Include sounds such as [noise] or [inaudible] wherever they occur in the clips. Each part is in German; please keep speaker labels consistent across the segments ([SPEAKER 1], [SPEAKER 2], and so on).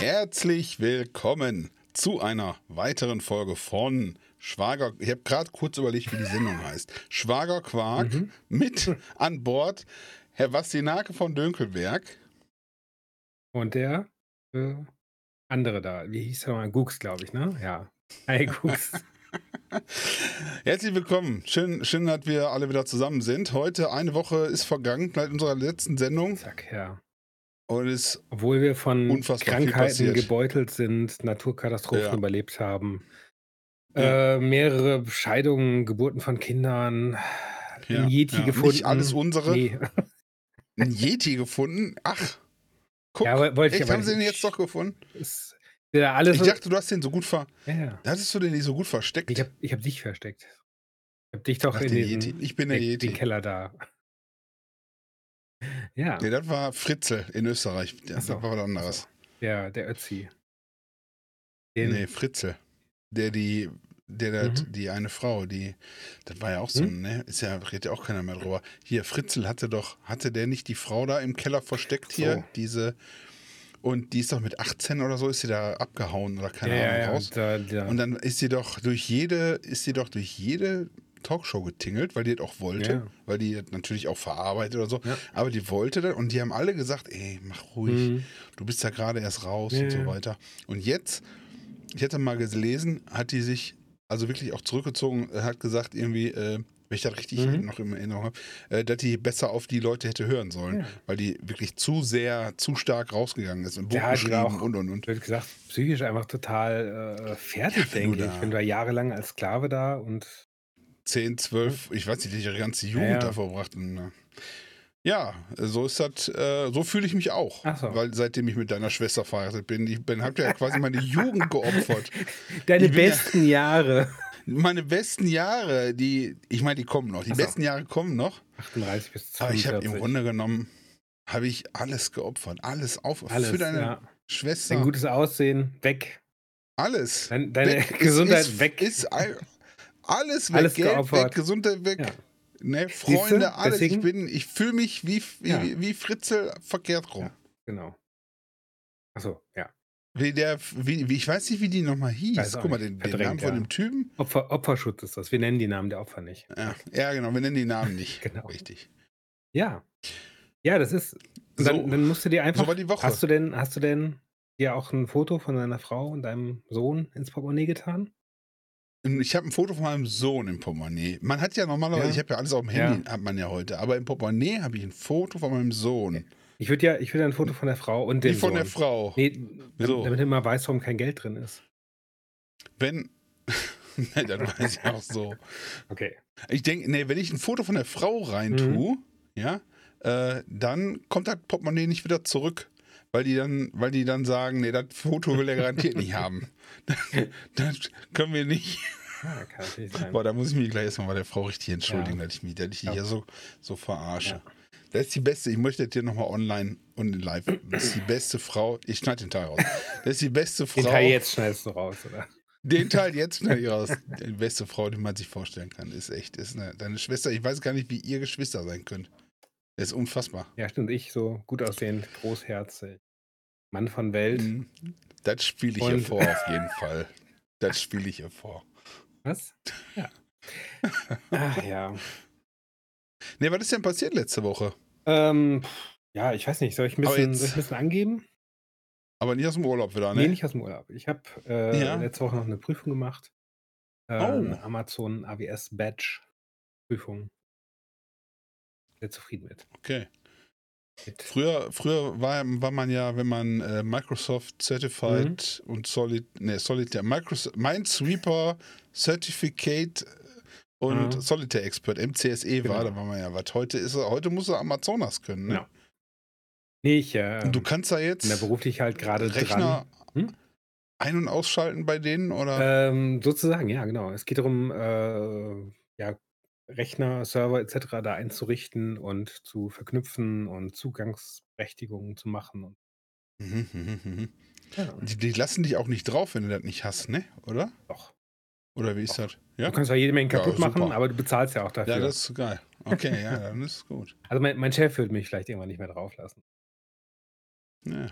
[SPEAKER 1] Herzlich willkommen zu einer weiteren Folge von Schwager. Ich habe gerade kurz überlegt, wie die Sendung heißt. Schwagerquark
[SPEAKER 2] Mhm.
[SPEAKER 1] mit an Bord Herr Bastinake von Dönkelberg.
[SPEAKER 2] Und der äh, andere da, wie hieß der mal? Gux, glaube ich, ne? Ja. Hi, Gux. [laughs] [laughs]
[SPEAKER 1] Herzlich willkommen. Schön, schön, dass wir alle wieder zusammen sind. Heute eine Woche ist vergangen seit unserer letzten Sendung
[SPEAKER 2] Zack, ja.
[SPEAKER 1] Und es
[SPEAKER 2] Obwohl wir von Krankheiten gebeutelt sind, Naturkatastrophen
[SPEAKER 1] Ja.
[SPEAKER 2] überlebt haben,
[SPEAKER 1] Ja.
[SPEAKER 2] äh, mehrere Scheidungen, Geburten von Kindern,
[SPEAKER 1] Ja,
[SPEAKER 2] ein Yeti
[SPEAKER 1] ja.
[SPEAKER 2] gefunden.
[SPEAKER 1] Nicht alles unsere.
[SPEAKER 2] Nee.
[SPEAKER 1] ein Yeti gefunden. Ach, guck,
[SPEAKER 2] Ja, wollte ich
[SPEAKER 1] echt, haben sie den jetzt doch gefunden?
[SPEAKER 2] Ist ja alles
[SPEAKER 1] Ich dachte, du hast den so gut ver...
[SPEAKER 2] ja.
[SPEAKER 1] Hattest du den nicht so gut versteckt?
[SPEAKER 2] Ich habe hab dich versteckt. Ich habe dich doch
[SPEAKER 1] Ach,
[SPEAKER 2] in
[SPEAKER 1] den
[SPEAKER 2] den,
[SPEAKER 1] Yeti. Ich bin der
[SPEAKER 2] den,
[SPEAKER 1] Yeti.
[SPEAKER 2] den Keller da. Ja,
[SPEAKER 1] Nee, das war Fritzel in Österreich. Das
[SPEAKER 2] so.
[SPEAKER 1] war was anderes.
[SPEAKER 2] der, der Ötzi. Den,
[SPEAKER 1] Nee, Fritzel. Der die, der, der
[SPEAKER 2] Mhm.
[SPEAKER 1] die eine Frau, die, das war ja auch so,
[SPEAKER 2] Hm?
[SPEAKER 1] ne? Ist ja, redet ja auch keiner mehr drüber. Hier, Fritzel hatte doch, hatte der nicht die Frau da im Keller versteckt hier?
[SPEAKER 2] So.
[SPEAKER 1] Diese, und die ist doch mit 18 oder so, ist sie da abgehauen oder keine
[SPEAKER 2] ja,
[SPEAKER 1] Ahnung
[SPEAKER 2] ja,
[SPEAKER 1] raus.
[SPEAKER 2] und, da, da,
[SPEAKER 1] Und dann ist sie doch durch jede, ist sie doch durch jede Talkshow getingelt, weil die das auch wollte,
[SPEAKER 2] Ja.
[SPEAKER 1] weil die das natürlich auch verarbeitet oder so.
[SPEAKER 2] Ja.
[SPEAKER 1] Aber die wollte das und die haben alle gesagt, ey, mach ruhig,
[SPEAKER 2] Mhm.
[SPEAKER 1] du bist ja gerade erst raus
[SPEAKER 2] Ja,
[SPEAKER 1] und so weiter. Und jetzt, ich hätte mal gelesen, hat die sich also wirklich auch zurückgezogen, hat gesagt irgendwie, äh, wenn ich das richtig
[SPEAKER 2] Mhm.
[SPEAKER 1] noch in Erinnerung habe, äh, dass die besser auf die Leute hätte hören sollen, weil die wirklich zu sehr, zu stark rausgegangen ist und Buch
[SPEAKER 2] Ja,
[SPEAKER 1] geschrieben
[SPEAKER 2] auch-
[SPEAKER 1] und und und.
[SPEAKER 2] wird gesagt, psychisch einfach total äh, fertig, denke ich. Wenn du da jahrelang als Sklave da und
[SPEAKER 1] 10, 12, ich weiß nicht, die ihre ganze Jugend
[SPEAKER 2] Ja,
[SPEAKER 1] da verbracht. Äh, ja, so ist das, äh, so fühle ich mich auch.
[SPEAKER 2] So.
[SPEAKER 1] Weil seitdem ich mit deiner Schwester verheiratet bin, ich bin, hab ja quasi meine Jugend geopfert. [laughs]
[SPEAKER 2] deine
[SPEAKER 1] Ich bin ja-
[SPEAKER 2] besten Jahre.
[SPEAKER 1] Meine besten Jahre, die, ich meine, die kommen noch. Die
[SPEAKER 2] Ach so.
[SPEAKER 1] besten Jahre kommen noch.
[SPEAKER 2] 38 bis 42.
[SPEAKER 1] Aber ich habe im Grunde genommen, habe ich alles geopfert. Alles auf
[SPEAKER 2] alles,
[SPEAKER 1] für deine
[SPEAKER 2] ja.
[SPEAKER 1] Schwester.
[SPEAKER 2] Dein gutes Aussehen weg.
[SPEAKER 1] alles.
[SPEAKER 2] Dein, deine
[SPEAKER 1] Weg. Es
[SPEAKER 2] Gesundheit
[SPEAKER 1] ist,
[SPEAKER 2] weg.
[SPEAKER 1] Ist all- alles weg.
[SPEAKER 2] Alles
[SPEAKER 1] Geld
[SPEAKER 2] geopfert.
[SPEAKER 1] weg, Gesundheit weg.
[SPEAKER 2] Ja.
[SPEAKER 1] Ne, Freunde, alles.
[SPEAKER 2] Deswegen-
[SPEAKER 1] Ich bin, ich fühle mich wie, wie,
[SPEAKER 2] Ja.
[SPEAKER 1] wie Fritzel verkehrt rum.
[SPEAKER 2] Ja. Genau. Achso, ja.
[SPEAKER 1] Wie der, wie, wie, ich weiß nicht, wie die nochmal hieß.
[SPEAKER 2] Weiß
[SPEAKER 1] Guck mal, den, den Namen von
[SPEAKER 2] ja.
[SPEAKER 1] dem Typen.
[SPEAKER 2] Opfer, Opferschutz ist das. Wir nennen die Namen der Opfer nicht.
[SPEAKER 1] Ja, ja, genau, wir nennen die Namen nicht. [laughs]
[SPEAKER 2] Genau.
[SPEAKER 1] Richtig.
[SPEAKER 2] Ja. Ja, das ist. Und dann,
[SPEAKER 1] So.
[SPEAKER 2] dann musst du dir einfach.
[SPEAKER 1] So war die Woche.
[SPEAKER 2] Hast du denn, hast du denn dir auch ein Foto von deiner Frau und deinem Sohn ins Portemonnaie getan?
[SPEAKER 1] Ich habe ein Foto von meinem Sohn im Portemonnaie. Man hat ja normalerweise,
[SPEAKER 2] Ja.
[SPEAKER 1] ich habe ja alles auf dem Handy, hat man ja heute. Aber im Portemonnaie habe ich ein Foto von meinem Sohn.
[SPEAKER 2] Ich würde ja, ich würde ein Foto von der Frau und dem
[SPEAKER 1] Wie von
[SPEAKER 2] Sohn.
[SPEAKER 1] der Frau.
[SPEAKER 2] Nee, damit,
[SPEAKER 1] Wieso?
[SPEAKER 2] damit du mal weißt, warum kein Geld drin ist.
[SPEAKER 1] Wenn. [laughs] Nein, dann weiß ich auch so.
[SPEAKER 2] Okay.
[SPEAKER 1] Ich denke, nee, wenn ich ein Foto von der Frau
[SPEAKER 2] Mhm.
[SPEAKER 1] reintue, ja, äh, dann kommt das Portemonnaie nicht wieder zurück. Weil die dann, weil die dann sagen, nee, das Foto will er garantiert nicht haben. [laughs] Das können wir nicht.
[SPEAKER 2] Ja, sein.
[SPEAKER 1] Boah, da muss ich mich gleich erstmal bei der Frau richtig entschuldigen, dass ich mich, dass ich die
[SPEAKER 2] Ja.
[SPEAKER 1] hier so, so verarsche.
[SPEAKER 2] Ja.
[SPEAKER 1] Das ist die beste, ich möchte das hier nochmal online und live. Das ist die beste Frau, ich schneide den Teil raus. Das ist die beste Frau.
[SPEAKER 2] Den Teil jetzt schneidest du raus, oder?
[SPEAKER 1] Den Teil jetzt schneide ich raus. Die beste Frau, die man sich vorstellen kann. Ist echt, ist eine, deine Schwester, ich weiß gar nicht, wie ihr Geschwister sein könnt. Das ist unfassbar.
[SPEAKER 2] Ja, stimmt. Ich so gut aussehend, großherzig. Mann von Welt.
[SPEAKER 1] Mhm. Das spiele ich
[SPEAKER 2] Und-
[SPEAKER 1] hier vor, auf jeden Fall. Das spiele ich hier vor.
[SPEAKER 2] Was? Ja. Ach [laughs] ja.
[SPEAKER 1] Ne, was ist denn passiert letzte Woche?
[SPEAKER 2] Ähm, ja, ich weiß nicht. Soll ich ein bisschen,
[SPEAKER 1] jetzt-
[SPEAKER 2] ich ein bisschen angeben?
[SPEAKER 1] Aber nicht aus dem Urlaub wieder,
[SPEAKER 2] Nee,
[SPEAKER 1] ne?
[SPEAKER 2] nicht aus dem Urlaub. Ich habe äh,
[SPEAKER 1] Ja.
[SPEAKER 2] letzte Woche noch eine Prüfung gemacht. Äh,
[SPEAKER 1] Oh.
[SPEAKER 2] Amazon AWS Badge Prüfung. Sehr zufrieden mit.
[SPEAKER 1] Okay. Früher, früher war, war man ja, wenn man äh, Microsoft Certified
[SPEAKER 2] Mhm.
[SPEAKER 1] und Solid, ne, Solitaire, Microsoft, Minesweeper Certificate und
[SPEAKER 2] Mhm.
[SPEAKER 1] Solitaire Expert, MCSE war,
[SPEAKER 2] Genau.
[SPEAKER 1] da war man ja was. Heute ist er, heute muss er Amazonas können, ne?
[SPEAKER 2] Ja. Nee, ich äh,
[SPEAKER 1] Und du kannst da jetzt
[SPEAKER 2] da beruflich halt gerade
[SPEAKER 1] Rechner
[SPEAKER 2] dran. Hm?
[SPEAKER 1] ein- und ausschalten bei denen oder?
[SPEAKER 2] Ähm, sozusagen, ja, genau. Es geht darum, äh, ja, Rechner, Server etc. da einzurichten und zu verknüpfen und Zugangsberechtigungen zu machen. Und,
[SPEAKER 1] Mhm, mhm, mhm.
[SPEAKER 2] ja,
[SPEAKER 1] Die, die lassen dich auch nicht drauf, wenn du das nicht hast, ne? Oder?
[SPEAKER 2] doch.
[SPEAKER 1] Oder wie ist
[SPEAKER 2] Doch.
[SPEAKER 1] das? Ja?
[SPEAKER 2] Du kannst ja jede Menge
[SPEAKER 1] Ja,
[SPEAKER 2] kaputt
[SPEAKER 1] super.
[SPEAKER 2] machen, aber du bezahlst ja auch dafür.
[SPEAKER 1] Ja, das ist geil. Okay, ja, dann ist gut. [laughs]
[SPEAKER 2] also mein, mein Chef würde mich vielleicht irgendwann nicht mehr drauf lassen.
[SPEAKER 1] Ja.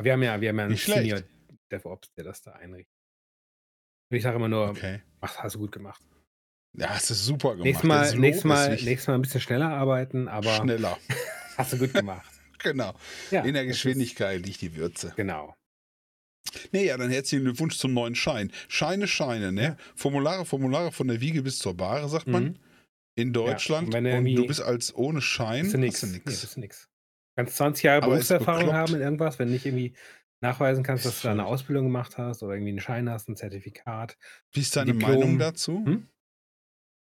[SPEAKER 2] Wir haben ja, wir haben ja einen
[SPEAKER 1] Nicht schlecht.
[SPEAKER 2] Senior DevOps, der das da einrichtet. Und ich sage immer nur,
[SPEAKER 1] Okay.
[SPEAKER 2] mach, hast du gut gemacht.
[SPEAKER 1] Ja, hast du super gemacht.
[SPEAKER 2] Nächstes Mal, nächstes, Mal, nächstes Mal ein bisschen schneller arbeiten, aber
[SPEAKER 1] Schneller. [laughs]
[SPEAKER 2] hast du gut gemacht. [laughs]
[SPEAKER 1] Genau.
[SPEAKER 2] Ja,
[SPEAKER 1] In der
[SPEAKER 2] ist-
[SPEAKER 1] Geschwindigkeit liegt die Würze.
[SPEAKER 2] Genau.
[SPEAKER 1] Nee, ja, dann herzlichen Glückwunsch zum neuen Schein. Scheine, Scheine, ne?
[SPEAKER 2] Ja.
[SPEAKER 1] Formulare, Formulare von der Wiege bis zur Bahre, sagt man.
[SPEAKER 2] Mhm.
[SPEAKER 1] In Deutschland.
[SPEAKER 2] und wenn
[SPEAKER 1] und,
[SPEAKER 2] du
[SPEAKER 1] bist als ohne Schein.
[SPEAKER 2] Bist du nix.
[SPEAKER 1] Hast du
[SPEAKER 2] Nee,
[SPEAKER 1] nix.
[SPEAKER 2] bist du nix. Kannst 20 Jahre
[SPEAKER 1] Aber
[SPEAKER 2] Berufserfahrung haben in irgendwas, wenn du nicht irgendwie nachweisen kannst, dass du eine. Ausbildung gemacht hast oder irgendwie einen Schein hast, ein Zertifikat.
[SPEAKER 1] Wie ist deine
[SPEAKER 2] Diplom.
[SPEAKER 1] Meinung dazu?
[SPEAKER 2] Hm?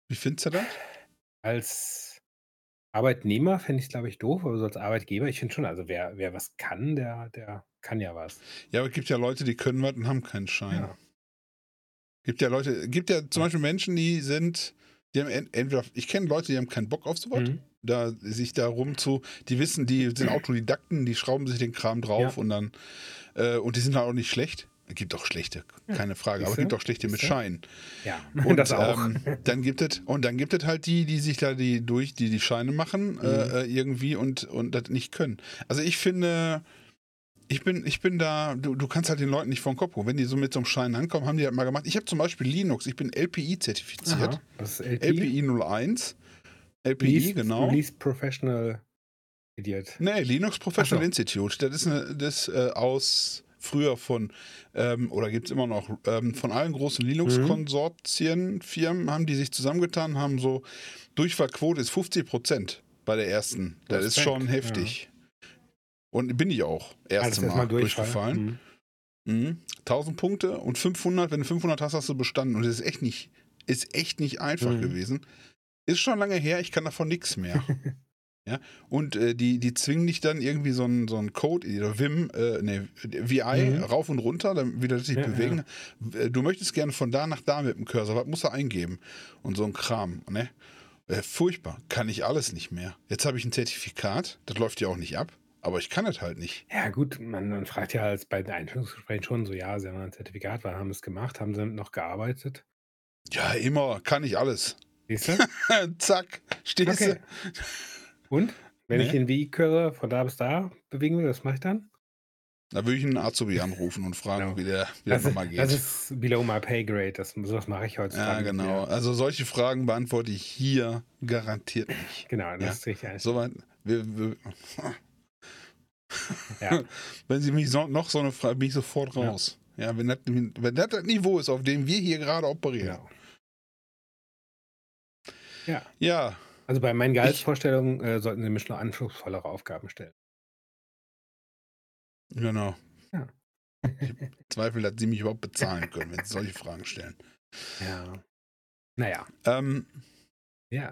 [SPEAKER 1] Wie findest du das?
[SPEAKER 2] Als Arbeitnehmer fände ich es, glaube ich, doof, aber so als Arbeitgeber, ich finde schon, also wer, wer was kann, der, der kann ja was.
[SPEAKER 1] Ja, aber es gibt ja Leute, die können was und haben keinen Schein.
[SPEAKER 2] Ja.
[SPEAKER 1] Gibt ja Leute, gibt ja zum Beispiel Menschen, die sind, die haben en- entweder, ich kenne Leute, die haben keinen Bock auf sowas,
[SPEAKER 2] Mhm.
[SPEAKER 1] da sich da rum zu, die wissen, die sind [clears throat] Autodidakten, die schrauben sich den Kram drauf
[SPEAKER 2] Ja.
[SPEAKER 1] und dann, äh, und die sind halt auch nicht schlecht. Es gibt auch schlechte, keine Frage, aber es gibt auch schlechte mit. Schein.
[SPEAKER 2] Ja,
[SPEAKER 1] Und
[SPEAKER 2] das auch.
[SPEAKER 1] Ähm, dann gibt es und dann gibt es halt die, die sich da die durch die die Scheine machen
[SPEAKER 2] Mhm.
[SPEAKER 1] äh, äh, irgendwie und und das nicht können. Also ich finde, ich bin ich bin da. Du, du kannst halt den Leuten nicht vor den Kopf gucken. Wenn die so mit so einem Schein ankommen, haben die das mal gemacht. Ich habe zum Beispiel Linux. Ich bin LPI zertifiziert.
[SPEAKER 2] Aha, das ist LP.
[SPEAKER 1] LPI 01. LPI
[SPEAKER 2] Least,
[SPEAKER 1] genau.
[SPEAKER 2] Least Professional Idiot.
[SPEAKER 1] Nee, Linux Professional
[SPEAKER 2] so.
[SPEAKER 1] Institute. Das ist eine, das äh, aus früher von, ähm, oder gibt es immer noch, ähm, von allen großen Linux-Konsortien, Firmen haben die sich zusammengetan, haben so, Durchfallquote ist 50 Prozent bei der ersten. Das ist
[SPEAKER 2] Respekt,
[SPEAKER 1] schon heftig. Und bin ich auch. Erste Mal durchgefallen.
[SPEAKER 2] Mhm.
[SPEAKER 1] Mhm. 1000 Punkte und 500, wenn du 500 hast, hast du bestanden. Und das ist echt nicht, ist echt nicht einfach
[SPEAKER 2] Mhm.
[SPEAKER 1] gewesen. Ist schon lange her, ich kann davon nichts mehr. [laughs] ja, und äh, die, die zwingen dich dann irgendwie so einen so einen Code, oder Vim, äh, nee, VI
[SPEAKER 2] Mhm.
[SPEAKER 1] rauf und runter, damit wieder sich
[SPEAKER 2] Ja,
[SPEAKER 1] bewegen. Äh, Du möchtest gerne von da nach da mit dem Cursor, was musst du eingeben? Und so ein Kram, ne? Äh, furchtbar, kann ich alles nicht mehr. Jetzt habe ich ein Zertifikat, das läuft ja auch nicht ab, aber ich kann es halt nicht.
[SPEAKER 2] Ja, gut, man, man fragt ja als bei den Einstellungsgesprächen schon so, ja, sie haben ein Zertifikat, wann haben sie es gemacht, haben sie damit noch gearbeitet?
[SPEAKER 1] Ja, immer, kann ich alles.
[SPEAKER 2] Siehst du? [laughs]
[SPEAKER 1] Zack, stehst
[SPEAKER 2] Okay.
[SPEAKER 1] du.
[SPEAKER 2] Und? Wenn ich
[SPEAKER 1] Nee.
[SPEAKER 2] den WI-Cursor von da bis da bewegen will, was mache ich dann?
[SPEAKER 1] Da würde ich einen Azubi anrufen und fragen,
[SPEAKER 2] Genau.
[SPEAKER 1] wie der, wie der
[SPEAKER 2] Das
[SPEAKER 1] nochmal geht.
[SPEAKER 2] das ist below my pay grade, das, sowas mache ich heutzutage.
[SPEAKER 1] ja, genau. Also solche Fragen beantworte ich hier garantiert nicht.
[SPEAKER 2] Genau, das
[SPEAKER 1] Ja.
[SPEAKER 2] ist richtig.
[SPEAKER 1] Soweit. Wir, wir, [laughs]
[SPEAKER 2] Ja. [laughs]
[SPEAKER 1] wenn Sie mich so, noch so eine Frage, bin ich sofort
[SPEAKER 2] Ja.
[SPEAKER 1] raus. Ja, wenn, das, wenn das das Niveau ist, auf dem wir hier gerade operieren.
[SPEAKER 2] Genau. Ja,
[SPEAKER 1] Ja,
[SPEAKER 2] also bei meinen Gehaltsvorstellungen äh, sollten Sie mir schon anspruchsvollere Aufgaben stellen.
[SPEAKER 1] genau.
[SPEAKER 2] Ja.
[SPEAKER 1] Ich [laughs] Zweifel, dass Sie mich überhaupt bezahlen können, wenn Sie solche Fragen stellen.
[SPEAKER 2] Ja. Naja,
[SPEAKER 1] Ähm,
[SPEAKER 2] ja.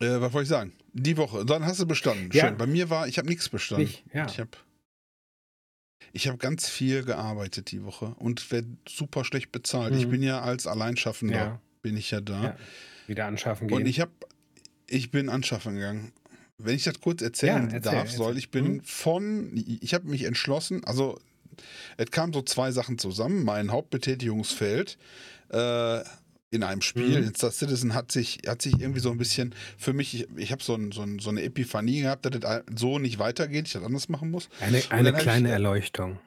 [SPEAKER 1] äh, was wollte ich sagen? Die Woche, dann hast du bestanden.
[SPEAKER 2] Ja.
[SPEAKER 1] Schön. Bei mir war, ich habe nichts bestanden.
[SPEAKER 2] Nicht, ja.
[SPEAKER 1] Ich habe ich hab ganz viel gearbeitet die Woche und werde super schlecht bezahlt. Ich
[SPEAKER 2] Mhm.
[SPEAKER 1] bin ja als Alleinschaffender,
[SPEAKER 2] Ja.
[SPEAKER 1] bin ich ja da.
[SPEAKER 2] ja. Wieder anschaffen gehen.
[SPEAKER 1] Und ich habe, ich bin anschaffen gegangen. Wenn ich das kurz erzählen
[SPEAKER 2] Ja, erzähl,
[SPEAKER 1] darf, soll
[SPEAKER 2] erzähl.
[SPEAKER 1] ich bin
[SPEAKER 2] Mhm.
[SPEAKER 1] von, ich habe mich entschlossen, also es kamen so zwei Sachen zusammen. Mein Hauptbetätigungsfeld äh, in einem Spiel,
[SPEAKER 2] Mhm.
[SPEAKER 1] in Star Citizen, hat sich, hat sich irgendwie so ein bisschen für mich, ich, ich habe so, ein, so, ein, so eine Epiphanie gehabt, dass das so nicht weitergeht, ich das anders machen muss.
[SPEAKER 2] eine eine kleine
[SPEAKER 1] ich-
[SPEAKER 2] Erleuchtung.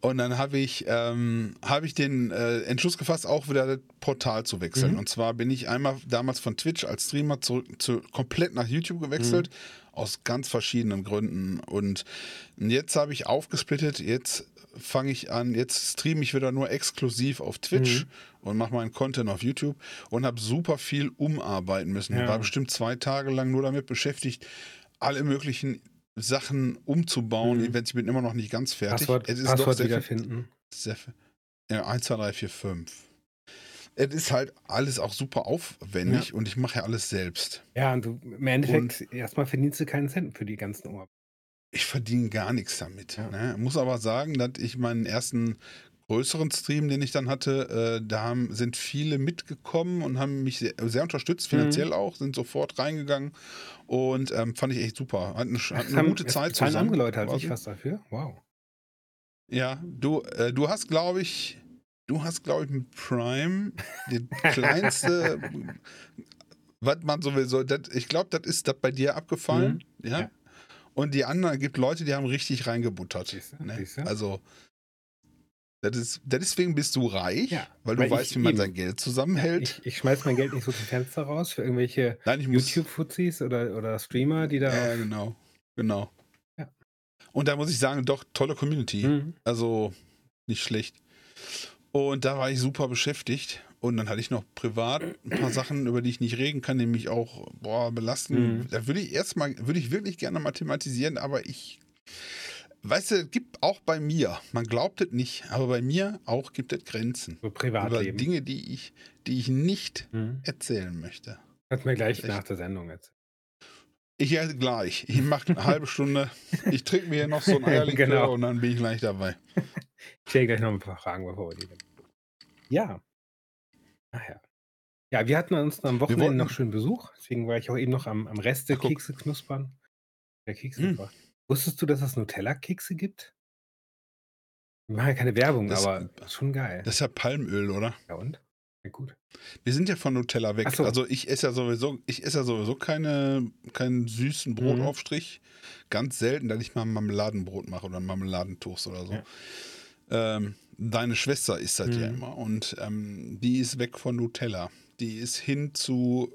[SPEAKER 1] Und dann habe ich, ähm, hab ich den äh, Entschluss gefasst, auch wieder das Portal zu wechseln.
[SPEAKER 2] Mhm.
[SPEAKER 1] Und zwar bin ich einmal damals von Twitch als Streamer zurück zu, komplett nach YouTube gewechselt,
[SPEAKER 2] Mhm.
[SPEAKER 1] aus ganz verschiedenen Gründen. Und jetzt habe ich aufgesplittet, jetzt fange ich an, jetzt streame ich wieder nur exklusiv auf Twitch
[SPEAKER 2] Mhm.
[SPEAKER 1] und mache meinen Content auf YouTube und habe super viel umarbeiten müssen.
[SPEAKER 2] Ja.
[SPEAKER 1] War bestimmt zwei Tage lang nur damit beschäftigt, alle möglichen Sachen umzubauen.
[SPEAKER 2] Mhm.
[SPEAKER 1] Events, ich bin immer noch nicht ganz fertig.
[SPEAKER 2] Passwort,
[SPEAKER 1] Es ist doch
[SPEAKER 2] Passwort
[SPEAKER 1] sehr
[SPEAKER 2] wiederfinden.
[SPEAKER 1] sehr. Ja, 1, 2, 3, 4, 5. Es ist halt alles auch super aufwendig und ich mache ja alles selbst.
[SPEAKER 2] Ja, und du, im Endeffekt, erstmal verdienst du keinen Cent für die ganzen Ohr.
[SPEAKER 1] Ich verdiene gar nichts damit.
[SPEAKER 2] Ja.
[SPEAKER 1] Ne? Muss aber sagen, dass ich meinen ersten größeren Stream, den ich dann hatte, äh, da haben, sind viele mitgekommen und haben mich sehr, sehr unterstützt,
[SPEAKER 2] Mhm.
[SPEAKER 1] finanziell auch, sind sofort reingegangen und ähm, fand ich echt super. Hat eine, hat
[SPEAKER 2] Es
[SPEAKER 1] eine gute Zeit zusammen.
[SPEAKER 2] andere Leute nicht
[SPEAKER 1] so-
[SPEAKER 2] was dafür. Wow.
[SPEAKER 1] Ja, du, äh, du hast, glaube ich, du hast, glaube ich, mit Prime die [laughs] kleinste, was man sowieso, das, ich glaube, das ist das bei dir abgefallen. Ja?
[SPEAKER 2] Ja.
[SPEAKER 1] Und die anderen gibt Leute, die haben richtig reingebuttert.
[SPEAKER 2] Siehste,
[SPEAKER 1] Ne?
[SPEAKER 2] siehste.
[SPEAKER 1] Also, ist, deswegen bist du reich,
[SPEAKER 2] Ja,
[SPEAKER 1] weil du
[SPEAKER 2] weil
[SPEAKER 1] weißt,
[SPEAKER 2] ich
[SPEAKER 1] wie man
[SPEAKER 2] eben-
[SPEAKER 1] sein Geld zusammenhält.
[SPEAKER 2] Ich, ich schmeiß mein Geld nicht so zum Fenster raus für irgendwelche. YouTube-Fuzis oder, oder Streamer, die da.
[SPEAKER 1] Ja, genau. Genau.
[SPEAKER 2] Ja.
[SPEAKER 1] Und da muss ich sagen, doch, tolle Community.
[SPEAKER 2] Mhm.
[SPEAKER 1] Also nicht schlecht. Und da war ich super beschäftigt. Und dann hatte ich noch privat ein paar Sachen, über die ich nicht reden kann, nämlich auch boah, belasten.
[SPEAKER 2] Mhm.
[SPEAKER 1] Da würde ich erstmal, würde ich wirklich gerne mathematisieren, aber ich, weißt du, es gibt auch bei mir, man glaubt es nicht, aber bei mir auch gibt es Grenzen.
[SPEAKER 2] So
[SPEAKER 1] Über
[SPEAKER 2] Privatleben.
[SPEAKER 1] Dinge, die ich, die ich nicht
[SPEAKER 2] Mhm.
[SPEAKER 1] erzählen möchte.
[SPEAKER 2] Kannst mir gleich nach der Sendung jetzt.
[SPEAKER 1] Ich ja gleich. Ich mache eine halbe Stunde. Ich trinke mir hier noch so ein [laughs] Eierlikör
[SPEAKER 2] Genau.
[SPEAKER 1] und dann bin ich gleich dabei.
[SPEAKER 2] Ich stelle gleich noch ein paar Fragen, bevor wir die. Ja. Ach ja. Ja, wir hatten uns am Wochenende
[SPEAKER 1] wollten-
[SPEAKER 2] noch schön Besuch. Deswegen war ich auch eben noch am, am Rest der
[SPEAKER 1] Ach, guck.
[SPEAKER 2] Kekse knuspern. Der Kekse
[SPEAKER 1] Mm.
[SPEAKER 2] gebracht. Wusstest du, dass es Nutella-Kekse gibt? Wir machen ja keine Werbung,
[SPEAKER 1] Das-
[SPEAKER 2] aber schon geil.
[SPEAKER 1] Das ist ja Palmöl, oder?
[SPEAKER 2] ja, und? Ja, gut.
[SPEAKER 1] Wir sind ja von Nutella weg.
[SPEAKER 2] So.
[SPEAKER 1] Also ich esse ja sowieso, ich esse ja sowieso keine, keinen süßen Brotaufstrich. Ganz selten, dass ich mal ein Marmeladenbrot mache oder ein Marmeladentoast oder so.
[SPEAKER 2] Ja.
[SPEAKER 1] Ähm, deine Schwester isst das ja
[SPEAKER 2] Mhm.
[SPEAKER 1] immer und ähm, die ist weg von Nutella. Die ist hin zu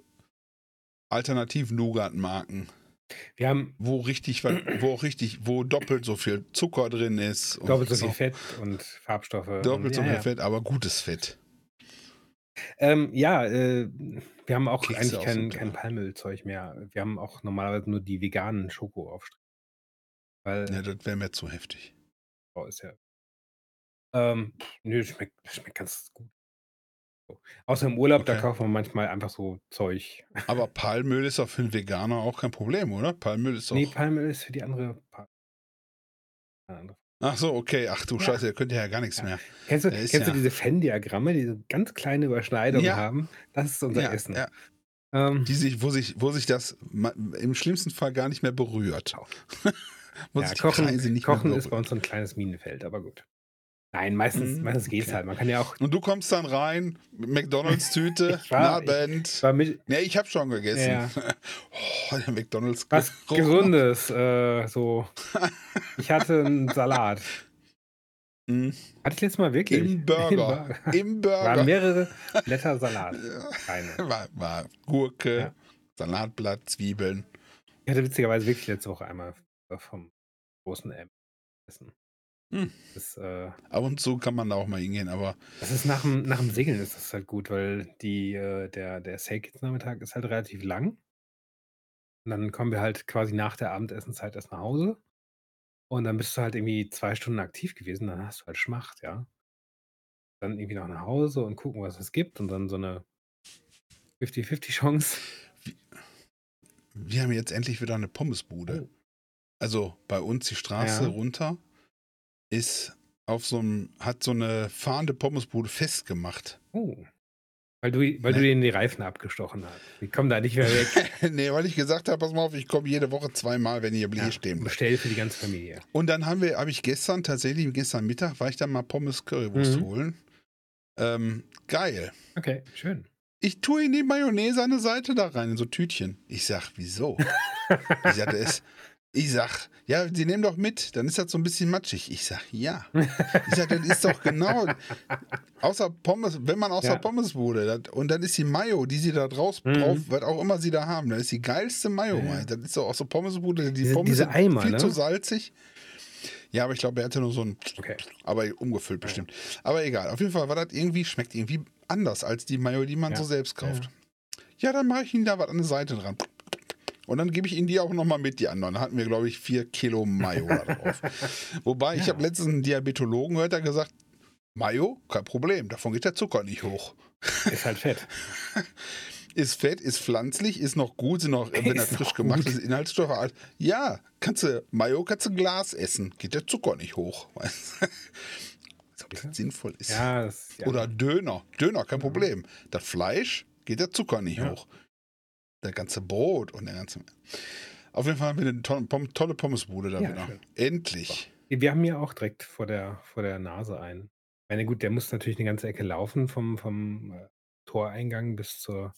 [SPEAKER 1] Alternativ-Nougat-Marken,
[SPEAKER 2] Wir haben
[SPEAKER 1] wo richtig, wo auch richtig, wo doppelt so viel Zucker drin ist. und
[SPEAKER 2] doppelt so viel Fett und Farbstoffe.
[SPEAKER 1] Doppelt
[SPEAKER 2] und,
[SPEAKER 1] so viel
[SPEAKER 2] ja.
[SPEAKER 1] Fett, aber gutes Fett.
[SPEAKER 2] Ähm, ja, äh, wir haben auch
[SPEAKER 1] Kekse
[SPEAKER 2] eigentlich
[SPEAKER 1] auch
[SPEAKER 2] kein, kein Palmölzeug mehr. Wir haben auch normalerweise nur die veganen Schokoaufstriche. Weil
[SPEAKER 1] Ja, das wäre mir zu heftig.
[SPEAKER 2] Oh, ist ja. Ähm, nö, schmeckt, schmeckt ganz gut. Außer im Urlaub, da
[SPEAKER 1] Okay.
[SPEAKER 2] kaufen wir manchmal einfach so Zeug.
[SPEAKER 1] Aber [laughs] Palmöl ist doch für einen Veganer auch kein Problem, oder? Palmöl ist doch.
[SPEAKER 2] Nee, Palmöl ist für die andere. Pa.
[SPEAKER 1] Ach so, okay. Ach du
[SPEAKER 2] Ja.
[SPEAKER 1] Scheiße, ihr könnt ja gar nichts
[SPEAKER 2] Ja.
[SPEAKER 1] mehr.
[SPEAKER 2] Kennst du, kennst
[SPEAKER 1] ja-
[SPEAKER 2] du diese Venn-Diagramme, die so ganz kleine Überschneidungen haben? Das ist unser Essen.
[SPEAKER 1] ja.
[SPEAKER 2] Ähm,
[SPEAKER 1] Die sich, wo sich, wo sich das im schlimmsten Fall gar nicht mehr berührt.
[SPEAKER 2] Genau. [laughs]
[SPEAKER 1] wo
[SPEAKER 2] ja,
[SPEAKER 1] sich die
[SPEAKER 2] Kochen,
[SPEAKER 1] Kreise nicht
[SPEAKER 2] Kochen
[SPEAKER 1] mehr
[SPEAKER 2] ist bei uns so ein kleines Minenfeld, aber gut. Nein, meistens,
[SPEAKER 1] Mhm,
[SPEAKER 2] meistens geht's
[SPEAKER 1] okay.
[SPEAKER 2] halt. Man kann ja auch.
[SPEAKER 1] Und du kommst dann rein, McDonalds-Tüte, [laughs]
[SPEAKER 2] Ich war-
[SPEAKER 1] Nabend.
[SPEAKER 2] War mit,
[SPEAKER 1] Nee, ich habe schon gegessen.
[SPEAKER 2] Ja. [laughs]
[SPEAKER 1] Oh, der McDonalds.
[SPEAKER 2] was. [laughs] Gesundes. Äh, so. Ich hatte einen Salat.
[SPEAKER 1] Mm,
[SPEAKER 2] Hatte ich letztes Mal wirklich?
[SPEAKER 1] Im Burger. Im Burger.
[SPEAKER 2] Waren mehrere Blätter Salat.
[SPEAKER 1] Ja.
[SPEAKER 2] Keine.
[SPEAKER 1] War, war Gurke,
[SPEAKER 2] Ja.
[SPEAKER 1] Salatblatt, Zwiebeln.
[SPEAKER 2] Ich hatte witzigerweise wirklich letzte Woche einmal vom großen M essen.
[SPEAKER 1] Hm.
[SPEAKER 2] Das, äh,
[SPEAKER 1] Ab und zu kann man da auch mal hingehen, aber
[SPEAKER 2] das ist nach dem, nach dem Segeln ist das halt gut, weil die, äh, der, der Sail-Kids-Nachmittag ist halt relativ lang. Und dann kommen wir halt quasi nach der Abendessenszeit erst nach Hause. Und dann bist du halt irgendwie zwei Stunden aktiv gewesen, dann hast du halt Schmacht, ja. Dann irgendwie noch nach Hause und gucken, was es gibt und dann so eine 50-50-Chance.
[SPEAKER 1] wir haben jetzt endlich wieder eine Pommesbude.
[SPEAKER 2] Oh.
[SPEAKER 1] Also bei uns die Straße
[SPEAKER 2] Ja.
[SPEAKER 1] runter ist auf so einem, hat so eine fahrende Pommesbude festgemacht.
[SPEAKER 2] Oh. Weil du, weil du
[SPEAKER 1] Ne.
[SPEAKER 2] denen die Reifen abgestochen hast. Die kommen da nicht mehr weg. [laughs]
[SPEAKER 1] nee, weil ich gesagt habe, pass mal auf, ich komme jede Woche zweimal, wenn ihr hier
[SPEAKER 2] Ja,
[SPEAKER 1] stehen bleibt.
[SPEAKER 2] bestell für die ganze Familie.
[SPEAKER 1] Und dann haben wir, habe ich gestern tatsächlich, gestern Mittag, war ich dann mal Pommes Currywurst
[SPEAKER 2] Mhm.
[SPEAKER 1] holen. Ähm, geil.
[SPEAKER 2] Okay, schön.
[SPEAKER 1] Ich tue in die Mayonnaise eine Seite da rein, in so Tütchen. Ich sag, wieso? [laughs] ich sag, das, ich sag, ja, sie nehmen doch mit, dann ist das so ein bisschen matschig. Ich sag, ja. Ich sag, das ist doch genau, außer Pommes, wenn man aus
[SPEAKER 2] Ja.
[SPEAKER 1] der Pommesbude, das, und dann ist die Mayo, die sie da draus
[SPEAKER 2] Mhm.
[SPEAKER 1] drauf, was auch immer sie da haben, das ist die geilste Mayo,
[SPEAKER 2] Ja, ja.
[SPEAKER 1] Das ist doch aus der Pommesbude, die
[SPEAKER 2] Diese-
[SPEAKER 1] Pommes
[SPEAKER 2] diese Eimer,
[SPEAKER 1] viel
[SPEAKER 2] ne?
[SPEAKER 1] zu salzig. Ja, aber ich glaube, er hatte nur so ein,
[SPEAKER 2] Okay.
[SPEAKER 1] aber umgefüllt bestimmt. Aber egal, auf jeden Fall war das irgendwie, schmeckt irgendwie anders als die Mayo, die man
[SPEAKER 2] Ja.
[SPEAKER 1] so selbst kauft. Ja, dann mache ich ihnen da was an der Seite dran. Und dann gebe ich ihnen die auch nochmal mit, die anderen. Da hatten wir, glaube ich, vier Kilo Mayo da drauf. [laughs] Wobei, ich
[SPEAKER 2] Ja.
[SPEAKER 1] habe letztens einen Diabetologen gehört, der gesagt, Mayo, kein Problem, davon geht der Zucker nicht hoch.
[SPEAKER 2] Ist halt fett. [laughs]
[SPEAKER 1] Ist fett, ist pflanzlich, ist noch gut, sind noch, wenn er frisch gemacht ist, Inhaltsstoffe. alt. Ja, kannst du, Mayo kannst du Glas essen, geht der Zucker nicht hoch. Als ob das sinnvoll ist.
[SPEAKER 2] Ja, das, ja.
[SPEAKER 1] Oder Döner. Döner, kein Problem. Das Fleisch geht der Zucker nicht hoch. Der ganze Brot und der ganze. Auf jeden Fall haben wir eine tolle, tolle Pommesbude da
[SPEAKER 2] Ja,
[SPEAKER 1] wieder.
[SPEAKER 2] schön.
[SPEAKER 1] Endlich.
[SPEAKER 2] Wir haben ja auch direkt vor der, vor der Nase einen. Ich meine, gut, der muss natürlich eine ganze Ecke laufen vom, vom äh, Toreingang bis zur,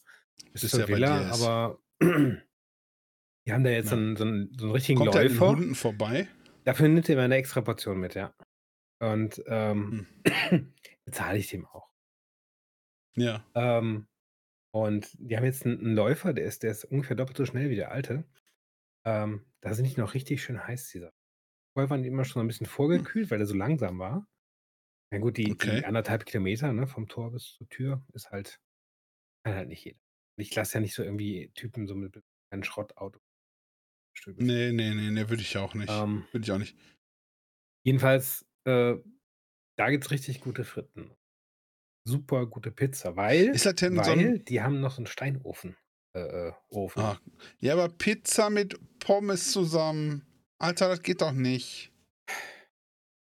[SPEAKER 2] bis
[SPEAKER 1] Bis
[SPEAKER 2] zur Villa, aber [clears throat] Die haben da jetzt
[SPEAKER 1] Ja.
[SPEAKER 2] so, einen, so, einen, so einen richtigen
[SPEAKER 1] Kommt er
[SPEAKER 2] Läufer.
[SPEAKER 1] Hunden vorbei?
[SPEAKER 2] Dafür nimmt er immer eine extra Portion mit, ja. Und
[SPEAKER 1] Hm.
[SPEAKER 2] ähm, [clears throat] bezahle ich dem auch.
[SPEAKER 1] Ja.
[SPEAKER 2] Ähm, und die haben jetzt einen, einen Läufer, der ist, der ist ungefähr doppelt so schnell wie der alte. Ähm, da sind die noch richtig schön heiß, dieser. Vorher waren die immer schon so ein bisschen vorgekühlt, weil der so langsam war. Na gut, die,
[SPEAKER 1] Okay.
[SPEAKER 2] die anderthalb Kilometer ne, vom Tor bis zur Tür ist halt, kann halt nicht jeder. Ich lasse ja nicht so irgendwie Typen so mit einem Schrottauto.
[SPEAKER 1] Nee, nee, nee, nee, würde ich auch nicht.
[SPEAKER 2] Ähm,
[SPEAKER 1] Würde ich auch nicht.
[SPEAKER 2] jedenfalls, äh, da gibt es richtig gute Fritten. Super gute Pizza, weil,
[SPEAKER 1] Ist das denn so
[SPEAKER 2] weil
[SPEAKER 1] ein.
[SPEAKER 2] die haben noch so einen Steinofen. Äh, äh, Ofen.
[SPEAKER 1] Ah, ja, aber Pizza mit Pommes zusammen. Alter, das geht doch nicht.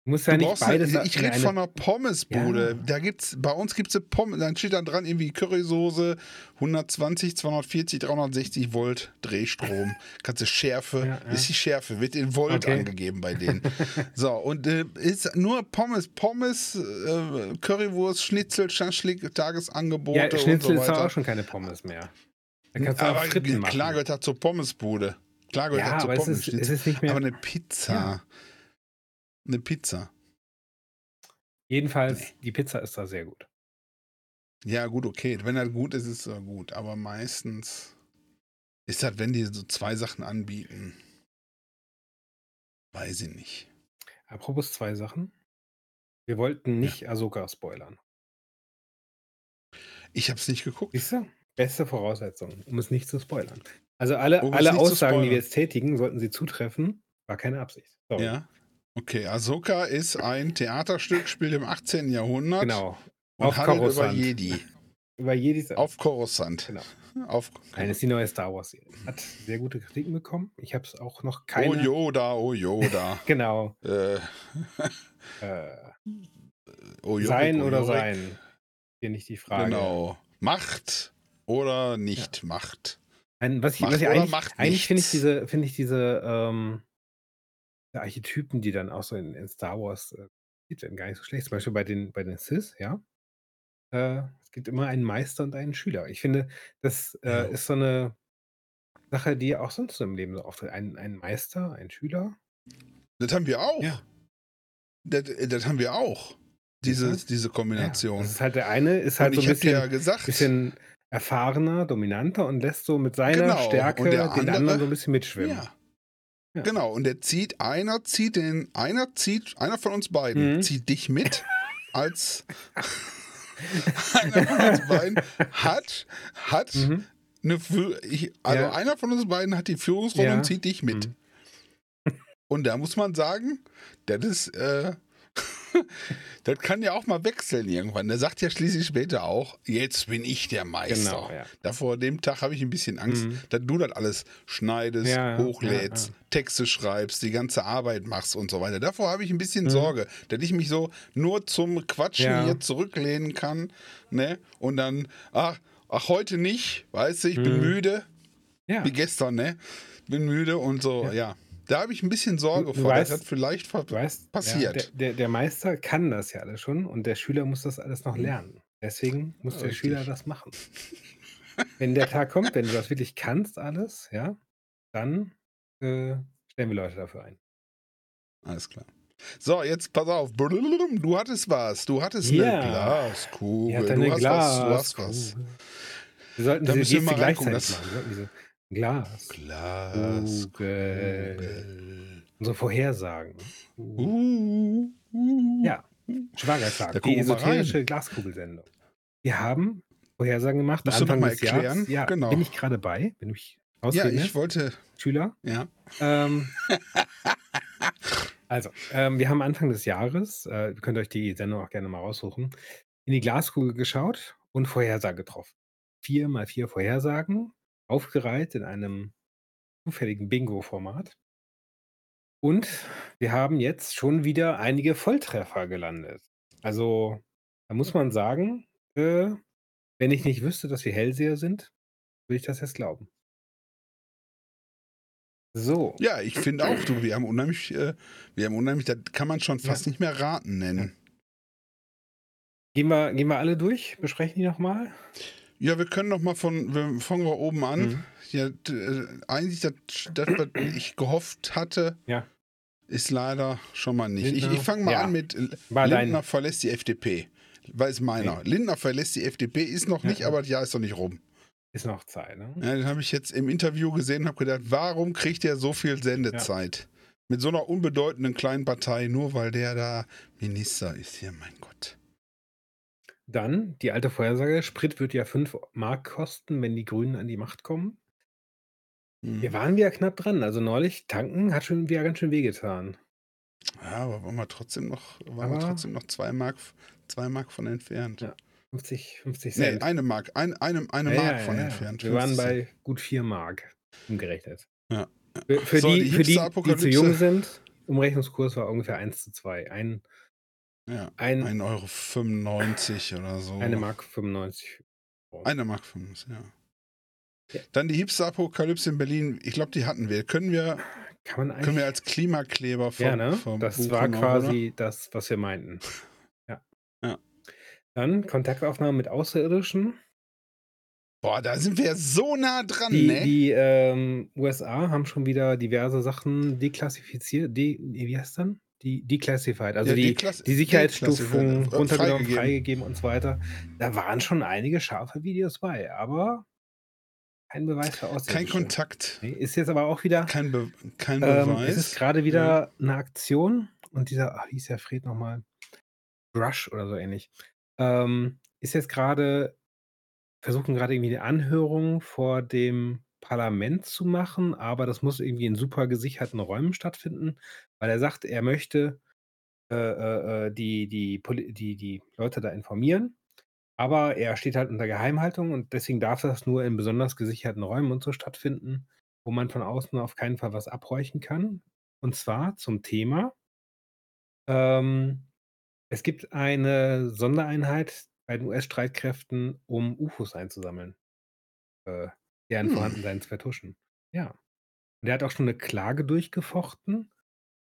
[SPEAKER 2] Du musst
[SPEAKER 1] Du
[SPEAKER 2] ja nicht beides
[SPEAKER 1] eine, ich rede
[SPEAKER 2] eine-
[SPEAKER 1] von einer Pommesbude.
[SPEAKER 2] Ja.
[SPEAKER 1] Da gibt's, bei uns gibt es Pommes, dann steht da dran irgendwie Currysoße, 120, 240, 360 Volt Drehstrom. [laughs] Kannst du Schärfe,
[SPEAKER 2] Ja, ja.
[SPEAKER 1] ist die Schärfe, wird in Volt
[SPEAKER 2] Okay.
[SPEAKER 1] angegeben bei denen. [laughs] so, und äh, ist nur Pommes, Pommes, äh, Currywurst, Schnitzel, Schaschlik, Tagesangebote
[SPEAKER 2] Ja,
[SPEAKER 1] und so
[SPEAKER 2] Schnitzel ist
[SPEAKER 1] weiter.
[SPEAKER 2] auch schon keine Pommes mehr. Da kannst du
[SPEAKER 1] aber
[SPEAKER 2] auch Fritten machen.
[SPEAKER 1] klar gehört das zur Pommesbude. Klar gehört
[SPEAKER 2] ja,
[SPEAKER 1] das zur
[SPEAKER 2] aber es
[SPEAKER 1] Pommes.
[SPEAKER 2] ist, es ist nicht mehr.
[SPEAKER 1] aber eine Pizza.
[SPEAKER 2] Ja.
[SPEAKER 1] Eine Pizza.
[SPEAKER 2] Jedenfalls, die Pizza ist da sehr gut.
[SPEAKER 1] Ja, gut, okay. Wenn das gut ist, ist es gut. Aber meistens ist das, wenn die so zwei Sachen anbieten. Weiß ich nicht.
[SPEAKER 2] Apropos zwei Sachen. Wir wollten nicht Ahsoka spoilern.
[SPEAKER 1] Ich habe es nicht geguckt.
[SPEAKER 2] Siehst du? Beste Voraussetzung, um es nicht zu spoilern. Also alle,
[SPEAKER 1] Um
[SPEAKER 2] alle Aussagen, die wir jetzt tätigen, sollten sie zutreffen. War keine Absicht. Sorry.
[SPEAKER 1] Ja. Okay, Ahsoka ist ein Theaterstück, spielt im 18. Jahrhundert
[SPEAKER 2] Genau.
[SPEAKER 1] und
[SPEAKER 2] Auf
[SPEAKER 1] handelt über
[SPEAKER 2] Coruscant.
[SPEAKER 1] Jedi.
[SPEAKER 2] Über Jedis.
[SPEAKER 1] Auf Coruscant.
[SPEAKER 2] Genau.
[SPEAKER 1] Auf,
[SPEAKER 2] ist die neue Star Wars Serie. Hat sehr gute Kritiken bekommen. Ich habe es auch noch
[SPEAKER 1] oh
[SPEAKER 2] keine.
[SPEAKER 1] Yoda, oh Yoda. [laughs]
[SPEAKER 2] Genau.
[SPEAKER 1] äh,
[SPEAKER 2] Äh,
[SPEAKER 1] oh Jorik,
[SPEAKER 2] sein
[SPEAKER 1] oh
[SPEAKER 2] oder
[SPEAKER 1] Jorik.
[SPEAKER 2] sein? Hier nicht die Frage.
[SPEAKER 1] Genau. Macht oder nicht Macht.
[SPEAKER 2] Ein, was ich,
[SPEAKER 1] Macht
[SPEAKER 2] was ich eigentlich, eigentlich finde ich diese, finde ich diese ähm, diese Archetypen, die dann auch so in, in Star Wars äh, werden, gar nicht so schlecht. Zum Beispiel bei den, bei den Sith, ja. Äh, es gibt immer einen Meister und einen Schüler. Ich finde, das äh,
[SPEAKER 1] Ja.
[SPEAKER 2] ist so eine Sache, die auch sonst so im Leben so auftritt. Ein, ein Meister, ein Schüler.
[SPEAKER 1] Das haben wir auch.
[SPEAKER 2] Ja.
[SPEAKER 1] Das, das haben wir auch. Diese, diese Kombination.
[SPEAKER 2] Das ist halt der eine, ist halt
[SPEAKER 1] und
[SPEAKER 2] so ein bisschen,
[SPEAKER 1] ja gesagt,
[SPEAKER 2] bisschen erfahrener, dominanter und lässt so mit seiner
[SPEAKER 1] Genau.
[SPEAKER 2] Stärke den
[SPEAKER 1] andere-
[SPEAKER 2] anderen so ein bisschen mitschwimmen.
[SPEAKER 1] ja.
[SPEAKER 2] Ja.
[SPEAKER 1] Genau, und der zieht, einer zieht den, einer zieht, einer von uns beiden
[SPEAKER 2] Mhm.
[SPEAKER 1] zieht dich mit [laughs] als [laughs] einer von uns beiden hat, hat
[SPEAKER 2] Mhm.
[SPEAKER 1] eine ich, also
[SPEAKER 2] Ja.
[SPEAKER 1] einer von uns beiden hat die Führungsrolle
[SPEAKER 2] Ja.
[SPEAKER 1] und zieht dich mit.
[SPEAKER 2] Mhm.
[SPEAKER 1] Und da muss man sagen, das ist, äh, [laughs] das kann ja auch mal wechseln irgendwann. Der sagt ja schließlich später auch, jetzt bin ich der Meister.
[SPEAKER 2] Genau, ja.
[SPEAKER 1] Da vor dem Tag habe ich ein bisschen Angst,
[SPEAKER 2] Mhm.
[SPEAKER 1] dass du das alles schneidest,
[SPEAKER 2] Ja,
[SPEAKER 1] hochlädst,
[SPEAKER 2] ja,
[SPEAKER 1] Texte schreibst, die ganze Arbeit machst und so weiter. Davor habe ich ein bisschen
[SPEAKER 2] Mhm.
[SPEAKER 1] Sorge, dass ich mich so nur zum Quatschen hier zurücklehnen kann, ne? Und dann, ach, ach heute nicht, weißt du, ich bin
[SPEAKER 2] Mhm.
[SPEAKER 1] müde,
[SPEAKER 2] Ja.
[SPEAKER 1] wie gestern, ne? Bin müde und so,
[SPEAKER 2] Ja.
[SPEAKER 1] Ja. Da habe ich ein bisschen Sorge
[SPEAKER 2] Du-
[SPEAKER 1] vor,
[SPEAKER 2] weißt-
[SPEAKER 1] das vielleicht ver
[SPEAKER 2] Du weißt,
[SPEAKER 1] passiert.
[SPEAKER 2] Ja, der, der, der Meister kann das ja alles schon und der Schüler muss das alles noch
[SPEAKER 1] Mhm.
[SPEAKER 2] lernen. Deswegen muss der
[SPEAKER 1] Richtig.
[SPEAKER 2] Schüler das machen. wenn der Tag kommt, wenn du das wirklich kannst, alles, ja, dann äh, stellen wir Leute dafür ein.
[SPEAKER 1] Alles klar. So, jetzt pass auf. Du hattest was. Du hattest
[SPEAKER 2] Ja.
[SPEAKER 1] eine Glaskugel.
[SPEAKER 2] Hat
[SPEAKER 1] du, hast was, du hast was.
[SPEAKER 2] Wir sollten
[SPEAKER 1] Da
[SPEAKER 2] diese Geste gleichzeitig
[SPEAKER 1] das-
[SPEAKER 2] machen. Diese Glas.
[SPEAKER 1] Glaskugel.
[SPEAKER 2] Unsere Vorhersagen.
[SPEAKER 1] Uh, uh.
[SPEAKER 2] Ja. Schwagertag, die esoterische Glaskugelsendung. Wir haben Vorhersagen gemacht.
[SPEAKER 1] Musst du
[SPEAKER 2] Anfang
[SPEAKER 1] noch mal
[SPEAKER 2] des
[SPEAKER 1] erklären?
[SPEAKER 2] Jahres. Ja,
[SPEAKER 1] Genau.
[SPEAKER 2] bin ich gerade bei. Bin ich
[SPEAKER 1] Ja,
[SPEAKER 2] ausreden
[SPEAKER 1] ich
[SPEAKER 2] lässt.
[SPEAKER 1] wollte.
[SPEAKER 2] Schüler.
[SPEAKER 1] Ja.
[SPEAKER 2] Ähm, [laughs] also, ähm, wir haben Anfang des Jahres, äh, ihr könnt euch die Sendung auch gerne mal raussuchen, in die Glaskugel geschaut und Vorhersage getroffen. Vier mal vier Vorhersagen, aufgereiht in einem zufälligen Bingo-Format. Und wir haben jetzt schon wieder einige Volltreffer gelandet. Also, da muss man sagen, äh, wenn ich nicht wüsste, dass wir Hellseher sind, würde ich das jetzt glauben. So.
[SPEAKER 1] Ja, ich finde auch, du, wir haben unheimlich, äh, wir haben unheimlich, das kann man schon
[SPEAKER 2] Ja.
[SPEAKER 1] fast nicht mehr raten nennen.
[SPEAKER 2] Gehen wir, gehen wir alle durch? Besprechen die nochmal?
[SPEAKER 1] Ja, wir können noch mal von, wir fangen wir oben an.
[SPEAKER 2] Mhm.
[SPEAKER 1] Ja, äh, eigentlich, das, das, was ich gehofft hatte,
[SPEAKER 2] Ja.
[SPEAKER 1] ist leider schon mal nicht. Ich,
[SPEAKER 2] Lindner?
[SPEAKER 1] ich fange mal
[SPEAKER 2] Ja.
[SPEAKER 1] an mit L-
[SPEAKER 2] War dein-
[SPEAKER 1] Lindner verlässt die FDP. Weil es meiner. Lindner verlässt die FDP, ist noch
[SPEAKER 2] Ja,
[SPEAKER 1] nicht,
[SPEAKER 2] ja.
[SPEAKER 1] aber das Jahr ist noch nicht rum.
[SPEAKER 2] Ist noch Zeit, ne?
[SPEAKER 1] Ja, den habe ich jetzt im Interview gesehen und habe gedacht, warum kriegt er so viel Sendezeit? Mit so einer unbedeutenden kleinen Partei, nur weil der da Minister ist hier, mein Gott.
[SPEAKER 2] Dann die alte Vorhersage: Sprit wird ja 5 Mark kosten, wenn die Grünen an die Macht kommen.
[SPEAKER 1] Hm.
[SPEAKER 2] Wir waren wieder knapp dran. Also neulich tanken hat schon wieder ganz schön wehgetan.
[SPEAKER 1] Ja, aber waren wir trotzdem noch, waren wir
[SPEAKER 2] Aber-
[SPEAKER 1] trotzdem noch zwei Mark, zwei Mark von entfernt.
[SPEAKER 2] Ja. 50, 50
[SPEAKER 1] Nee,
[SPEAKER 2] Cent.
[SPEAKER 1] eine Mark, ein, eine, eine
[SPEAKER 2] Ja,
[SPEAKER 1] Mark
[SPEAKER 2] ja,
[SPEAKER 1] von
[SPEAKER 2] ja,
[SPEAKER 1] entfernt.
[SPEAKER 2] Wir waren
[SPEAKER 1] 50
[SPEAKER 2] bei gut 4 Mark umgerechnet.
[SPEAKER 1] Ja.
[SPEAKER 2] Für, für
[SPEAKER 1] So,
[SPEAKER 2] die,
[SPEAKER 1] die
[SPEAKER 2] für die, die zu jung sind, Umrechnungskurs war ungefähr 1 zu 2. Ein,
[SPEAKER 1] Ja,
[SPEAKER 2] ein,
[SPEAKER 1] 1,95 Euro oder so.
[SPEAKER 2] eine Mark 95.
[SPEAKER 1] Eine Mark 5, ja.
[SPEAKER 2] Ja.
[SPEAKER 1] Dann die Hipster-Apokalypse in Berlin. Ich glaube, die hatten wir. Können wir,
[SPEAKER 2] Kann man
[SPEAKER 1] können wir als Klimakleber ver
[SPEAKER 2] ja, ne?
[SPEAKER 1] verbuchen
[SPEAKER 2] Das war
[SPEAKER 1] auch,
[SPEAKER 2] quasi das, was wir meinten. [laughs] Ja.
[SPEAKER 1] Ja.
[SPEAKER 2] Dann Kontaktaufnahmen mit Außerirdischen.
[SPEAKER 1] Boah, da sind wir so nah dran,
[SPEAKER 2] Die,
[SPEAKER 1] ne?
[SPEAKER 2] die ähm, USA haben schon wieder diverse Sachen deklassifiziert. De, wie heißt dann? Die declassified. Also
[SPEAKER 1] Ja,
[SPEAKER 2] die, die Sicherheitsstufung
[SPEAKER 1] äh,
[SPEAKER 2] runtergenommen,
[SPEAKER 1] freigegeben.
[SPEAKER 2] freigegeben und so weiter. Da waren schon einige scharfe Videos bei, aber kein Beweis für
[SPEAKER 1] Kein
[SPEAKER 2] Außerirdische.
[SPEAKER 1] Kontakt,
[SPEAKER 2] Nee, ist jetzt aber auch wieder.
[SPEAKER 1] kein, Be kein
[SPEAKER 2] Ähm,
[SPEAKER 1] Beweis.
[SPEAKER 2] es ist gerade wieder eine Aktion und dieser, ach, hieß der Fred nochmal? Brush oder so ähnlich. Ähm, ist jetzt gerade, versuchen gerade irgendwie eine Anhörung vor dem Parlament zu machen, aber das muss irgendwie in super gesicherten Räumen stattfinden, weil er sagt, er möchte äh, äh, äh, die, die, die, die Leute da informieren. Aber er steht halt unter Geheimhaltung und deswegen darf das nur in besonders gesicherten Räumen und so stattfinden, wo man von außen auf keinen Fall was abhorchen kann. Und zwar zum Thema. Ähm, es gibt eine Sondereinheit bei den US-Streitkräften, um UFOs einzusammeln. Äh, deren
[SPEAKER 1] Hm.
[SPEAKER 2] Vorhandensein zu vertuschen. Ja. Und er hat auch schon eine Klage durchgefochten,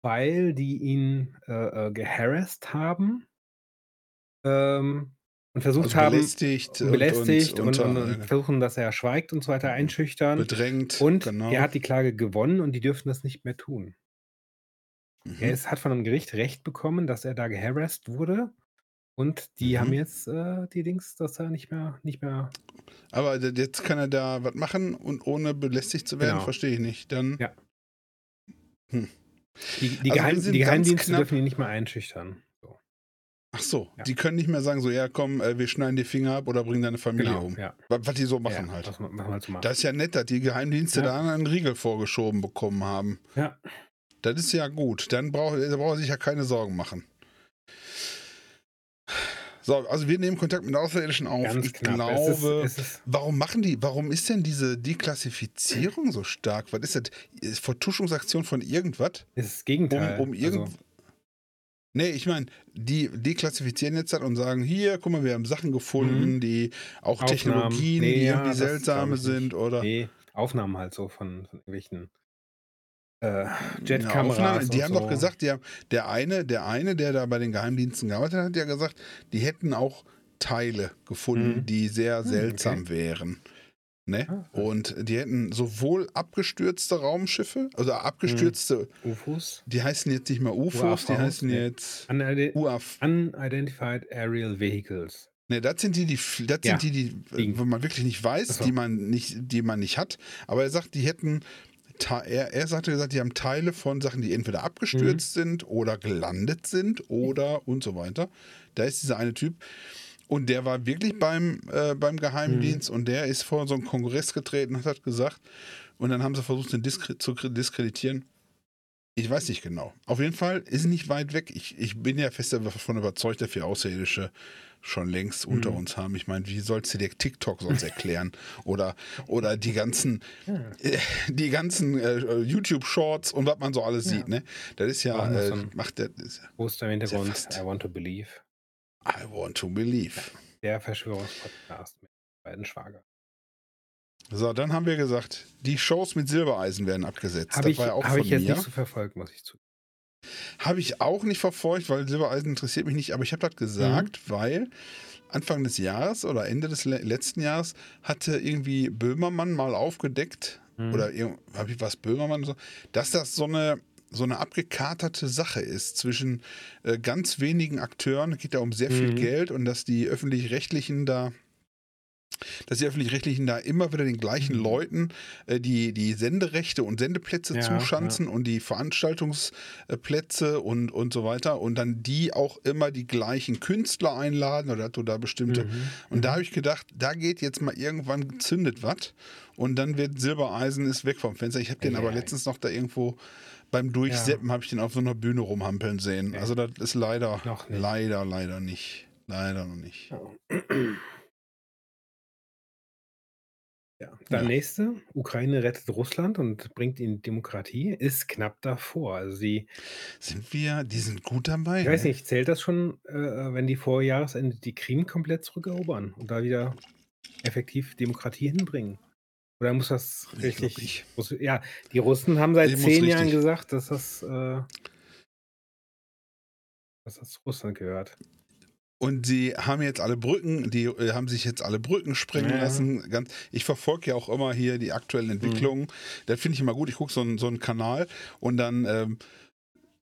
[SPEAKER 2] weil die ihn äh, äh, geharrasst haben ähm, und versucht
[SPEAKER 1] also
[SPEAKER 2] haben,
[SPEAKER 1] belästigt,
[SPEAKER 2] und belästigt und, und, und versuchen, dass er schweigt und so weiter einschüchtern.
[SPEAKER 1] bedrängt.
[SPEAKER 2] Und
[SPEAKER 1] genau.
[SPEAKER 2] er hat die Klage gewonnen und die dürfen das nicht mehr tun.
[SPEAKER 1] Mhm.
[SPEAKER 2] Er ist, hat von einem Gericht Recht bekommen, dass er da geharasst wurde. Und die
[SPEAKER 1] Mhm.
[SPEAKER 2] haben jetzt äh, die Dings, dass er nicht mehr, nicht mehr.
[SPEAKER 1] Aber jetzt kann er da was machen und ohne belästigt zu werden,
[SPEAKER 2] Genau.
[SPEAKER 1] verstehe ich nicht. Dann
[SPEAKER 2] Ja.
[SPEAKER 1] Hm.
[SPEAKER 2] Die, die,
[SPEAKER 1] Also
[SPEAKER 2] Geheim, die Geheimdienste
[SPEAKER 1] knapp-
[SPEAKER 2] dürfen ihn nicht mehr einschüchtern. So.
[SPEAKER 1] Ach so,
[SPEAKER 2] Ja.
[SPEAKER 1] die können nicht mehr sagen, so, ja, komm, äh, wir schneiden die Finger ab oder bringen deine Familie
[SPEAKER 2] Genau,
[SPEAKER 1] um.
[SPEAKER 2] ja.
[SPEAKER 1] Was, was die so machen
[SPEAKER 2] ja,
[SPEAKER 1] halt.
[SPEAKER 2] Was was man so macht.
[SPEAKER 1] Das ist ja nett, dass die Geheimdienste da einen Riegel vorgeschoben bekommen haben.
[SPEAKER 2] ja.
[SPEAKER 1] Das ist ja gut. Dann braucht da braucht er sich ja keine Sorgen machen. So, also wir nehmen Kontakt mit Außerirdischen auf.
[SPEAKER 2] Ganz
[SPEAKER 1] ich
[SPEAKER 2] knapp.
[SPEAKER 1] glaube,
[SPEAKER 2] es ist, es ist,
[SPEAKER 1] warum machen die, warum ist denn diese Deklassifizierung so stark? Was ist das? Vertuschungsaktion von irgendwas?
[SPEAKER 2] es ist das
[SPEAKER 1] Um,
[SPEAKER 2] Gegenteil.
[SPEAKER 1] um irgend.
[SPEAKER 2] also,
[SPEAKER 1] Nee, ich meine, die deklassifizieren jetzt halt und sagen, hier, guck mal, wir haben Sachen gefunden, die auch
[SPEAKER 2] Mhm. Aufnahmen.
[SPEAKER 1] Technologien,
[SPEAKER 2] Nee,
[SPEAKER 1] die
[SPEAKER 2] ja,
[SPEAKER 1] irgendwie
[SPEAKER 2] das
[SPEAKER 1] seltsame sind oder
[SPEAKER 2] nee, Aufnahmen halt so von, von irgendwelchen äh, Jetkameras.
[SPEAKER 1] Die haben
[SPEAKER 2] so.
[SPEAKER 1] doch gesagt, die haben, der eine, der eine, der da bei den Geheimdiensten gearbeitet hat, hat ja gesagt, die hätten auch Teile gefunden,
[SPEAKER 2] Mhm.
[SPEAKER 1] die sehr
[SPEAKER 2] Hm,
[SPEAKER 1] seltsam wären. Ne?
[SPEAKER 2] Ah.
[SPEAKER 1] Und die hätten sowohl abgestürzte Raumschiffe, also abgestürzte,
[SPEAKER 2] UFOs.
[SPEAKER 1] die heißen jetzt nicht mehr UFOs,
[SPEAKER 2] UAVs,
[SPEAKER 1] die heißen
[SPEAKER 2] nee.
[SPEAKER 1] jetzt
[SPEAKER 2] Unide. Unidentified Aerial Vehicles.
[SPEAKER 1] Ne, das sind die, die, das
[SPEAKER 2] Ja,
[SPEAKER 1] sind die, die, wo man wirklich nicht weiß,
[SPEAKER 2] so.
[SPEAKER 1] die man nicht, die man nicht hat. Aber er sagt, die hätten, Te- er, er sagte gesagt, die haben Teile von Sachen, die entweder abgestürzt
[SPEAKER 2] Mhm.
[SPEAKER 1] sind oder gelandet sind oder und so weiter. Da ist dieser eine Typ. Und der war wirklich beim, äh, beim Geheimdienst
[SPEAKER 2] Mhm.
[SPEAKER 1] und der ist vor so einen Kongress getreten und hat gesagt, und dann haben sie versucht, ihn zu kre- diskreditieren. Ich weiß nicht genau. Auf jeden Fall ist nicht weit weg. Ich, ich bin ja fest davon überzeugt, dass wir Außerirdische schon längst unter
[SPEAKER 2] Mhm.
[SPEAKER 1] uns haben. Ich meine, wie sollst du dir TikTok sonst erklären? [laughs] oder, oder die ganzen,
[SPEAKER 2] Ja.
[SPEAKER 1] äh, die ganzen äh, YouTube-Shorts und was man so alles
[SPEAKER 2] Ja.
[SPEAKER 1] sieht, ne? Das ist ja, äh,
[SPEAKER 2] so
[SPEAKER 1] macht der,
[SPEAKER 2] Poster im Hintergrund. I want to believe.
[SPEAKER 1] I want to believe.
[SPEAKER 2] Der Verschwörungspodcast mit beiden Schwager.
[SPEAKER 1] So, dann haben wir gesagt, die Shows mit Silbereisen werden abgesetzt.
[SPEAKER 2] Habe
[SPEAKER 1] das
[SPEAKER 2] ich,
[SPEAKER 1] war ja auch
[SPEAKER 2] hab
[SPEAKER 1] von
[SPEAKER 2] ich jetzt
[SPEAKER 1] mir.
[SPEAKER 2] nicht so verfolgt, muss ich zu.
[SPEAKER 1] Habe ich auch nicht verfolgt, weil Silbereisen interessiert mich nicht, aber ich habe das gesagt,
[SPEAKER 2] Mhm.
[SPEAKER 1] weil Anfang des Jahres oder Ende des le letzten Jahres hatte irgendwie Böhmermann mal aufgedeckt,
[SPEAKER 2] Mhm.
[SPEAKER 1] oder habe ich was Böhmermann so, dass das so eine so eine abgekaterte Sache ist zwischen äh, ganz wenigen Akteuren. Es geht da um sehr viel
[SPEAKER 2] Mhm.
[SPEAKER 1] Geld und dass die öffentlich-rechtlichen da dass die öffentlich-rechtlichen da immer wieder den gleichen
[SPEAKER 2] Mhm.
[SPEAKER 1] Leuten äh, die, die Senderechte und Sendeplätze
[SPEAKER 2] Ja,
[SPEAKER 1] zuschanzen und die Veranstaltungsplätze und, und so weiter und dann die auch immer die gleichen Künstler einladen oder du da bestimmte.
[SPEAKER 2] Mhm.
[SPEAKER 1] Und da habe ich gedacht, da geht jetzt mal irgendwann zündet was und dann wird Silbereisen ist weg vom Fenster. Ich habe den
[SPEAKER 2] Ja.
[SPEAKER 1] aber letztens noch da irgendwo beim Durchseppen habe ich den auf so einer Bühne rumhampeln sehen.
[SPEAKER 2] Ja.
[SPEAKER 1] Also das ist leider, leider, leider nicht. Leider noch nicht.
[SPEAKER 2] Ja. Dann
[SPEAKER 1] Ja.
[SPEAKER 2] nächste, Ukraine rettet Russland und bringt ihnen Demokratie, ist knapp davor. Also sie,
[SPEAKER 1] Sind wir, die sind gut dabei.
[SPEAKER 2] ich weiß
[SPEAKER 1] ne?
[SPEAKER 2] nicht, zählt das schon, äh, wenn die vor Jahresende die Krim komplett zurückerobern und da wieder effektiv Demokratie hinbringen? Oder muss das
[SPEAKER 1] ich glaub
[SPEAKER 2] richtig?
[SPEAKER 1] nicht.
[SPEAKER 2] Russ- Ja, die Russen haben seit
[SPEAKER 1] muss
[SPEAKER 2] zehn Jahren
[SPEAKER 1] richtig.
[SPEAKER 2] gesagt, dass das, äh, dass das Russland gehört.
[SPEAKER 1] Und sie haben jetzt alle Brücken, die äh, haben sich jetzt alle Brücken sprengen
[SPEAKER 2] Ja. Mhm.
[SPEAKER 1] lassen. Ganz, ich verfolge ja auch immer hier die aktuellen Entwicklungen. Das finde ich immer gut. Ich gucke so, einen- so einen Kanal und dann ähm,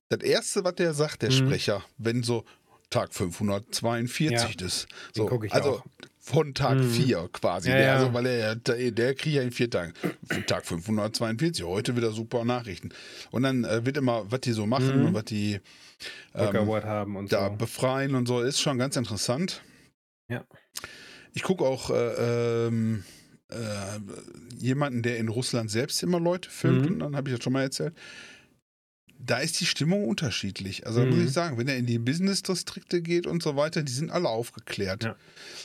[SPEAKER 1] das Erste, was der sagt, der
[SPEAKER 2] Mhm.
[SPEAKER 1] Sprecher, wenn so Tag 542 ist.
[SPEAKER 2] Den
[SPEAKER 1] So, also
[SPEAKER 2] auch.
[SPEAKER 1] von Tag
[SPEAKER 2] Mhm.
[SPEAKER 1] 4 quasi.
[SPEAKER 2] Ja,
[SPEAKER 1] der,
[SPEAKER 2] ja.
[SPEAKER 1] Also, weil er, der, der kriegt ja in vier Tagen. [clears throat] Tag 542, heute wieder super Nachrichten. Und dann äh, wird immer, was die so machen
[SPEAKER 2] Mhm.
[SPEAKER 1] und was die ähm,
[SPEAKER 2] haben und
[SPEAKER 1] da
[SPEAKER 2] so.
[SPEAKER 1] befreien und so, ist schon ganz interessant.
[SPEAKER 2] Ja.
[SPEAKER 1] Ich gucke auch äh, ähm, äh, jemanden, der in Russland selbst immer Leute filmt,
[SPEAKER 2] Mhm.
[SPEAKER 1] und dann habe ich das schon mal erzählt. Da ist die Stimmung unterschiedlich. Also da muss
[SPEAKER 2] Mhm.
[SPEAKER 1] ich sagen, wenn er in die Business-Distrikte geht und so weiter, die sind alle aufgeklärt.
[SPEAKER 2] Ja.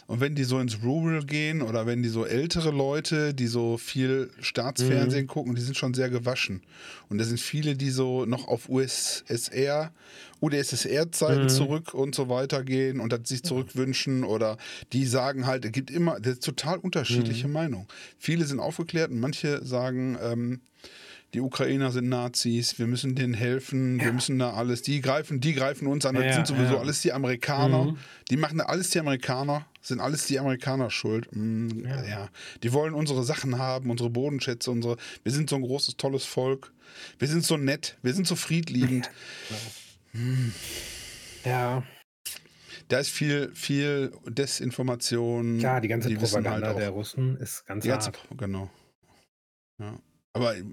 [SPEAKER 1] Und wenn die so ins Rural gehen oder wenn die so ältere Leute, die so viel Staatsfernsehen
[SPEAKER 2] Mhm.
[SPEAKER 1] gucken, die sind schon sehr gewaschen. Und da sind viele, die so noch auf USSR, UdSSR-Zeiten
[SPEAKER 2] Mhm.
[SPEAKER 1] zurück und so weiter gehen und das sich zurückwünschen oder die sagen halt, es gibt immer, das ist total unterschiedliche
[SPEAKER 2] Mhm.
[SPEAKER 1] Meinungen. Viele sind aufgeklärt und manche sagen, ähm, die Ukrainer sind Nazis, wir müssen denen helfen, wir
[SPEAKER 2] Ja.
[SPEAKER 1] müssen da alles, die greifen, die greifen uns an, das
[SPEAKER 2] Ja,
[SPEAKER 1] sind sowieso
[SPEAKER 2] ja.
[SPEAKER 1] alles die Amerikaner,
[SPEAKER 2] Mhm.
[SPEAKER 1] die machen da alles die Amerikaner, sind alles die Amerikaner schuld. Mm,
[SPEAKER 2] Ja.
[SPEAKER 1] Die wollen unsere Sachen haben, unsere Bodenschätze, unsere, wir sind so ein großes, tolles Volk, wir sind so nett, wir sind so friedliebend.
[SPEAKER 2] Genau. Ja,
[SPEAKER 1] Da ist viel, viel Desinformation.
[SPEAKER 2] klar, die ganze
[SPEAKER 1] die
[SPEAKER 2] Propaganda
[SPEAKER 1] halt auch-
[SPEAKER 2] der Russen ist ganz
[SPEAKER 1] Die ganze,
[SPEAKER 2] hart.
[SPEAKER 1] genau. Ja. Aber äh,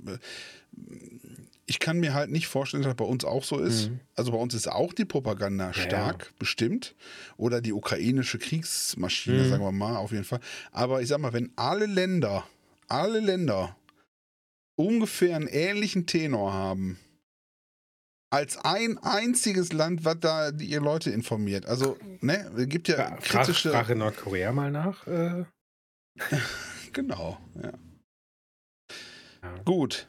[SPEAKER 1] ich kann mir halt nicht vorstellen, dass das bei uns auch so ist.
[SPEAKER 2] Mhm.
[SPEAKER 1] Also bei uns ist auch die Propaganda
[SPEAKER 2] Ja,
[SPEAKER 1] stark, bestimmt. Oder die ukrainische Kriegsmaschine,
[SPEAKER 2] Mhm.
[SPEAKER 1] sagen wir mal, auf jeden Fall. Aber ich sag mal, wenn alle Länder, alle Länder ungefähr einen ähnlichen Tenor haben, als ein einziges Land, was da die ihr Leute informiert. Also, ne, es gibt ja
[SPEAKER 2] Ja,
[SPEAKER 1] kritische.
[SPEAKER 2] frag in Nordkorea mal nach. Äh, [laughs]
[SPEAKER 1] Genau, ja.
[SPEAKER 2] Ja.
[SPEAKER 1] Gut.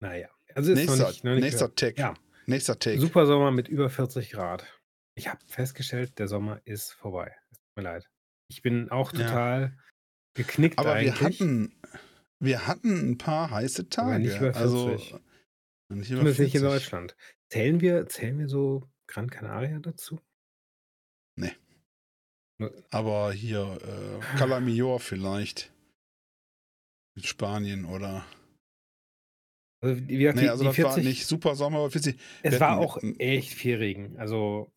[SPEAKER 2] Naja, also ist
[SPEAKER 1] Nächster,
[SPEAKER 2] noch nicht, noch nicht
[SPEAKER 1] nächster Tag.
[SPEAKER 2] Ja.
[SPEAKER 1] Nächster Take.
[SPEAKER 2] Super Sommer mit über 40 Grad. Ich habe festgestellt, der Sommer ist vorbei. Es tut mir leid. Ich bin auch
[SPEAKER 1] Ja.
[SPEAKER 2] total geknickt
[SPEAKER 1] Aber wir
[SPEAKER 2] eigentlich.
[SPEAKER 1] hatten, wir hatten ein paar heiße Tage.
[SPEAKER 2] Aber nicht über
[SPEAKER 1] Also,
[SPEAKER 2] 40.
[SPEAKER 1] nicht über
[SPEAKER 2] Zumindest nicht in
[SPEAKER 1] 40.
[SPEAKER 2] Deutschland. Zählen wir, zählen wir so Gran Canaria dazu?
[SPEAKER 1] Aber hier, äh, Calamior vielleicht. Spanien oder.
[SPEAKER 2] Also, wie gesagt,
[SPEAKER 1] Nee,
[SPEAKER 2] die,
[SPEAKER 1] also
[SPEAKER 2] die
[SPEAKER 1] das war
[SPEAKER 2] 40,
[SPEAKER 1] nicht super Sommer, aber 40.
[SPEAKER 2] es war
[SPEAKER 1] hatten-
[SPEAKER 2] auch echt viel Regen. Also,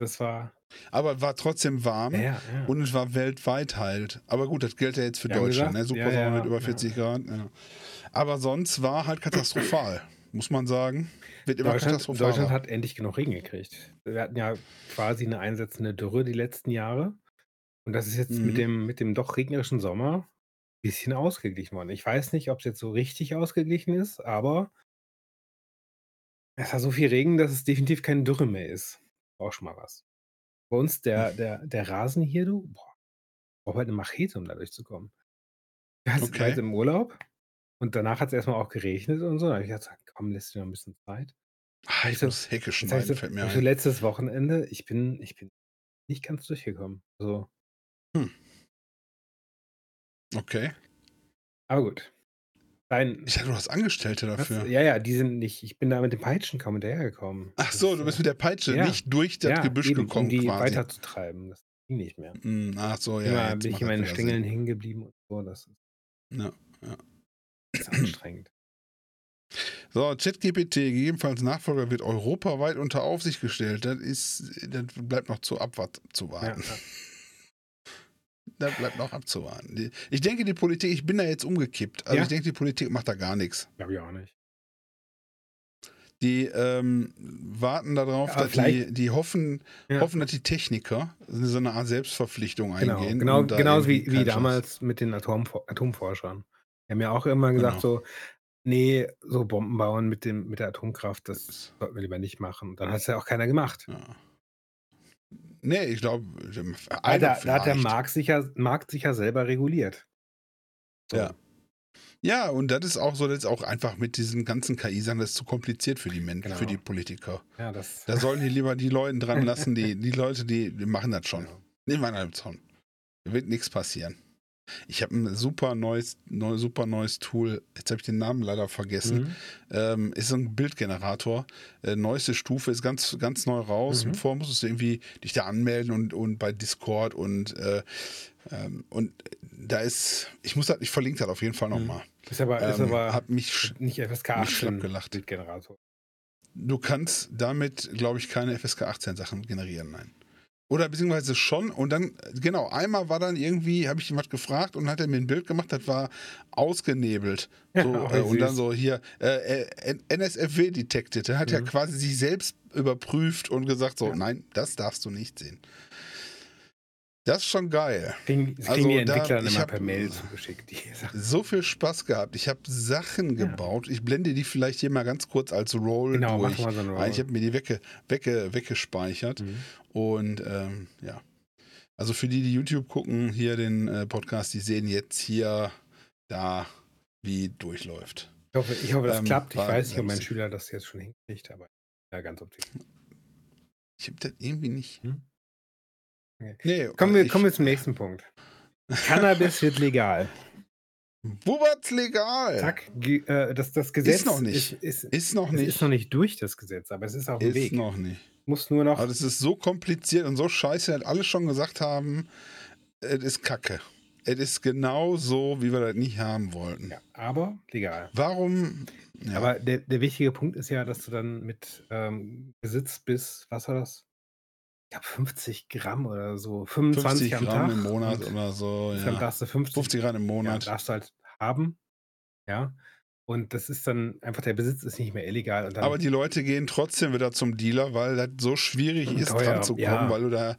[SPEAKER 2] das war,
[SPEAKER 1] Aber war trotzdem warm.
[SPEAKER 2] ja, ja. ja.
[SPEAKER 1] Und es war weltweit halt. Aber gut, das gilt ja jetzt für
[SPEAKER 2] haben
[SPEAKER 1] Deutschland. ne? Super
[SPEAKER 2] ja,
[SPEAKER 1] Sommer
[SPEAKER 2] ja,
[SPEAKER 1] mit über
[SPEAKER 2] ja.
[SPEAKER 1] 40 Grad. Ja. Aber sonst war halt katastrophal, muss man sagen. Wird immer
[SPEAKER 2] Deutschland,
[SPEAKER 1] katastrophaler.
[SPEAKER 2] Deutschland hat endlich genug Regen gekriegt. Wir hatten ja quasi eine einsetzende Dürre die letzten Jahre. Und das ist jetzt
[SPEAKER 1] Mhm.
[SPEAKER 2] mit, dem, mit dem doch regnerischen Sommer bisschen ausgeglichen worden. Ich weiß nicht, ob es jetzt so richtig ausgeglichen ist, aber es war so viel Regen, dass es definitiv keine Dürre mehr ist. Auch schon mal was. Bei uns, der, der, der Rasen hier, du, boah, braucht halt eine Machete, um da durchzukommen. Wir waren
[SPEAKER 1] Okay.
[SPEAKER 2] im Urlaub und danach hat es erstmal auch geregnet und so. Da habe ich gedacht, komm, lässt dir noch ein bisschen Zeit.
[SPEAKER 1] Ah, ich
[SPEAKER 2] so-
[SPEAKER 1] muss Hecke
[SPEAKER 2] Jetzt sag ich
[SPEAKER 1] schneiden,
[SPEAKER 2] so,
[SPEAKER 1] fällt mir
[SPEAKER 2] so
[SPEAKER 1] ein.
[SPEAKER 2] letztes Wochenende, ich bin, ich bin nicht ganz durchgekommen. So,
[SPEAKER 1] Okay.
[SPEAKER 2] aber gut. kleinen.
[SPEAKER 1] Ich dachte, du hast Angestellte dafür.
[SPEAKER 2] Ja, ja, die sind nicht. Ich bin da mit dem Peitschen kaum hinterhergekommen.
[SPEAKER 1] Ach
[SPEAKER 2] Das,
[SPEAKER 1] so, du
[SPEAKER 2] äh,
[SPEAKER 1] bist mit der Peitsche
[SPEAKER 2] ja.
[SPEAKER 1] nicht durch das
[SPEAKER 2] ja,
[SPEAKER 1] Gebüsch
[SPEAKER 2] eben, um
[SPEAKER 1] gekommen
[SPEAKER 2] die
[SPEAKER 1] quasi.
[SPEAKER 2] weiterzutreiben. Das ging nicht mehr.
[SPEAKER 1] Hm, Ach so, ja. Jetzt
[SPEAKER 2] bin ich in
[SPEAKER 1] das
[SPEAKER 2] meinen Stängeln
[SPEAKER 1] Sinn.
[SPEAKER 2] hängen geblieben und so. Das
[SPEAKER 1] Ja, ja.
[SPEAKER 2] ist anstrengend. [clears throat]
[SPEAKER 1] So, ChatGPT, gegebenenfalls Nachfolger, wird europaweit unter Aufsicht gestellt. Das ist, das bleibt noch zu abzuwarten.
[SPEAKER 2] Ja, ja. [laughs]
[SPEAKER 1] Das bleibt noch abzuwarten. Ich denke, die Politik, ich bin da jetzt umgekippt. Also
[SPEAKER 2] Ja.
[SPEAKER 1] ich denke, die Politik macht da gar nichts.
[SPEAKER 2] Glaube ich auch nicht.
[SPEAKER 1] Die ähm, warten darauf,
[SPEAKER 2] Aber
[SPEAKER 1] dass die, die hoffen,
[SPEAKER 2] Ja.
[SPEAKER 1] hoffen, dass die Techniker so eine Art Selbstverpflichtung
[SPEAKER 2] Genau,
[SPEAKER 1] eingehen.
[SPEAKER 2] genau
[SPEAKER 1] da
[SPEAKER 2] genauso wie, wie damals mit den Atomfor Atomforschern. Die haben ja auch immer gesagt,
[SPEAKER 1] Genau.
[SPEAKER 2] so, nee, so Bomben bauen mit, dem, mit der Atomkraft, das sollten wir lieber nicht machen. Und dann hat es ja auch keiner gemacht.
[SPEAKER 1] Ja. Nee, ich glaube,
[SPEAKER 2] da, da hat der Markt sich, ja, Markt sich ja selber reguliert. So.
[SPEAKER 1] Ja. Ja, und das ist auch so, das ist auch einfach mit diesen ganzen KI-Sachen, das ist zu kompliziert für die Menschen,
[SPEAKER 2] Genau.
[SPEAKER 1] für die Politiker.
[SPEAKER 2] Ja, das.
[SPEAKER 1] Da sollen die lieber die Leute dran lassen, die, die Leute, die, die machen das schon. [laughs]
[SPEAKER 2] Genau.
[SPEAKER 1] Nehmen wir einen schon. Da wird nichts passieren. Ich habe ein super neues, neu, super neues Tool, jetzt habe ich den Namen leider vergessen.
[SPEAKER 2] Mhm.
[SPEAKER 1] Ähm, ist so ein Bildgenerator. Äh, neueste Stufe ist ganz, ganz neu raus.
[SPEAKER 2] Mhm.
[SPEAKER 1] Vorher musstest du irgendwie dich da anmelden und, und bei Discord und, äh, ähm, und da ist, ich muss das, ich verlinke das auf jeden Fall nochmal.
[SPEAKER 2] Ist aber, ist
[SPEAKER 1] Ähm,
[SPEAKER 2] aber
[SPEAKER 1] hab mich,
[SPEAKER 2] nicht FSK
[SPEAKER 1] mich
[SPEAKER 2] 18
[SPEAKER 1] schlapp gelacht.
[SPEAKER 2] Bildgenerator.
[SPEAKER 1] du kannst damit, glaube ich, keine FSK 18 Sachen generieren, nein. Oder beziehungsweise schon und dann, genau, einmal war dann irgendwie, habe ich ihn was gefragt und hat er mir ein Bild gemacht, das war ausgenebelt. So,
[SPEAKER 2] Ja,
[SPEAKER 1] äh, und dann so hier, äh, NSFW detected. Er hat ja
[SPEAKER 2] Mhm.
[SPEAKER 1] quasi sich selbst überprüft und gesagt, so,
[SPEAKER 2] Ja.
[SPEAKER 1] nein, das darfst du nicht sehen. Das ist schon geil.
[SPEAKER 2] Kriegen, das
[SPEAKER 1] Also
[SPEAKER 2] die
[SPEAKER 1] da-
[SPEAKER 2] Entwickler dann
[SPEAKER 1] ich
[SPEAKER 2] immer per Mail zugeschickt.
[SPEAKER 1] So viel Spaß gehabt. Ich habe Sachen
[SPEAKER 2] Ja.
[SPEAKER 1] gebaut. Ich blende die vielleicht hier mal ganz kurz als Roll
[SPEAKER 2] Genau, mach
[SPEAKER 1] durch.
[SPEAKER 2] mal so eine
[SPEAKER 1] Ah, Ich
[SPEAKER 2] Roll.
[SPEAKER 1] habe mir die wegge, wegge, weggespeichert.
[SPEAKER 2] Mhm.
[SPEAKER 1] Und ähm, ja. Also für die, die YouTube gucken, hier den äh, Podcast, die sehen jetzt hier, da, wie durchläuft.
[SPEAKER 2] Ich hoffe, ich hoffe das
[SPEAKER 1] Ähm,
[SPEAKER 2] klappt. Ich weiß nicht, ob mein. Schüler das jetzt schon hinkriegt, aber ja, ganz optimistisch.
[SPEAKER 1] Ich habe das irgendwie nicht.
[SPEAKER 2] Hm? Okay.
[SPEAKER 1] Nee,
[SPEAKER 2] Kommen wir,
[SPEAKER 1] ich,
[SPEAKER 2] kommen wir zum nächsten Punkt. [laughs] Cannabis wird legal.
[SPEAKER 1] Wo war's legal?
[SPEAKER 2] Zack, äh, das, das Gesetz
[SPEAKER 1] noch nicht.
[SPEAKER 2] Ist, ist,
[SPEAKER 1] Ist noch
[SPEAKER 2] es
[SPEAKER 1] nicht.
[SPEAKER 2] ist noch nicht durch, das Gesetz, aber es ist auf dem
[SPEAKER 1] Ist
[SPEAKER 2] Weg.
[SPEAKER 1] noch nicht.
[SPEAKER 2] Muss nur noch.
[SPEAKER 1] Aber das ist so kompliziert und so scheiße, dass alle schon gesagt haben, es ist Kacke. Es ist genau so, wie wir das nicht haben wollten.
[SPEAKER 2] ja, aber legal.
[SPEAKER 1] Warum? Ja,
[SPEAKER 2] Aber der, der wichtige Punkt ist ja, dass du dann mit ähm, Besitz bis, was war das? Ich glaube 50 Gramm oder so, 25
[SPEAKER 1] 50
[SPEAKER 2] am
[SPEAKER 1] Gramm
[SPEAKER 2] Tag.
[SPEAKER 1] im Monat oder so.
[SPEAKER 2] Dann
[SPEAKER 1] Ja.
[SPEAKER 2] darfst du 50,
[SPEAKER 1] 50 Gramm im
[SPEAKER 2] ja,
[SPEAKER 1] Monat.
[SPEAKER 2] darfst du halt haben. Ja. Und das ist dann einfach, der Besitz ist nicht mehr illegal.
[SPEAKER 1] Aber die Leute gehen trotzdem wieder zum Dealer, weil das so schwierig ist,
[SPEAKER 2] Teuer,
[SPEAKER 1] dran zu kommen,
[SPEAKER 2] ja.
[SPEAKER 1] weil du da.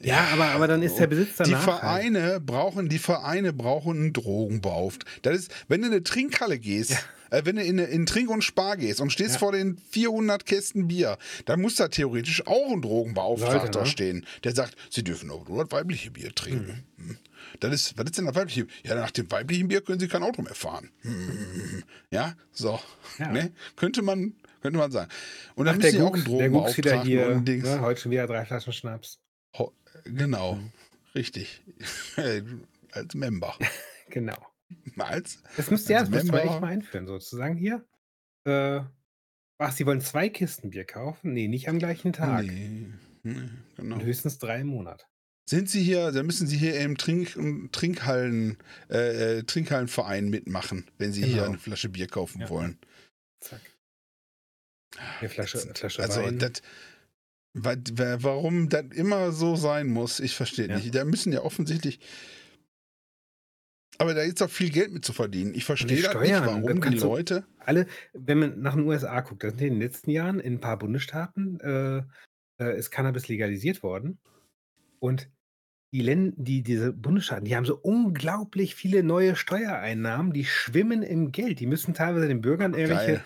[SPEAKER 2] ja, aber, aber dann ist der Besitz
[SPEAKER 1] Die
[SPEAKER 2] danach. halt.
[SPEAKER 1] Vereine brauchen, die Vereine brauchen einen Drogenbeauftragten. Das ist, wenn du in eine Trinkhalle gehst, äh, wenn du in, in Trink und Spar gehst und stehst
[SPEAKER 2] Ja.
[SPEAKER 1] vor den 400 Kästen Bier, dann muss da theoretisch auch ein Drogenbeauftragter
[SPEAKER 2] Sollte, ne?
[SPEAKER 1] stehen, der sagt, sie dürfen nur das weibliche Bier trinken. Hm. Das ist, was ist denn das weibliche? Ja, nach dem weiblichen Bier können sie kein Auto mehr fahren. [laughs] Ja, so.
[SPEAKER 2] Ja.
[SPEAKER 1] Ne? Könnte man, könnte man sagen. Und dann
[SPEAKER 2] Ach, der
[SPEAKER 1] müssen die auch einen
[SPEAKER 2] hier.
[SPEAKER 1] und Dings.
[SPEAKER 2] Ne, heute schon wieder drei Flaschen Schnaps.
[SPEAKER 1] Ho- Genau,
[SPEAKER 2] Mhm.
[SPEAKER 1] richtig. [laughs] Als Member. [laughs]
[SPEAKER 2] Genau.
[SPEAKER 1] Als
[SPEAKER 2] Das müsste ja, das müsste man echt mal einführen, sozusagen hier. Äh, ach, Sie wollen zwei Kisten Bier kaufen? Nee, nicht am gleichen Tag.
[SPEAKER 1] Nee, nee, genau.
[SPEAKER 2] Höchstens drei im Monat.
[SPEAKER 1] Sind Sie hier, da müssen Sie hier im Trink, Trinkhallen, äh, äh, Trinkhallenverein mitmachen, wenn Sie hier
[SPEAKER 2] Genau.
[SPEAKER 1] eine Flasche Bier kaufen
[SPEAKER 2] Ja.
[SPEAKER 1] wollen.
[SPEAKER 2] Zack. Eine Flasche,
[SPEAKER 1] Ätzend.
[SPEAKER 2] Flasche
[SPEAKER 1] also
[SPEAKER 2] Wein.
[SPEAKER 1] das, wa- wa- warum das immer so sein muss, ich verstehe
[SPEAKER 2] Ja.
[SPEAKER 1] nicht. Da müssen ja offensichtlich. Aber da ist auch viel Geld mit zu verdienen. Ich verstehe das nicht, warum
[SPEAKER 2] dann
[SPEAKER 1] die Leute.
[SPEAKER 2] Alle, wenn man nach den USA guckt, sind in den letzten Jahren in ein paar Bundesstaaten äh, äh, ist Cannabis legalisiert worden. Und die, Län die diese Bundesstaaten, die haben so unglaublich viele neue Steuereinnahmen, die schwimmen im Geld. Die müssen teilweise den Bürgern irgendwelche
[SPEAKER 1] Geil.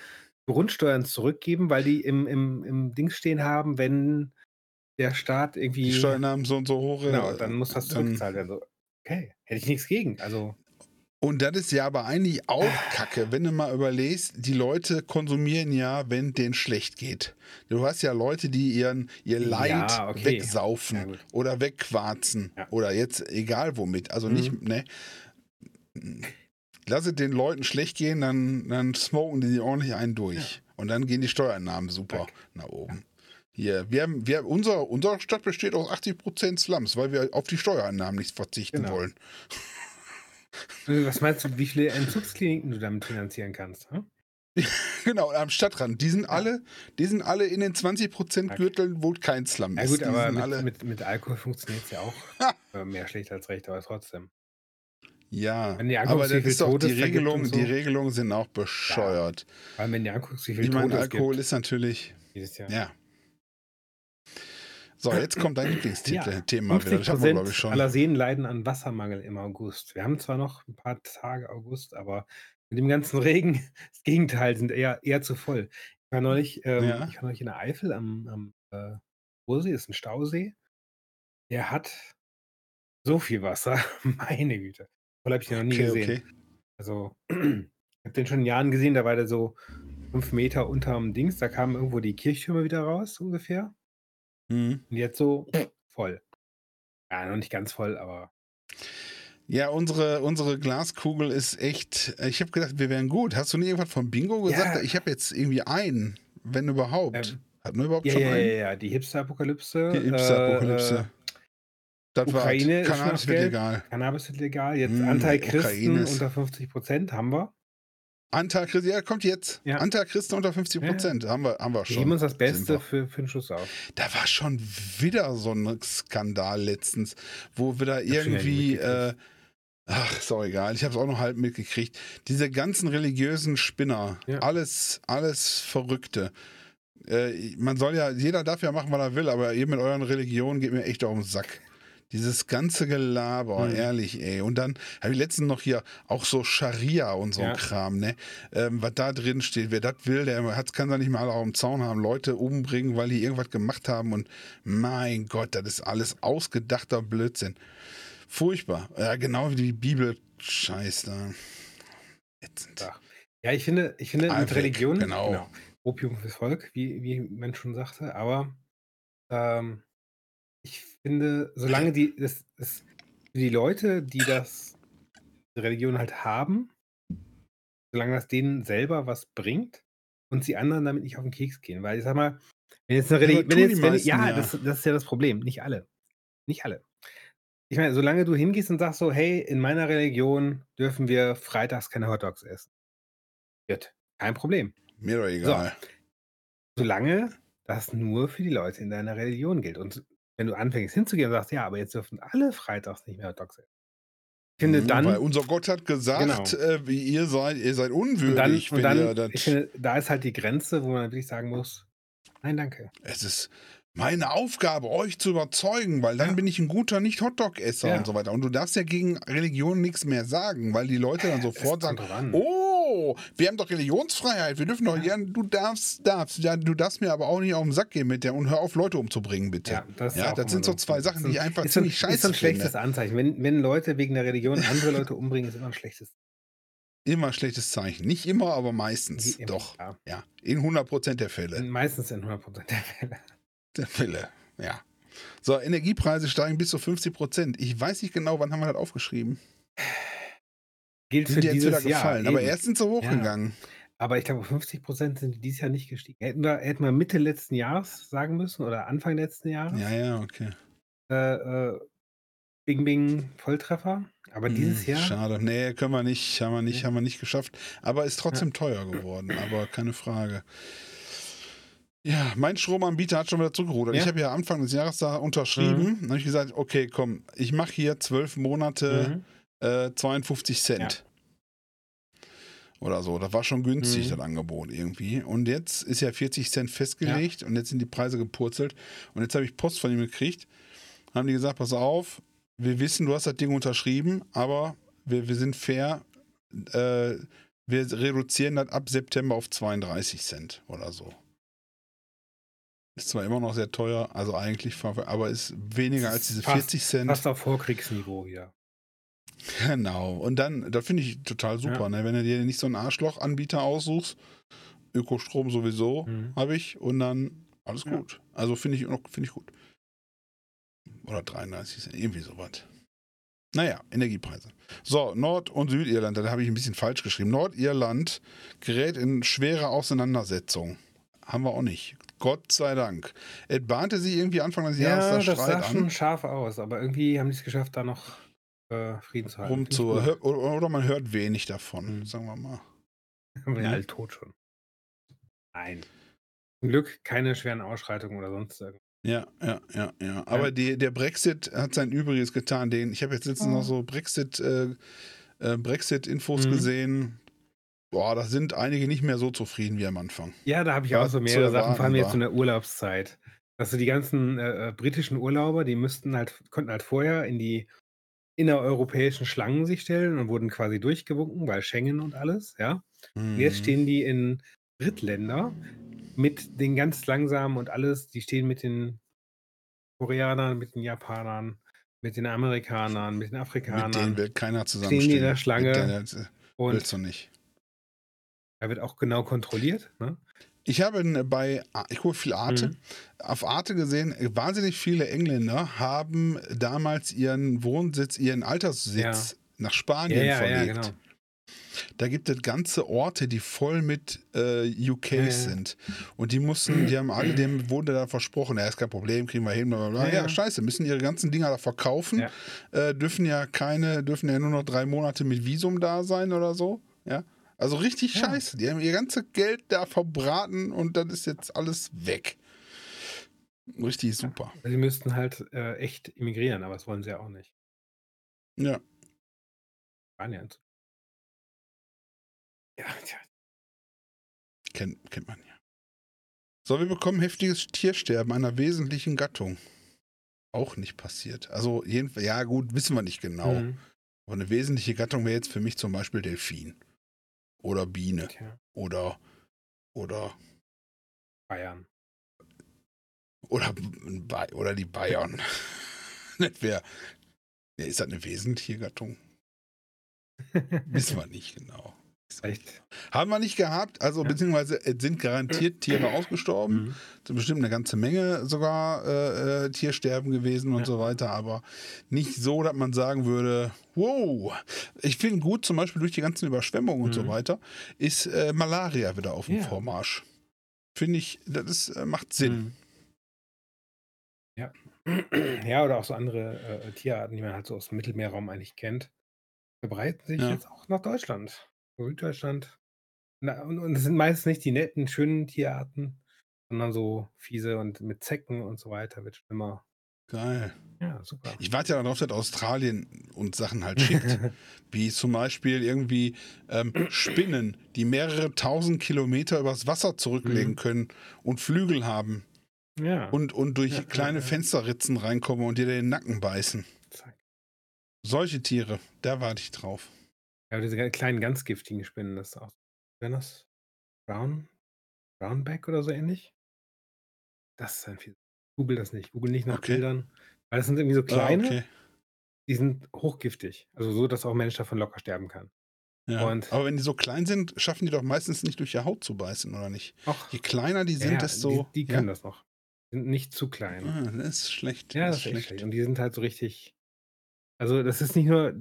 [SPEAKER 2] Grundsteuern zurückgeben, weil die im, im, im Ding stehen haben, wenn der Staat irgendwie.
[SPEAKER 1] Die Steuern haben so und so hoch. äh,
[SPEAKER 2] Genau, dann muss das zurückgezahlt werden. So, okay, hätte ich nichts gegen. Also,
[SPEAKER 1] Und das ist ja aber eigentlich auch Kacke, wenn du mal überlegst, die Leute konsumieren ja, wenn denen schlecht geht. Du hast ja Leute, die ihren, ihr
[SPEAKER 2] Ja,
[SPEAKER 1] Leid
[SPEAKER 2] okay.
[SPEAKER 1] wegsaufen
[SPEAKER 2] Ja,
[SPEAKER 1] oder wegquarzen
[SPEAKER 2] Ja.
[SPEAKER 1] oder jetzt egal womit. Also nicht,
[SPEAKER 2] Mhm.
[SPEAKER 1] ne? lass es den Leuten schlecht gehen, dann, dann smoken die ordentlich einen durch. Und dann gehen die Steuereinnahmen super
[SPEAKER 2] Danke.
[SPEAKER 1] nach oben. Hier, wir haben, wir haben, unser, unsere Stadt besteht aus 80% Slums, weil wir auf die Steuereinnahmen nicht verzichten
[SPEAKER 2] Genau.
[SPEAKER 1] wollen.
[SPEAKER 2] Äh, Was meinst du, wie viele Entzugskliniken du damit finanzieren kannst? Hm? [laughs]
[SPEAKER 1] Genau, am Stadtrand. Die sind alle, die sind alle in den 20%
[SPEAKER 2] Okay.
[SPEAKER 1] Gürteln, wo kein Slum
[SPEAKER 2] Ja
[SPEAKER 1] ist.
[SPEAKER 2] gut,
[SPEAKER 1] die
[SPEAKER 2] aber mit, mit, mit Alkohol funktioniert es ja auch [laughs] äh, mehr schlecht als recht, aber trotzdem.
[SPEAKER 1] ja, aber das ist doch, die
[SPEAKER 2] und so.
[SPEAKER 1] die Regelungen sind auch bescheuert.
[SPEAKER 2] Vor allem, wenn du anguckst, wie viel
[SPEAKER 1] Ich meine, Alkohol
[SPEAKER 2] gibt
[SPEAKER 1] ist natürlich,
[SPEAKER 2] jedes Jahr.
[SPEAKER 1] ja. So, jetzt kommt dein Lieblingsthema
[SPEAKER 2] Ja,
[SPEAKER 1] Thema wieder. Das hatten wir, glaube ich,
[SPEAKER 2] 50%
[SPEAKER 1] schon.
[SPEAKER 2] aller Seen leiden an Wassermangel im August. Wir haben zwar noch ein paar Tage August, aber mit dem ganzen [laughs] Regen, das Gegenteil, sind eher, eher zu voll. Ich war neulich, ähm,
[SPEAKER 1] Ja.
[SPEAKER 2] ich war neulich in der Eifel am, am äh, Ursee, ist ein Stausee. Der hat so viel Wasser, [laughs] meine Güte. Voll habe ich den noch nie
[SPEAKER 1] Okay,
[SPEAKER 2] gesehen.
[SPEAKER 1] okay.
[SPEAKER 2] Also, [clears throat] ich habe den schon in Jahren gesehen, da war der so fünf Meter unterm Dings, da kamen irgendwo die Kirchtürme wieder raus, ungefähr.
[SPEAKER 1] Mhm.
[SPEAKER 2] Und jetzt so voll. Ja, noch nicht ganz voll, aber
[SPEAKER 1] Ja, unsere, unsere Glaskugel ist echt. Ich habe gedacht, wir wären gut. Hast du nie irgendwas von Bingo gesagt?
[SPEAKER 2] Ja.
[SPEAKER 1] Ich habe jetzt irgendwie einen, wenn überhaupt.
[SPEAKER 2] Ähm,
[SPEAKER 1] Hatten wir überhaupt
[SPEAKER 2] ja,
[SPEAKER 1] schon
[SPEAKER 2] ja, ja,
[SPEAKER 1] einen?
[SPEAKER 2] ja, die Hipster-Apokalypse.
[SPEAKER 1] Die Hipster-Apokalypse.
[SPEAKER 2] Äh,
[SPEAKER 1] das war
[SPEAKER 2] Ukraine ist
[SPEAKER 1] Cannabis wird legal.
[SPEAKER 2] Cannabis ist legal. Jetzt
[SPEAKER 1] Mm,
[SPEAKER 2] Antichristen unter 50 Prozent haben wir.
[SPEAKER 1] Antichristen, ja, kommt jetzt.
[SPEAKER 2] Ja.
[SPEAKER 1] Antichristen unter 50 Prozent. Haben wir, haben wir
[SPEAKER 2] Wir
[SPEAKER 1] schon.
[SPEAKER 2] geben uns das
[SPEAKER 1] wir.
[SPEAKER 2] Beste für, für den Schuss auf.
[SPEAKER 1] Da war schon wieder so ein Skandal letztens, wo
[SPEAKER 2] hab schon wieder
[SPEAKER 1] irgendwie. Äh, ach, ist auch egal. Ich habe es auch noch halb mitgekriegt. Diese ganzen religiösen Spinner,
[SPEAKER 2] Ja.
[SPEAKER 1] alles, alles Verrückte. Äh, man soll ja, jeder darf ja machen, was er will, aber ihr mit euren Religionen geht mir echt auf den Sack. Dieses ganze Gelaber,
[SPEAKER 2] Mhm.
[SPEAKER 1] ehrlich, ey. Und dann habe ich letztens noch hier auch so Scharia und so ein
[SPEAKER 2] Ja.
[SPEAKER 1] Kram, ne? Ähm, was da drin steht, wer das will, der hat, kann da nicht mal auf dem Zaun haben, Leute umbringen, weil die irgendwas gemacht haben. Und mein Gott, das ist alles ausgedachter Blödsinn. Furchtbar. Ja, genau wie die Bibel. Scheiß da. Ätzend.
[SPEAKER 2] Ja. Ich finde, ich finde mit Religion,
[SPEAKER 1] genau.
[SPEAKER 2] Opium fürs Volk, wie, wie man schon sagte, aber ähm, ich finde, solange die, das, das, die Leute, die das, die Religion halt haben, solange das denen selber was bringt und sie anderen damit nicht auf den Keks gehen, weil ich sag mal, wenn jetzt eine Religion, wenn jetzt,
[SPEAKER 1] die
[SPEAKER 2] wenn,
[SPEAKER 1] meisten
[SPEAKER 2] ja,
[SPEAKER 1] ja.
[SPEAKER 2] Das, das ist ja das Problem, nicht alle, nicht alle. Ich meine, solange du hingehst und sagst so, hey, in meiner Religion dürfen wir freitags keine Hotdogs essen. Gut, kein Problem.
[SPEAKER 1] Mir doch egal.
[SPEAKER 2] Solange das nur für die Leute in deiner Religion gilt. Und wenn du anfängst hinzugehen und sagst, ja, aber jetzt dürfen alle freitags nicht mehr Hotdogs essen. Ich finde
[SPEAKER 1] Mhm,
[SPEAKER 2] dann,
[SPEAKER 1] Weil unser Gott hat gesagt,
[SPEAKER 2] Genau.
[SPEAKER 1] äh, wie ihr seid, ihr seid
[SPEAKER 2] und dann,
[SPEAKER 1] unwürdig,
[SPEAKER 2] und dann
[SPEAKER 1] ihr das.
[SPEAKER 2] ich finde, da ist halt die Grenze, wo man wirklich sagen muss, nein, danke.
[SPEAKER 1] Es ist meine Aufgabe, euch zu überzeugen, weil dann
[SPEAKER 2] Ja.
[SPEAKER 1] bin ich ein guter Nicht-Hotdog-Esser
[SPEAKER 2] Ja.
[SPEAKER 1] und so weiter. Und du darfst ja gegen Religion nichts mehr sagen, weil die Leute dann sofort sagen,
[SPEAKER 2] drauf
[SPEAKER 1] oh, wir haben doch Religionsfreiheit, wir dürfen doch, ja, du darfst, darfst, ja, du darfst mir aber auch nicht auf den Sack gehen mit der und hör auf, Leute umzubringen, bitte.
[SPEAKER 2] Ja, das, ist
[SPEAKER 1] Ja, das sind so
[SPEAKER 2] ein-
[SPEAKER 1] zwei Sachen,
[SPEAKER 2] ist ein-
[SPEAKER 1] die ich einfach
[SPEAKER 2] ist ein-
[SPEAKER 1] ziemlich
[SPEAKER 2] Ist so ein
[SPEAKER 1] scheiße
[SPEAKER 2] schlechtes
[SPEAKER 1] finde.
[SPEAKER 2] Anzeichen. Wenn, wenn Leute wegen der Religion andere Leute umbringen, ist immer ein schlechtes
[SPEAKER 1] Immer schlechtes Zeichen. Nicht immer, aber meistens.
[SPEAKER 2] Immer,
[SPEAKER 1] Doch.
[SPEAKER 2] Ja.
[SPEAKER 1] Ja, in 100% der Fälle.
[SPEAKER 2] Meistens in 100% der Fälle.
[SPEAKER 1] Der Fälle, ja. So, Energiepreise steigen bis zu 50 Prozent. Ich weiß nicht genau, wann haben wir das aufgeschrieben.
[SPEAKER 2] Gilt
[SPEAKER 1] Die
[SPEAKER 2] für
[SPEAKER 1] sind jetzt
[SPEAKER 2] dieses
[SPEAKER 1] wieder
[SPEAKER 2] Jahr.
[SPEAKER 1] gefallen. Aber erst sind sie hochgegangen.
[SPEAKER 2] Aber ich glaube, 50 Prozent sind die dieses Jahr nicht gestiegen. Hätten wir, hätten wir Mitte letzten Jahres sagen müssen oder Anfang letzten Jahres.
[SPEAKER 1] Ja, ja, okay.
[SPEAKER 2] Äh, äh, Bing Bing Volltreffer. Aber dieses
[SPEAKER 1] Hm,
[SPEAKER 2] Jahr.
[SPEAKER 1] Schade. Nee, können wir nicht. Haben wir nicht,
[SPEAKER 2] Nee.
[SPEAKER 1] haben wir nicht geschafft. Aber ist trotzdem teuer geworden. Aber keine Frage. Ja, mein Stromanbieter hat schon wieder zurückgerudert.
[SPEAKER 2] Ja?
[SPEAKER 1] Ich habe ja Anfang des Jahres da unterschrieben. Dann habe ich gesagt, okay, komm, ich mache hier zwölf Monate
[SPEAKER 2] Mhm.
[SPEAKER 1] Äh, 52 Cent. Oder so. Das war schon günstig,
[SPEAKER 2] Mhm.
[SPEAKER 1] das Angebot irgendwie. Und jetzt ist ja 40 Cent festgelegt und jetzt sind die Preise gepurzelt. Und jetzt habe ich Post von ihm gekriegt. Haben die gesagt, pass auf, wir wissen, du hast das Ding unterschrieben, aber wir, wir sind fair. Äh, wir reduzieren das ab September auf 32 Cent oder so. Ist zwar immer noch sehr teuer, also eigentlich, aber ist weniger als diese
[SPEAKER 2] Fast-
[SPEAKER 1] 40 Cent.
[SPEAKER 2] Fast auf Vorkriegsniveau wieder.
[SPEAKER 1] Genau. Und dann, das finde ich total super,
[SPEAKER 2] Ja.
[SPEAKER 1] ne? wenn du dir nicht so einen Arschloch-Anbieter aussuchst. Ökostrom sowieso
[SPEAKER 2] Mhm.
[SPEAKER 1] habe ich und dann alles
[SPEAKER 2] Ja.
[SPEAKER 1] gut. Also finde ich, noch- finde ich gut. Oder 33 Cent, irgendwie sowas. Naja, Energiepreise. So, Nord- und Südirland, da habe ich ein bisschen falsch geschrieben. Nordirland gerät in schwere Auseinandersetzungen. Haben wir auch nicht. Gott sei Dank. Es bahnte sich irgendwie Anfang des Jahres
[SPEAKER 2] Ja,
[SPEAKER 1] der
[SPEAKER 2] das sah
[SPEAKER 1] Streit
[SPEAKER 2] schon
[SPEAKER 1] an.
[SPEAKER 2] scharf aus, aber irgendwie haben die es geschafft, da noch äh, Frieden zu halten.
[SPEAKER 1] Rum
[SPEAKER 2] Finde ich
[SPEAKER 1] zu,
[SPEAKER 2] gut.
[SPEAKER 1] hör- oder, man hört wenig davon,
[SPEAKER 2] Mhm.
[SPEAKER 1] sagen wir mal. [laughs]
[SPEAKER 2] Aber ja, alle tot schon. Nein. Zum Glück keine schweren Ausschreitungen oder sonst irgendwas.
[SPEAKER 1] Ja, ja, ja, ja. Aber die, der Brexit hat sein Übriges getan. Den, ich habe jetzt letztens noch so Brexit, äh, äh, Brexit-Infos
[SPEAKER 2] Mhm.
[SPEAKER 1] gesehen. Boah, da sind einige nicht mehr so zufrieden wie am Anfang.
[SPEAKER 2] Ja, da habe ich
[SPEAKER 1] Was
[SPEAKER 2] auch so mehrere Sachen, vor allem jetzt in der Urlaubszeit. Also die ganzen äh, äh, britischen Urlauber, die müssten halt, konnten halt vorher in die innereuropäischen Schlangen sich stellen und wurden quasi durchgewunken, weil Schengen und alles, ja. Und jetzt
[SPEAKER 1] Mhm.
[SPEAKER 2] stehen die in Drittländer mit den ganz langsamen und alles, die stehen mit den Koreanern, mit den Japanern, mit den Amerikanern, mit den
[SPEAKER 1] Mit
[SPEAKER 2] Afrikanern.
[SPEAKER 1] denen will keiner
[SPEAKER 2] Stehen die
[SPEAKER 1] zusammenstehen.
[SPEAKER 2] in der
[SPEAKER 1] Mit
[SPEAKER 2] Schlange
[SPEAKER 1] äh, willst du nicht.
[SPEAKER 2] da wird auch genau kontrolliert. Ne?
[SPEAKER 1] Ich habe bei, A- ich gucke viel Arte,
[SPEAKER 2] Mhm.
[SPEAKER 1] auf Arte gesehen, wahnsinnig viele Engländer haben damals ihren Wohnsitz, ihren Alterssitz nach
[SPEAKER 2] Ja,
[SPEAKER 1] Spanien
[SPEAKER 2] ja, ja,
[SPEAKER 1] verlegt.
[SPEAKER 2] genau.
[SPEAKER 1] Da gibt es ganze Orte, die voll mit äh, UKs sind. Und die mussten, die haben alle, dem wurde da versprochen, ja, ist kein Problem, kriegen wir hin, bla bla bla.
[SPEAKER 2] Ja,
[SPEAKER 1] scheiße, müssen ihre ganzen Dinger da verkaufen, äh, dürfen ja keine, dürfen ja nur noch drei Monate mit Visum da sein oder so. Ja. Also richtig
[SPEAKER 2] Ja.
[SPEAKER 1] scheiße. Die haben ihr ganzes Geld da verbraten und dann ist jetzt alles weg. Richtig super.
[SPEAKER 2] Sie müssten halt äh, echt immigrieren, aber das wollen sie ja auch nicht.
[SPEAKER 1] Ja.
[SPEAKER 2] Spanien. Ja, tja.
[SPEAKER 1] Kennt, kennt man ja. So, wir bekommen heftiges Tiersterben einer wesentlichen Gattung. Auch nicht passiert. Also, jedenfalls, ja, gut, wissen wir nicht genau.
[SPEAKER 2] Mhm.
[SPEAKER 1] Aber eine wesentliche Gattung wäre jetzt für mich zum Beispiel Delfin. Oder Biene.
[SPEAKER 2] Tja,
[SPEAKER 1] Oder, oder,
[SPEAKER 2] Bayern.
[SPEAKER 1] oder, oder die Bayern. [laughs] das wäre. Ja, ist das eine wesentliche Gattung? [laughs] Wissen wir nicht genau.
[SPEAKER 2] Echt?
[SPEAKER 1] Haben wir nicht gehabt, also
[SPEAKER 2] Ja.
[SPEAKER 1] beziehungsweise es sind garantiert [clears throat] Tiere ausgestorben.
[SPEAKER 2] Mhm.
[SPEAKER 1] bestimmt eine ganze Menge sogar äh, äh, Tiersterben gewesen und
[SPEAKER 2] Ja.
[SPEAKER 1] so weiter, aber nicht so, dass man sagen würde, wow. Ich finde gut, zum Beispiel durch die ganzen Überschwemmungen und so
[SPEAKER 2] Mhm.
[SPEAKER 1] weiter, ist äh, Malaria wieder auf dem
[SPEAKER 2] Ja.
[SPEAKER 1] Vormarsch. Finde ich, das ist, äh, macht Sinn.
[SPEAKER 2] Mhm. Ja. [clears throat] ja, oder auch so andere äh, Tierarten, die man halt so aus dem Mittelmeerraum eigentlich kennt, verbreiten sich jetzt auch nach Deutschland. Süddeutschland. Na, und, und es sind meistens nicht die netten, schönen Tierarten, sondern so fiese und mit Zecken und so weiter wird schlimmer.
[SPEAKER 1] Geil.
[SPEAKER 2] Ja, super.
[SPEAKER 1] Ich warte ja darauf, dass Australien uns Sachen halt [laughs] schickt. wie zum Beispiel irgendwie ähm, Spinnen, die mehrere tausend Kilometer übers Wasser zurücklegen
[SPEAKER 2] Mhm.
[SPEAKER 1] können und Flügel haben
[SPEAKER 2] ja.
[SPEAKER 1] und, und durch
[SPEAKER 2] ja,
[SPEAKER 1] kleine
[SPEAKER 2] ja.
[SPEAKER 1] Fensterritzen reinkommen und dir den Nacken beißen.
[SPEAKER 2] Zack.
[SPEAKER 1] Solche Tiere, da warte ich drauf.
[SPEAKER 2] Ja, diese ga- kleinen, ganz giftigen Spinnen, das ist auch. Wenn das Brown, Brownback oder so ähnlich? Das ist ein viel. Google das nicht. Google nicht nach
[SPEAKER 1] Okay.
[SPEAKER 2] Bildern. Weil das sind irgendwie so kleine,
[SPEAKER 1] Ah, okay.
[SPEAKER 2] die sind hochgiftig. Also so, dass auch ein Mensch davon locker sterben kann.
[SPEAKER 1] Ja.
[SPEAKER 2] Und-
[SPEAKER 1] Aber wenn die so klein sind, schaffen die doch meistens nicht durch die Haut zu beißen, oder nicht?
[SPEAKER 2] Ach,
[SPEAKER 1] Je kleiner die sind,
[SPEAKER 2] ja,
[SPEAKER 1] desto.
[SPEAKER 2] Die, die
[SPEAKER 1] ja?
[SPEAKER 2] können das noch. Die sind nicht zu klein.
[SPEAKER 1] Ah, das ist schlecht.
[SPEAKER 2] Ja, das ist echt schlecht. Und die sind halt so richtig. Also, das ist nicht nur.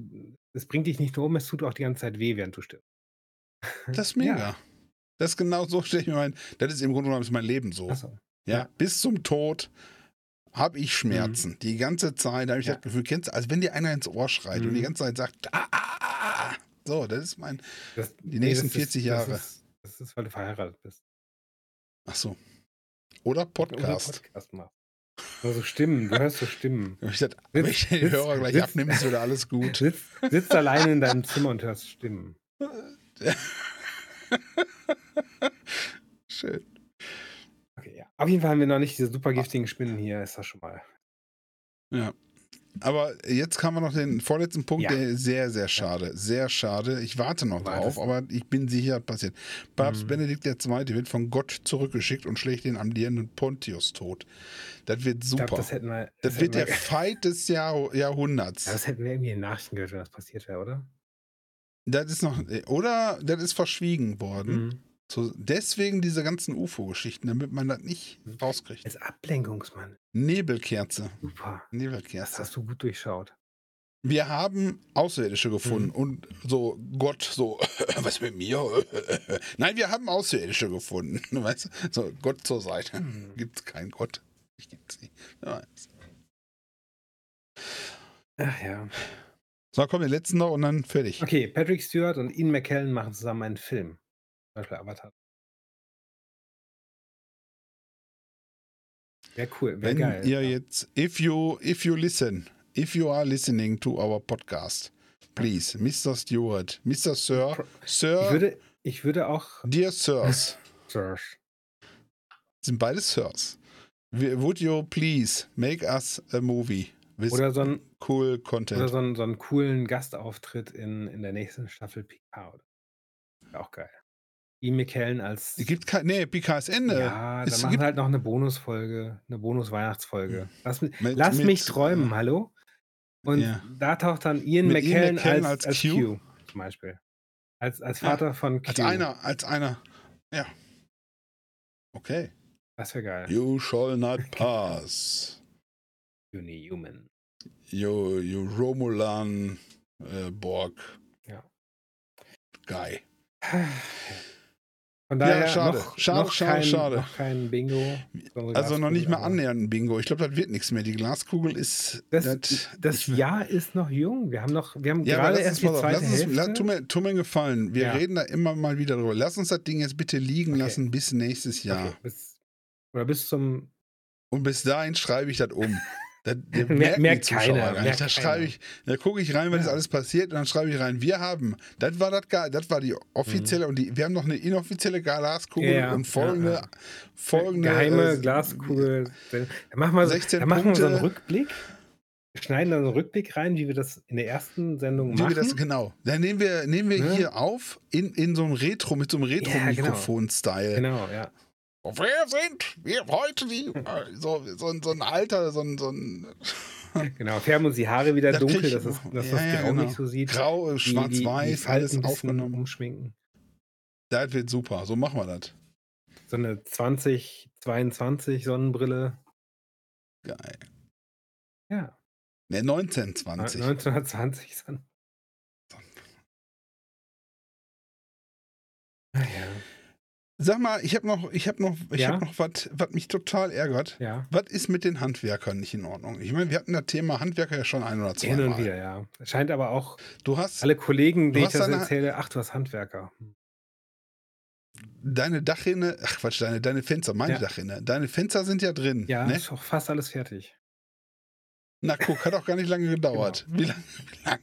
[SPEAKER 2] Es bringt dich nicht nur um, es tut auch die ganze Zeit weh, während du stirbst. [laughs]
[SPEAKER 1] Das ist mega.
[SPEAKER 2] Ja.
[SPEAKER 1] Das ist genau so, [laughs] stelle ich mir mein. Das ist im Grunde genommen mein Leben so.
[SPEAKER 2] Achso.
[SPEAKER 1] Ja,
[SPEAKER 2] Ja.
[SPEAKER 1] bis zum Tod habe ich Schmerzen. Die ganze Zeit habe ich
[SPEAKER 2] Ja.
[SPEAKER 1] das Gefühl, kennst du, als wenn dir einer ins Ohr schreit und
[SPEAKER 2] Mhm.
[SPEAKER 1] die ganze Zeit sagt, ah, ah, ah, ah. so, das ist mein,
[SPEAKER 2] Das,
[SPEAKER 1] Die nächsten
[SPEAKER 2] das
[SPEAKER 1] 40
[SPEAKER 2] ist,
[SPEAKER 1] Jahre.
[SPEAKER 2] Das ist, das ist, weil du verheiratet bist.
[SPEAKER 1] ach so. Oder Podcast.
[SPEAKER 2] Oder Podcast machst. Also Stimmen, du hörst so Stimmen.
[SPEAKER 1] Wenn [laughs] ich, das,
[SPEAKER 2] Sitz-
[SPEAKER 1] wenn ich den
[SPEAKER 2] sitz-
[SPEAKER 1] Hörer gleich
[SPEAKER 2] sitz-
[SPEAKER 1] abnehme, ist wieder alles gut.
[SPEAKER 2] Sitzt, sitzt alleine in deinem Zimmer und hörst Stimmen. [laughs]
[SPEAKER 1] Schön.
[SPEAKER 2] Okay, ja. Auf jeden Fall haben wir noch nicht diese super giftigen Spinnen hier, ist das schon mal.
[SPEAKER 1] Ja. Aber jetzt haben wir noch den vorletzten Punkt,
[SPEAKER 2] Ja.
[SPEAKER 1] der ist sehr, sehr schade. Sehr schade. Ich warte noch
[SPEAKER 2] Du
[SPEAKER 1] drauf,
[SPEAKER 2] wartest.
[SPEAKER 1] aber ich bin sicher, das passiert. Papst
[SPEAKER 2] Mhm.
[SPEAKER 1] Benedikt II. wird von Gott zurückgeschickt und schlägt den amtierenden Pontius tot. Das wird super.
[SPEAKER 2] glaube, das wir.
[SPEAKER 1] das
[SPEAKER 2] hätten
[SPEAKER 1] wird
[SPEAKER 2] wir,
[SPEAKER 1] der Fight des Jahr Jahrhunderts.
[SPEAKER 2] ja, das hätten wir irgendwie in Nachrichten gehört, wenn das passiert wäre, oder?
[SPEAKER 1] Das ist noch, oder das ist verschwiegen worden.
[SPEAKER 2] Mhm.
[SPEAKER 1] So, deswegen diese ganzen UFO-Geschichten, damit man das nicht rauskriegt.
[SPEAKER 2] Als Ablenkungsmann.
[SPEAKER 1] Nebelkerze.
[SPEAKER 2] Super. Das
[SPEAKER 1] Nebelkerze.
[SPEAKER 2] hast du gut durchschaut.
[SPEAKER 1] wir haben Außerirdische gefunden
[SPEAKER 2] Mhm.
[SPEAKER 1] und so Gott, so, [laughs] was mit mir? [laughs] Nein, wir haben Außerirdische gefunden. [laughs] Weißt du? So, Gott zur Seite.
[SPEAKER 2] Hm.
[SPEAKER 1] Gibt es keinen Gott? Ich gibt's nicht.
[SPEAKER 2] Ach ja.
[SPEAKER 1] So, komm, den letzten noch und dann fertig.
[SPEAKER 2] Okay, Patrick Stewart und Ian McKellen machen zusammen einen Film. Beispiel Avatar. Wäre cool, wäre
[SPEAKER 1] Wenn
[SPEAKER 2] geil.
[SPEAKER 1] ihr
[SPEAKER 2] ja.
[SPEAKER 1] jetzt, if you, if you listen, if you are listening to our podcast, please, Mr. Stewart, Mr. Sir,
[SPEAKER 2] Ich
[SPEAKER 1] Sir,
[SPEAKER 2] würde, ich würde auch. [laughs]
[SPEAKER 1] dear Sirs,
[SPEAKER 2] Serge.
[SPEAKER 1] sind beide Sirs. Would you please make us a movie with
[SPEAKER 2] Oder so ein,
[SPEAKER 1] cool content?
[SPEAKER 2] oder so einen, so einen coolen Gastauftritt in, in der nächsten Staffel Picard. Wäre auch geil. Ian McKellen als.
[SPEAKER 1] Es gibt kein, nee, Ende.
[SPEAKER 2] ja,
[SPEAKER 1] es
[SPEAKER 2] dann machen halt noch eine Bonusfolge, eine Bonus-Weihnachtsfolge. Lass, mi-
[SPEAKER 1] Mit-
[SPEAKER 2] lass
[SPEAKER 1] mit-
[SPEAKER 2] mich träumen, hallo? Und
[SPEAKER 1] Ja.
[SPEAKER 2] da taucht dann Ian
[SPEAKER 1] Mit Ian
[SPEAKER 2] McKellen,
[SPEAKER 1] McKellen
[SPEAKER 2] als,
[SPEAKER 1] als
[SPEAKER 2] als
[SPEAKER 1] Q?
[SPEAKER 2] Q. zum Beispiel. Als, als
[SPEAKER 1] Ja,
[SPEAKER 2] Vater von Q.
[SPEAKER 1] Als einer, als einer. Ja. Okay.
[SPEAKER 2] Das wäre geil.
[SPEAKER 1] You shall not [laughs] pass.
[SPEAKER 2] Uni Human.
[SPEAKER 1] You, you Romulan äh, Borg
[SPEAKER 2] Ja.
[SPEAKER 1] Guy. [sighs]
[SPEAKER 2] Von
[SPEAKER 1] Ja,
[SPEAKER 2] daher
[SPEAKER 1] schade.
[SPEAKER 2] noch,
[SPEAKER 1] Schade,
[SPEAKER 2] noch,
[SPEAKER 1] schade,
[SPEAKER 2] kein,
[SPEAKER 1] schade.
[SPEAKER 2] noch kein Bingo. so
[SPEAKER 1] Also noch nicht mal annähernd ein Bingo. Ich glaube, das wird nichts mehr. Die Glaskugel ist.
[SPEAKER 2] Das, das
[SPEAKER 1] ich-
[SPEAKER 2] Jahr ist noch jung. Wir haben noch, wir haben
[SPEAKER 1] Ja,
[SPEAKER 2] gerade
[SPEAKER 1] lass
[SPEAKER 2] erst die zweite
[SPEAKER 1] Lass uns,
[SPEAKER 2] Hälfte.
[SPEAKER 1] la, tu, mir, tu mir Gefallen. Wir
[SPEAKER 2] Ja.
[SPEAKER 1] reden da immer mal wieder drüber. Lass uns das Ding jetzt bitte liegen
[SPEAKER 2] Okay.
[SPEAKER 1] lassen bis nächstes Jahr.
[SPEAKER 2] Okay, bis, oder bis zum.
[SPEAKER 1] Und bis dahin schreibe ich das um. [laughs] Das, [laughs] das
[SPEAKER 2] Mer-
[SPEAKER 1] merken
[SPEAKER 2] merkt keiner, merkt
[SPEAKER 1] Da schreibe ich, da gucke ich rein, ist
[SPEAKER 2] Ja.
[SPEAKER 1] alles passiert, und dann schreibe ich rein, wir haben, das war das geil, das war die offizielle und die, wir haben noch eine inoffizielle Glaskugel
[SPEAKER 2] Mhm. Ja,
[SPEAKER 1] und folgende,
[SPEAKER 2] ja,
[SPEAKER 1] folgende
[SPEAKER 2] Geheime
[SPEAKER 1] äh,
[SPEAKER 2] Glaskugel. Da machen wir,
[SPEAKER 1] 16
[SPEAKER 2] da machen wir so einen. Rückblick. Wir schneiden dann so einen Rückblick rein, wie wir das in der ersten Sendung
[SPEAKER 1] Wie wir
[SPEAKER 2] machen.
[SPEAKER 1] das, genau. Dann nehmen wir, nehmen wir
[SPEAKER 2] Ne?
[SPEAKER 1] hier auf in, in so einem Retro, mit so einem Retro-Mikrofon-Style.
[SPEAKER 2] Genau, ja.
[SPEAKER 1] Wer sind wir heute die? äh, So, so, ein- so ein alter, so ein, so ein [laughs]
[SPEAKER 2] Genau. Färben uns die Haare wieder
[SPEAKER 1] Das
[SPEAKER 2] dunkel, dass,
[SPEAKER 1] noch.
[SPEAKER 2] dass
[SPEAKER 1] Ja,
[SPEAKER 2] das
[SPEAKER 1] ja,
[SPEAKER 2] Grau
[SPEAKER 1] genau.
[SPEAKER 2] nicht so sieht.
[SPEAKER 1] grau, schwarz-weiß, alles aufgenommen.
[SPEAKER 2] umschminken.
[SPEAKER 1] Das wird super, so machen wir das.
[SPEAKER 2] So eine 2022 Sonnenbrille.
[SPEAKER 1] Geil.
[SPEAKER 2] Ja.
[SPEAKER 1] Ne, 1920.
[SPEAKER 2] 1920 Sonnen.
[SPEAKER 1] Sag mal, ich habe noch, ich habe noch, ich
[SPEAKER 2] Ja?
[SPEAKER 1] habe noch was, was mich total ärgert.
[SPEAKER 2] Ja.
[SPEAKER 1] Was ist mit den Handwerkern nicht in Ordnung? Ich meine, wir hatten das Thema Handwerker ja schon ein oder zwei
[SPEAKER 2] Hin und wieder, ja. Scheint aber auch
[SPEAKER 1] Du hast
[SPEAKER 2] alle Kollegen, denen ich das erzähle, ach, du hast Handwerker.
[SPEAKER 1] deine Dachrinne, ach Quatsch, deine, deine Fenster, meine
[SPEAKER 2] Ja.
[SPEAKER 1] Dachrinne, deine Fenster sind ja drin.
[SPEAKER 2] Ja,
[SPEAKER 1] Ne?
[SPEAKER 2] ist auch fast alles fertig.
[SPEAKER 1] Na guck, hat auch gar nicht lange [laughs] gedauert.
[SPEAKER 2] Genau.
[SPEAKER 1] Wie lange? [laughs] Wie lang?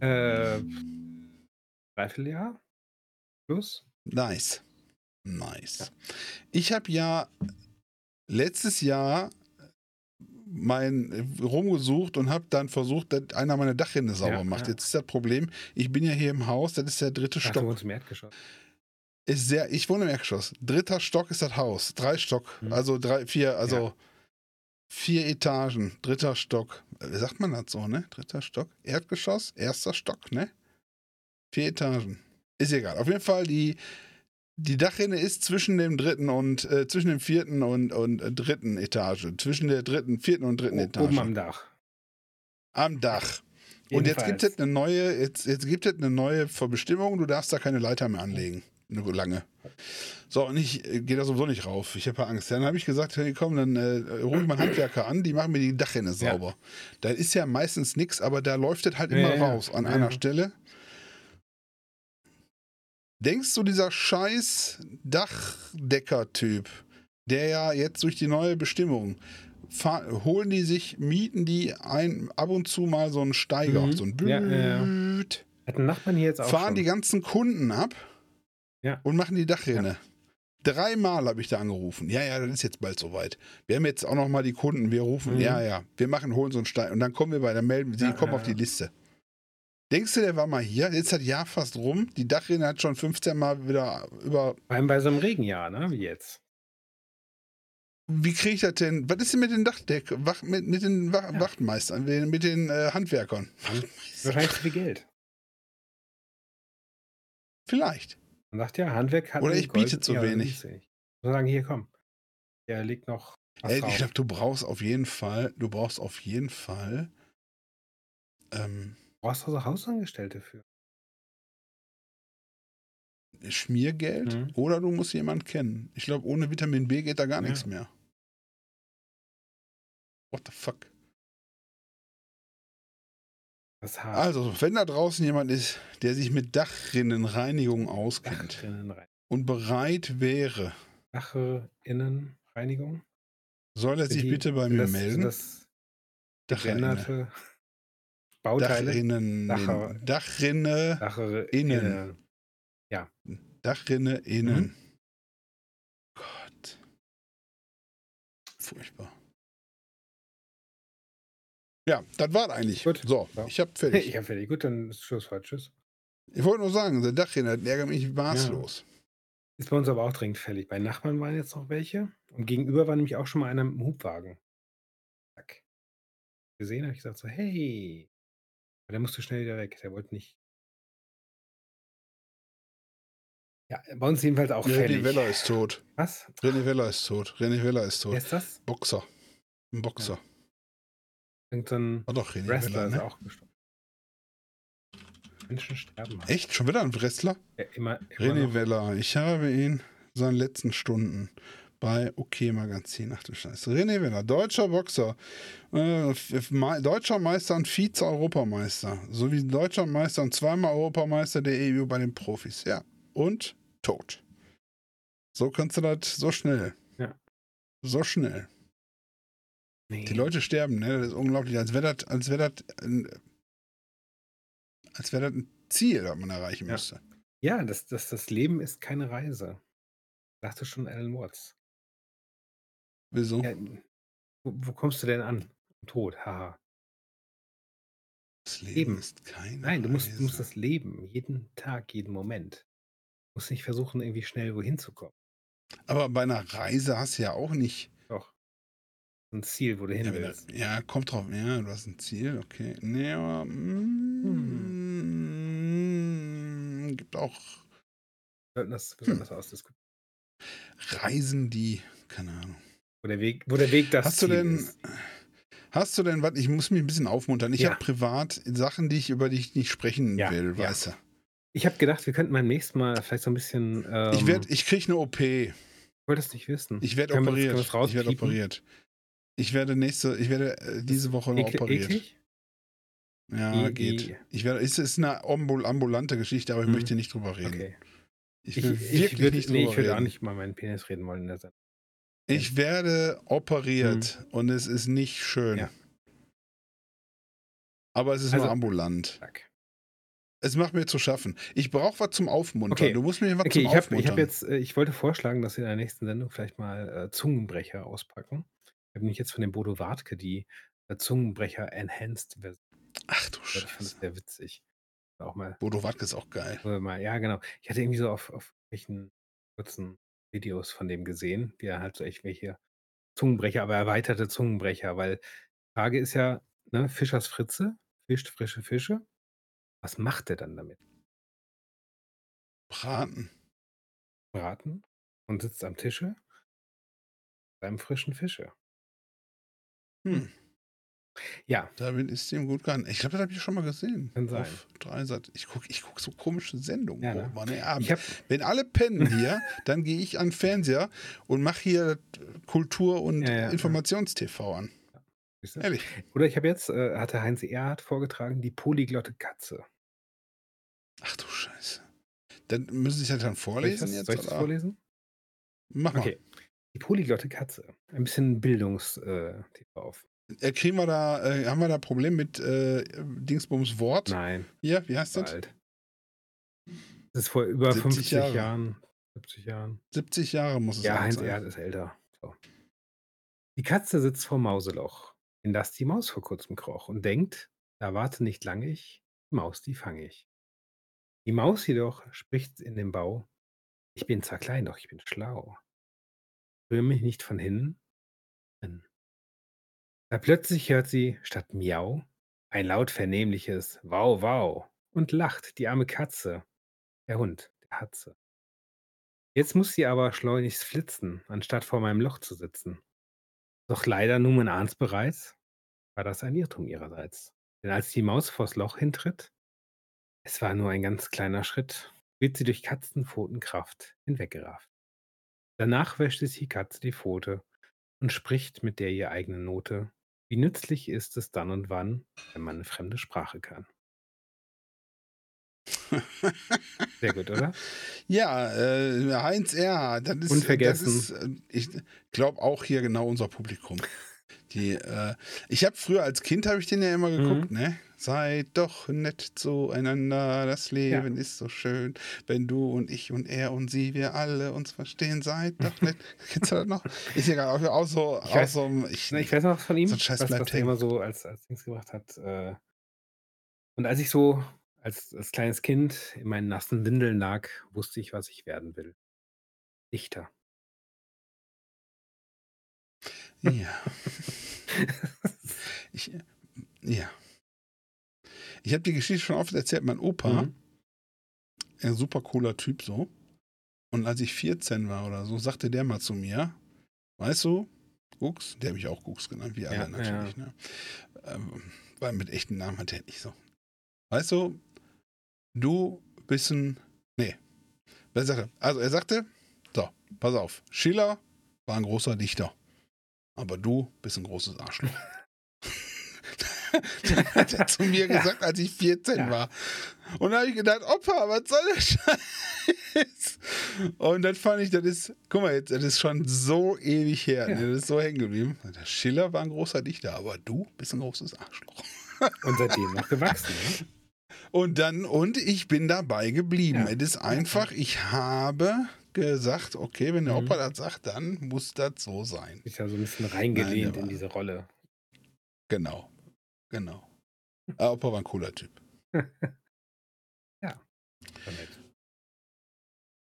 [SPEAKER 2] Äh, Dreivierteljahr? Plus?
[SPEAKER 1] Nice. Nice. Ich habe ja letztes Jahr mein rumgesucht und habe dann versucht, dass einer meine Dachrinne sauber
[SPEAKER 2] Ja,
[SPEAKER 1] macht.
[SPEAKER 2] ja.
[SPEAKER 1] Jetzt ist das Problem, ich bin ja hier im Haus, das ist der dritte
[SPEAKER 2] Ach, du
[SPEAKER 1] Stock.
[SPEAKER 2] wohnst im Erdgeschoss.
[SPEAKER 1] Ist sehr, ich wohne im Erdgeschoss. Dritter Stock ist das Haus. Drei Stock.
[SPEAKER 2] Hm.
[SPEAKER 1] Also drei, vier, also vier Etagen. Dritter Stock. Äh, Wie sagt man das so, ne? Dritter Stock. Erdgeschoss, erster Stock, ne? Vier Etagen. Ist egal. Auf jeden Fall, die, die Dachrinne ist zwischen dem dritten und äh, zwischen dem vierten und, und äh, dritten Etage. Zwischen der dritten, vierten und dritten
[SPEAKER 2] O-
[SPEAKER 1] Etage.
[SPEAKER 2] Oben am Dach.
[SPEAKER 1] am Dach. Und jetzt gibt es eine neue, jetzt, jetzt gibt es eine neue Verbestimmung, du darfst da keine Leiter mehr anlegen. Eine lange. So, und ich äh, gehe da sowieso nicht rauf. Ich habe ja Angst. Dann habe ich gesagt, hey komm, dann äh, rufe ich mal einen Handwerker an, die machen mir die Dachrinne
[SPEAKER 2] Ja.
[SPEAKER 1] sauber. Da ist ja meistens nichts, aber da läuft es halt
[SPEAKER 2] Ja,
[SPEAKER 1] immer
[SPEAKER 2] ja,
[SPEAKER 1] raus an
[SPEAKER 2] ja,
[SPEAKER 1] einer
[SPEAKER 2] ja.
[SPEAKER 1] Stelle. Denkst du, dieser scheiß Dachdecker-Typ, der ja jetzt durch die neue Bestimmung, holen die sich, mieten die ein, ab und zu mal so einen Steiger,
[SPEAKER 2] Mhm.
[SPEAKER 1] so ein
[SPEAKER 2] Ja, ja, ja.
[SPEAKER 1] Blüt,
[SPEAKER 2] Hat ein Nachbarn hier jetzt auch
[SPEAKER 1] fahren
[SPEAKER 2] schon.
[SPEAKER 1] die ganzen Kunden ab
[SPEAKER 2] Ja.
[SPEAKER 1] und machen die Dachrinne. Dreimal habe ich da angerufen. Ja, ja, das ist jetzt bald soweit. Wir haben jetzt auch noch mal die Kunden. Wir rufen,
[SPEAKER 2] Mhm.
[SPEAKER 1] ja, ja, wir machen, holen so einen Stein. Und dann kommen wir bei, dann melden sie,
[SPEAKER 2] Ja,
[SPEAKER 1] kommen
[SPEAKER 2] ja,
[SPEAKER 1] auf die
[SPEAKER 2] ja.
[SPEAKER 1] Liste. Denkst du, der war mal hier? Jetzt hat Jahr fast rum. Die Dachrinne hat schon 15 Mal wieder über.
[SPEAKER 2] Vor allem bei so einem Regenjahr, ne? Wie jetzt.
[SPEAKER 1] Wie kriege ich das denn? Was ist denn mit den Dachdeck, Wach, mit, mit den Wach,
[SPEAKER 2] Ja.
[SPEAKER 1] Wachtmeistern, mit, mit den äh, Handwerkern?
[SPEAKER 2] Wahrscheinlich zu viel Geld.
[SPEAKER 1] Vielleicht.
[SPEAKER 2] Man sagt ja, Handwerk hat.
[SPEAKER 1] Oder ich biete zu
[SPEAKER 2] ja,
[SPEAKER 1] wenig.
[SPEAKER 2] Muss sagen, hier komm. Der liegt noch.
[SPEAKER 1] Ey, ich glaube, du brauchst auf jeden Fall, du brauchst auf jeden Fall ähm,
[SPEAKER 2] brauchst also Hausangestellte für.
[SPEAKER 1] Schmiergeld
[SPEAKER 2] Mhm.
[SPEAKER 1] oder du musst jemanden kennen. Ich glaube, ohne Vitamin B geht da gar
[SPEAKER 2] Ja.
[SPEAKER 1] nichts mehr. What the fuck?
[SPEAKER 2] Das.
[SPEAKER 1] Also, wenn da draußen jemand ist, der sich mit Dachrinnenreinigung auskennt
[SPEAKER 2] Dachrinnenreinigung.
[SPEAKER 1] und bereit wäre,
[SPEAKER 2] Dachinnenreinigung.
[SPEAKER 1] soll er sich
[SPEAKER 2] die-
[SPEAKER 1] bitte bei mir
[SPEAKER 2] das,
[SPEAKER 1] melden.
[SPEAKER 2] Sind das
[SPEAKER 1] Dachrinne.
[SPEAKER 2] Bauteile?
[SPEAKER 1] Dachrinnen,
[SPEAKER 2] Dacher-
[SPEAKER 1] Dachrinne,
[SPEAKER 2] Dachere
[SPEAKER 1] Innen. Dachrinne innen.
[SPEAKER 2] Mhm.
[SPEAKER 1] Gott. Furchtbar. Ja, das war eigentlich.
[SPEAKER 2] Gut.
[SPEAKER 1] So,
[SPEAKER 2] Ja.
[SPEAKER 1] ich hab fertig. [laughs]
[SPEAKER 2] Ich habe fertig. Gut, dann ist Schluss heute. Tschüss.
[SPEAKER 1] Ich wollte nur sagen, der Dachrinne, ärgert mich maßlos.
[SPEAKER 2] Ist bei uns aber auch dringend fällig. Bei Nachbarn waren jetzt noch welche. Und gegenüber war nämlich auch schon mal einer mit dem Hubwagen. Zack. Gesehen, habe ich gesagt so, hey. Aber der musste schnell wieder weg. Der wollte nicht. Ja, bei uns jedenfalls auch
[SPEAKER 1] René
[SPEAKER 2] fällig.
[SPEAKER 1] Weller ist tot.
[SPEAKER 2] Was?
[SPEAKER 1] René Weller ist tot. René Weller ist
[SPEAKER 2] Wer
[SPEAKER 1] tot.
[SPEAKER 2] ist das?
[SPEAKER 1] Boxer. Ein Boxer.
[SPEAKER 2] Irgend so ein
[SPEAKER 1] War doch René
[SPEAKER 2] Wrestler ist
[SPEAKER 1] ne?
[SPEAKER 2] auch gestorben. Menschen sterben halt.
[SPEAKER 1] Echt? Schon wieder ein Wrestler?
[SPEAKER 2] Ja, immer, immer
[SPEAKER 1] René
[SPEAKER 2] noch.
[SPEAKER 1] Weller. Ich habe ihn seinen letzten Stunden bei OK Magazin. Ach du Scheiße. René Weller, deutscher Boxer. Äh, Me- deutscher Meister und Vize-Europameister. Sowie deutscher Meister und zweimal Europameister der EU bei den Profis. Ja. Und tot. So kannst du das so schnell.
[SPEAKER 2] Ja.
[SPEAKER 1] So schnell.
[SPEAKER 2] Nee.
[SPEAKER 1] Die Leute sterben, ne? Das ist unglaublich. Als wäre das, als wäre das, ein, als wäre das ein Ziel, das man erreichen
[SPEAKER 2] Ja.
[SPEAKER 1] müsste.
[SPEAKER 2] Ja, das, das, das Leben ist keine Reise. Sagte schon Alan Watts.
[SPEAKER 1] Wieso?
[SPEAKER 2] Ja, wo, wo kommst du denn an? Tod, haha.
[SPEAKER 1] Das Leben
[SPEAKER 2] Eben.
[SPEAKER 1] ist keine
[SPEAKER 2] Nein, du musst, du musst das leben. Jeden Tag, jeden Moment. Du musst nicht versuchen, irgendwie schnell wohin zu kommen.
[SPEAKER 1] Aber bei einer Reise hast du ja auch nicht.
[SPEAKER 2] Doch. Ein Ziel, wo du hin
[SPEAKER 1] Ja,
[SPEAKER 2] willst.
[SPEAKER 1] du- ja, kommt drauf. Ja, du hast ein Ziel, okay. Nee, aber. Mm, Gibt auch
[SPEAKER 2] Wir sollten das besonders ausdiskutieren.
[SPEAKER 1] Reisen, die. Keine Ahnung.
[SPEAKER 2] Wo der Weg, wo der Weg das
[SPEAKER 1] Hast du
[SPEAKER 2] Ziel
[SPEAKER 1] denn.
[SPEAKER 2] ist.
[SPEAKER 1] Hast du denn was? Ich muss mich ein bisschen aufmuntern. Ich
[SPEAKER 2] Ja.
[SPEAKER 1] habe privat Sachen, die ich über die ich nicht sprechen
[SPEAKER 2] Ja,
[SPEAKER 1] will,
[SPEAKER 2] ja.
[SPEAKER 1] weißt du.
[SPEAKER 2] Ich habe gedacht, wir könnten beim nächsten Mal vielleicht so ein bisschen. Ähm,
[SPEAKER 1] Ich, werd, ich kriege eine OP.
[SPEAKER 2] ich wollte es nicht wissen.
[SPEAKER 1] Ich werde
[SPEAKER 2] das-
[SPEAKER 1] operiert.
[SPEAKER 2] das
[SPEAKER 1] ich werde operiert. Ich werde nächste, ich werde äh, diese Woche noch
[SPEAKER 2] Ekl
[SPEAKER 1] operiert.
[SPEAKER 2] eklig?
[SPEAKER 1] Ja,
[SPEAKER 2] Wie-
[SPEAKER 1] geht. Ich werde, es ist eine ambul ambulante Geschichte, aber ich
[SPEAKER 2] Mhm.
[SPEAKER 1] möchte nicht drüber reden.
[SPEAKER 2] Okay.
[SPEAKER 1] Ich
[SPEAKER 2] Ich,
[SPEAKER 1] will
[SPEAKER 2] ich,
[SPEAKER 1] wirklich
[SPEAKER 2] würd,
[SPEAKER 1] nicht
[SPEAKER 2] nee,
[SPEAKER 1] drüber
[SPEAKER 2] ich würde auch
[SPEAKER 1] reden.
[SPEAKER 2] nicht mal meinen Penis reden wollen in der Sendung.
[SPEAKER 1] Ich werde operiert und es ist nicht schön.
[SPEAKER 2] Mhm. Ja.
[SPEAKER 1] Aber es ist
[SPEAKER 2] Also-
[SPEAKER 1] nur ambulant.
[SPEAKER 2] Zack.
[SPEAKER 1] Es macht mir zu schaffen. Ich brauche was zum Aufmuntern.
[SPEAKER 2] Okay.
[SPEAKER 1] Du musst mir was
[SPEAKER 2] Okay,
[SPEAKER 1] zum
[SPEAKER 2] ich habe
[SPEAKER 1] Aufmuntern.
[SPEAKER 2] ich hab jetzt, äh, ich wollte vorschlagen, dass wir in der nächsten Sendung vielleicht mal äh, Zungenbrecher auspacken. Ich habe nämlich jetzt von dem Bodo Wartke die äh, Zungenbrecher Enhanced Version.
[SPEAKER 1] Ach du
[SPEAKER 2] gehört. Ich fand das
[SPEAKER 1] Scheiße.
[SPEAKER 2] sehr witzig. Auch mal,
[SPEAKER 1] Bodo Wartke ist auch geil.
[SPEAKER 2] mal, ja genau. Ich hatte irgendwie so auf, auf welchen kurzen Videos von dem gesehen, wie er halt so echt welche Zungenbrecher, aber erweiterte Zungenbrecher, weil die Frage ist ja, ne, Fischers Fritze fischt frische Fische. Was macht er dann damit?
[SPEAKER 1] Braten.
[SPEAKER 2] Braten und sitzt am Tische beim frischen Fische.
[SPEAKER 1] Hm.
[SPEAKER 2] Ja,
[SPEAKER 1] Damit ist ihm gut gegangen. Ich glaube, das habe ich schon mal gesehen.
[SPEAKER 2] Kann sein.
[SPEAKER 1] Auf Dreisat. Ich gucke ich guck so komische Sendungen.
[SPEAKER 2] Ja, ne?
[SPEAKER 1] Mann, Abend. Wenn alle pennen hier, [laughs] dann gehe ich an den Fernseher und mache hier Kultur- und
[SPEAKER 2] Ja, ja.
[SPEAKER 1] Informationstv an. Ehrlich.
[SPEAKER 2] Oder ich habe jetzt, äh, hatte Heinz Erhardt vorgetragen, die polyglotte Katze.
[SPEAKER 1] Ach du Scheiße. Dann müssen Sie es ja dann
[SPEAKER 2] Soll ich
[SPEAKER 1] vorlesen
[SPEAKER 2] das,
[SPEAKER 1] jetzt?
[SPEAKER 2] soll ich das
[SPEAKER 1] oder?
[SPEAKER 2] vorlesen?
[SPEAKER 1] Mach mal.
[SPEAKER 2] Okay. Die polyglotte Katze. Ein bisschen Bildungs-TV auf.
[SPEAKER 1] Äh, kriegen wir da, äh, haben wir da Problem mit äh, Dingsbums Wort?
[SPEAKER 2] Nein,
[SPEAKER 1] Hier, wie heißt das?
[SPEAKER 2] bald. Das ist vor über
[SPEAKER 1] 70
[SPEAKER 2] 50
[SPEAKER 1] Jahre.
[SPEAKER 2] Jahren, 70 Jahren.
[SPEAKER 1] 70 Jahre muss es
[SPEAKER 2] Ja,
[SPEAKER 1] alt
[SPEAKER 2] Heinz
[SPEAKER 1] sein.
[SPEAKER 2] Erhardt ist älter. So. Die Katze sitzt vor Mauseloch, in das die Maus vor kurzem kroch und denkt, da warte nicht lang ich, die Maus, die fange ich. Die Maus jedoch spricht in dem Bau, ich bin zwar klein, doch ich bin schlau. Rühre mich nicht von hinnen. Da plötzlich hört sie statt Miau ein laut vernehmliches Wow, wow und lacht die arme Katze. Der Hund, der Hatze. Jetzt muss sie aber schleunigst flitzen, anstatt vor meinem Loch zu sitzen. Doch leider nun man ahnt's bereits, war das ein Irrtum ihrerseits. Denn als die Maus vors Loch hintritt, es war nur ein ganz kleiner Schritt, wird sie durch Katzenpfotenkraft hinweggerafft. Danach wäscht sich die Katze die Pfote und spricht mit der ihr eigenen Note. Wie nützlich ist es dann und wann, wenn man eine fremde Sprache kann? Sehr gut, oder? [laughs]
[SPEAKER 1] Ja, äh, Heinz Erhardt, das ist,
[SPEAKER 2] Unvergessen.
[SPEAKER 1] Das ist, äh, ich glaube auch hier genau unser Publikum. Die, äh, ich habe früher als Kind habe ich den ja immer geguckt,
[SPEAKER 2] Mhm.
[SPEAKER 1] ne? Seid doch nett zueinander, das Leben ist so schön, wenn du und ich und er und sie, wir alle uns verstehen, seid doch nett. [laughs] Kennst du das noch? Ist ja auch, auch so,
[SPEAKER 2] Ich
[SPEAKER 1] auch
[SPEAKER 2] weiß-
[SPEAKER 1] so ich,
[SPEAKER 2] ich weiß noch was von ihm,
[SPEAKER 1] So ein Scheiß
[SPEAKER 2] was, was er immer so als, als Dings gemacht hat. Äh, und als ich so als, als kleines Kind in meinen nassen Windeln lag, wusste ich, was ich werden will. Dichter.
[SPEAKER 1] Ja. [laughs] Ich, ja. Ich habe die Geschichte schon oft erzählt, mein Opa,
[SPEAKER 2] Mhm.
[SPEAKER 1] ein super cooler Typ so. Und als ich 14 war oder so, sagte der mal zu mir, weißt du, Gux, der hat mich auch Gux genannt, wie alle
[SPEAKER 2] Ja,
[SPEAKER 1] natürlich, ne? Ähm, weil mit echten Namen hat er nicht so. Weißt du, du bist ein, nee, was? Also er sagte, so, pass auf, Schiller war ein großer Dichter, aber du bist ein großes Arschloch. [laughs] das hat er zu mir gesagt, als ich 14
[SPEAKER 2] Ja.
[SPEAKER 1] war. Und da habe ich gedacht, Opa, was soll der Scheiß? Und dann fand ich, das ist, guck mal jetzt, das ist schon so ewig her,
[SPEAKER 2] Ja.
[SPEAKER 1] ne? das ist so hängen geblieben. Der Schiller war ein großer Dichter, aber du bist ein großes Arschloch.
[SPEAKER 2] Und seitdem noch gewachsen. Ne?
[SPEAKER 1] Und dann, und ich bin dabei geblieben.
[SPEAKER 2] Ja.
[SPEAKER 1] Es ist einfach, ich habe gesagt, okay, wenn der
[SPEAKER 2] Mhm.
[SPEAKER 1] Opa das sagt, dann muss das so sein.
[SPEAKER 2] Ist ja so ein bisschen reingelehnt
[SPEAKER 1] der
[SPEAKER 2] in diese Rolle.
[SPEAKER 1] Genau. Genau. Aber Opa war ein cooler Typ. [laughs]
[SPEAKER 2] Nett.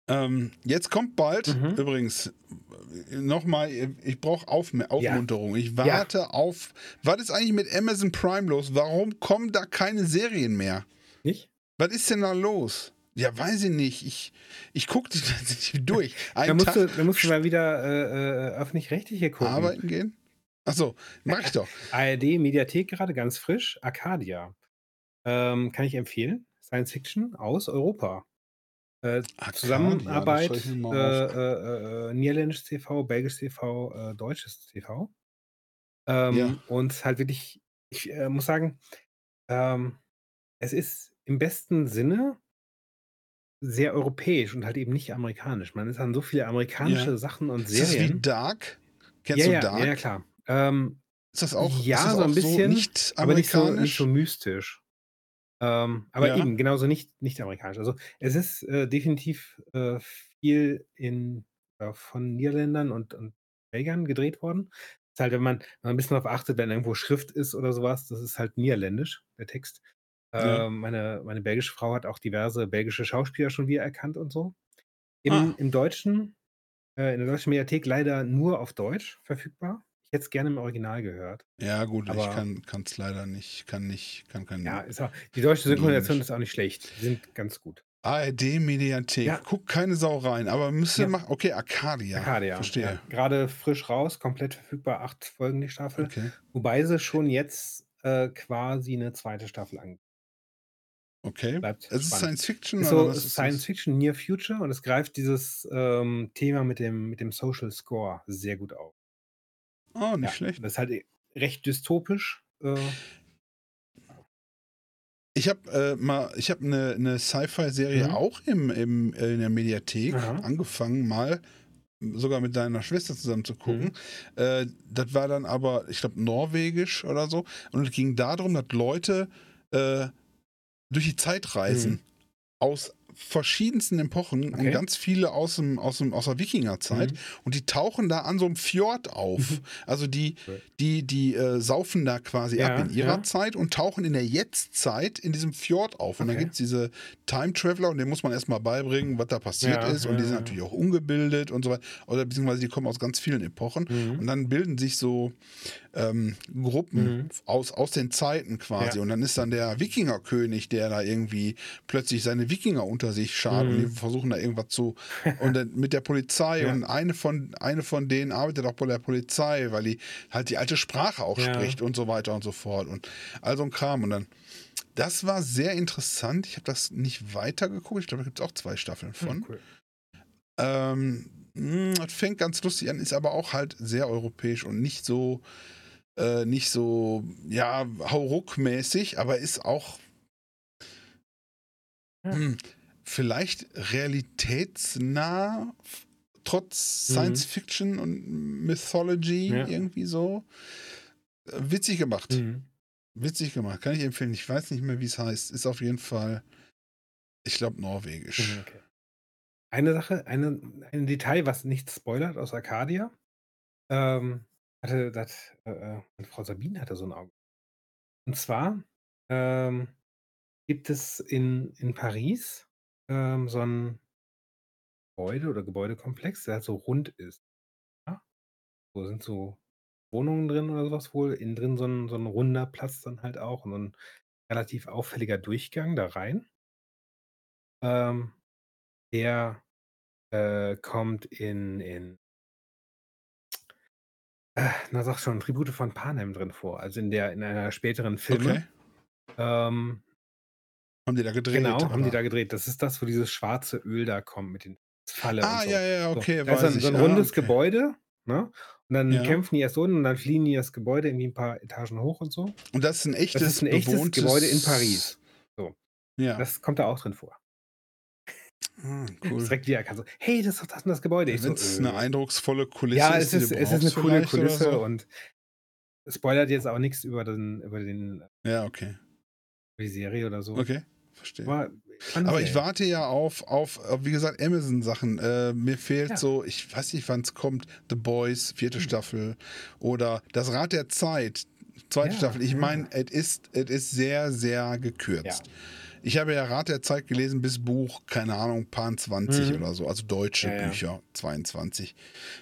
[SPEAKER 1] Ähm, jetzt kommt bald,
[SPEAKER 2] Mhm.
[SPEAKER 1] übrigens, nochmal, ich brauche Aufm Aufmunterung. Ich warte auf. Was ist eigentlich mit Amazon Prime los? Warum kommen da keine Serien mehr?
[SPEAKER 2] Nicht?
[SPEAKER 1] Was ist denn da los? Ja, weiß ich nicht. Ich, ich gucke die [laughs] nicht durch. Einen
[SPEAKER 2] Da musst,
[SPEAKER 1] Tag
[SPEAKER 2] du, da musst du mal wieder äh, äh, öffentlich-rechtliche gucken.
[SPEAKER 1] arbeiten gehen? Achso, mach ich doch. [laughs]
[SPEAKER 2] ARD, Mediathek gerade ganz frisch. Arcadia. Ähm, kann ich empfehlen. Science Fiction aus Europa. Äh,
[SPEAKER 1] Arcadia,
[SPEAKER 2] Zusammenarbeit, äh,
[SPEAKER 1] auf.
[SPEAKER 2] äh, äh, niederländisches TV, belgisches TV, äh, deutsches TV. Ähm,
[SPEAKER 1] Ja.
[SPEAKER 2] Und halt wirklich, ich äh, muss sagen, ähm, es ist im besten Sinne sehr europäisch und halt eben nicht amerikanisch. Man ist an so viele amerikanische
[SPEAKER 1] Ja.
[SPEAKER 2] Sachen und
[SPEAKER 1] Ist das wie
[SPEAKER 2] Serien.
[SPEAKER 1] Dark? Kennst
[SPEAKER 2] ja,
[SPEAKER 1] du
[SPEAKER 2] ja,
[SPEAKER 1] Dark?
[SPEAKER 2] ja, ja, klar. Ähm,
[SPEAKER 1] Ist das auch,
[SPEAKER 2] Ja,
[SPEAKER 1] das
[SPEAKER 2] so ein bisschen,
[SPEAKER 1] nicht
[SPEAKER 2] aber nicht so,
[SPEAKER 1] amerikanisch?
[SPEAKER 2] nicht so mystisch. Ähm, aber
[SPEAKER 1] Ja.
[SPEAKER 2] eben, genauso nicht, nicht amerikanisch. Also es ist äh, definitiv äh, viel in, äh, von Niederländern und, und Belgiern gedreht worden. Ist halt, wenn man, wenn man ein bisschen darauf achtet, wenn irgendwo Schrift ist oder sowas, das ist halt niederländisch, der Text.
[SPEAKER 1] Ja.
[SPEAKER 2] Ähm, meine, meine belgische Frau hat auch diverse belgische Schauspieler schon wiedererkannt und so. Im,
[SPEAKER 1] Ah.
[SPEAKER 2] im Deutschen, äh, in der deutschen Mediathek leider nur auf Deutsch verfügbar. Ich hätte es gerne im Original gehört.
[SPEAKER 1] Ja, gut, ich
[SPEAKER 2] Aber-
[SPEAKER 1] kann es leider nicht. Kann nicht, kann kein
[SPEAKER 2] Ja, ist auch, die deutsche Synchronisation ist auch nicht schlecht. Die sind ganz gut.
[SPEAKER 1] ARD-Mediathek.
[SPEAKER 2] Ja.
[SPEAKER 1] Guck keine Sau rein, aber müsste
[SPEAKER 2] Ja.
[SPEAKER 1] machen. Okay, Arcadia.
[SPEAKER 2] Arcadia.
[SPEAKER 1] Verstehe.
[SPEAKER 2] Ja. Gerade frisch raus, komplett verfügbar, acht Folgen die Staffel.
[SPEAKER 1] Okay.
[SPEAKER 2] Wobei sie schon jetzt äh, quasi eine zweite Staffel an.
[SPEAKER 1] Okay.
[SPEAKER 2] Bleibt
[SPEAKER 1] Es ist. Science Fiction
[SPEAKER 2] Ist
[SPEAKER 1] oder
[SPEAKER 2] so Science
[SPEAKER 1] das?
[SPEAKER 2] Fiction Near Future und es greift dieses ähm, Thema mit dem, mit dem Social Score sehr gut auf.
[SPEAKER 1] Oh, nicht
[SPEAKER 2] Ja,
[SPEAKER 1] schlecht.
[SPEAKER 2] Das ist halt recht dystopisch. Äh,
[SPEAKER 1] Ich habe äh, mal, ich habe eine, eine Sci-Fi-Serie
[SPEAKER 2] Mhm.
[SPEAKER 1] auch im, im, äh, in der Mediathek
[SPEAKER 2] Aha.
[SPEAKER 1] angefangen, mal sogar mit deiner Schwester zusammen zu gucken.
[SPEAKER 2] Mhm.
[SPEAKER 1] Äh, das war dann aber, ich glaube, norwegisch oder so. Und es ging darum, dass Leute äh, durch die Zeit reisen.
[SPEAKER 2] Mhm.
[SPEAKER 1] Aus verschiedensten Epochen und
[SPEAKER 2] Okay.
[SPEAKER 1] ganz viele aus, dem, aus, dem, aus der Wikingerzeit.
[SPEAKER 2] Mhm.
[SPEAKER 1] Und die tauchen da an so einem Fjord auf. Also die, die, die äh, saufen da quasi
[SPEAKER 2] Ja,
[SPEAKER 1] ab in ihrer
[SPEAKER 2] ja.
[SPEAKER 1] Zeit und tauchen in der Jetztzeit in diesem Fjord auf. Und dann
[SPEAKER 2] Okay.
[SPEAKER 1] gibt es diese Time Traveler und denen muss man erstmal beibringen, was da passiert
[SPEAKER 2] Ja,
[SPEAKER 1] ist. Und die sind natürlich auch ungebildet und so weiter. Oder beziehungsweise die kommen aus ganz vielen Epochen.
[SPEAKER 2] Mhm.
[SPEAKER 1] Und dann bilden sich so ähm, Gruppen
[SPEAKER 2] Mhm.
[SPEAKER 1] aus, aus den Zeiten quasi.
[SPEAKER 2] Ja.
[SPEAKER 1] Und dann ist dann der Wikingerkönig, der da irgendwie plötzlich seine Wikinger unter sich schart und
[SPEAKER 2] Mhm.
[SPEAKER 1] die versuchen da irgendwas zu. Und dann mit der Polizei [laughs]
[SPEAKER 2] Ja.
[SPEAKER 1] und eine von, eine von denen arbeitet auch bei der Polizei, weil die halt die alte Sprache auch
[SPEAKER 2] Ja.
[SPEAKER 1] spricht und so weiter und so fort. Und all so ein Kram. Und dann, das war sehr interessant. Ich habe das nicht weitergeguckt. Ich glaube, da gibt es auch zwei Staffeln von.
[SPEAKER 2] Hm, cool.
[SPEAKER 1] Ähm, mh, das fängt ganz lustig an, ist aber auch halt sehr europäisch und nicht so, äh, nicht so, ja, hauruck-mäßig, aber ist auch
[SPEAKER 2] Ja.
[SPEAKER 1] hm, vielleicht realitätsnah, trotz
[SPEAKER 2] Mhm.
[SPEAKER 1] Science Fiction und Mythology
[SPEAKER 2] Ja.
[SPEAKER 1] irgendwie so. Äh, Witzig gemacht.
[SPEAKER 2] Mhm.
[SPEAKER 1] Witzig gemacht. Kann ich empfehlen. Ich weiß nicht mehr, wie es heißt. Ist auf jeden Fall, ich glaube, norwegisch.
[SPEAKER 2] Mhm, Okay. Eine Sache, eine, ein Detail, was nicht spoilert aus Arcadia. Ähm, hatte das, äh, äh, Frau Sabine hatte so ein Auge. Und zwar ähm, gibt es in, in Paris ähm, so ein Gebäude oder Gebäudekomplex, der halt so rund ist. Ja? Wo sind so Wohnungen drin oder sowas wohl. Innen drin so ein, so ein runder Platz dann halt auch und so ein relativ auffälliger Durchgang da rein. Ähm, der äh, kommt in, in äh, na sag schon, Tribute von Panem drin vor. Also in der, in einer späteren Filme.
[SPEAKER 1] Okay.
[SPEAKER 2] Ähm,
[SPEAKER 1] Haben die da gedreht?
[SPEAKER 2] genau, haben die
[SPEAKER 1] oder?
[SPEAKER 2] da gedreht. Das ist das, wo dieses schwarze Öl da kommt mit den Falle
[SPEAKER 1] Ah,
[SPEAKER 2] so.
[SPEAKER 1] ja, ja,
[SPEAKER 2] So,
[SPEAKER 1] okay,
[SPEAKER 2] da ist dann so ein
[SPEAKER 1] Ah,
[SPEAKER 2] rundes
[SPEAKER 1] okay.
[SPEAKER 2] Gebäude, ne? Und dann
[SPEAKER 1] Ja.
[SPEAKER 2] kämpfen die erst unten und dann fliehen die das Gebäude irgendwie ein paar Etagen hoch und so.
[SPEAKER 1] Und das ist ein echtes,
[SPEAKER 2] Das ist ein echtes Gebäude in Paris.
[SPEAKER 1] Ja.
[SPEAKER 2] Das kommt da auch drin vor.
[SPEAKER 1] Ah,
[SPEAKER 2] Cool. Direkt wieder erkannt so, hey, das ist doch das und das Gebäude. Ich so,
[SPEAKER 1] Wenn es
[SPEAKER 2] äh,
[SPEAKER 1] eine eindrucksvolle Kulisse
[SPEAKER 2] ja,
[SPEAKER 1] ist,
[SPEAKER 2] es
[SPEAKER 1] die
[SPEAKER 2] ist, es ist eine coole Kulisse
[SPEAKER 1] so.
[SPEAKER 2] und spoilert jetzt auch nichts über, den, über, den, über
[SPEAKER 1] Ja, okay.
[SPEAKER 2] die Serie oder so.
[SPEAKER 1] Okay, verstehe.
[SPEAKER 2] Aber,
[SPEAKER 1] Aber ich warte ja auf, auf, auf wie gesagt, Amazon-Sachen. Äh, mir fehlt
[SPEAKER 2] Ja.
[SPEAKER 1] so, ich weiß nicht, wann es kommt, The Boys, vierte
[SPEAKER 2] Hm.
[SPEAKER 1] Staffel oder Das Rad der Zeit, zweite
[SPEAKER 2] Ja,
[SPEAKER 1] Staffel. Ich
[SPEAKER 2] ja.
[SPEAKER 1] meine, es ist, es ist sehr, sehr gekürzt. Ich habe ja Rat der Zeit gelesen bis Buch, keine Ahnung, Pan 20
[SPEAKER 2] Mhm.
[SPEAKER 1] oder so, also deutsche
[SPEAKER 2] Ja, ja.
[SPEAKER 1] Bücher, 22.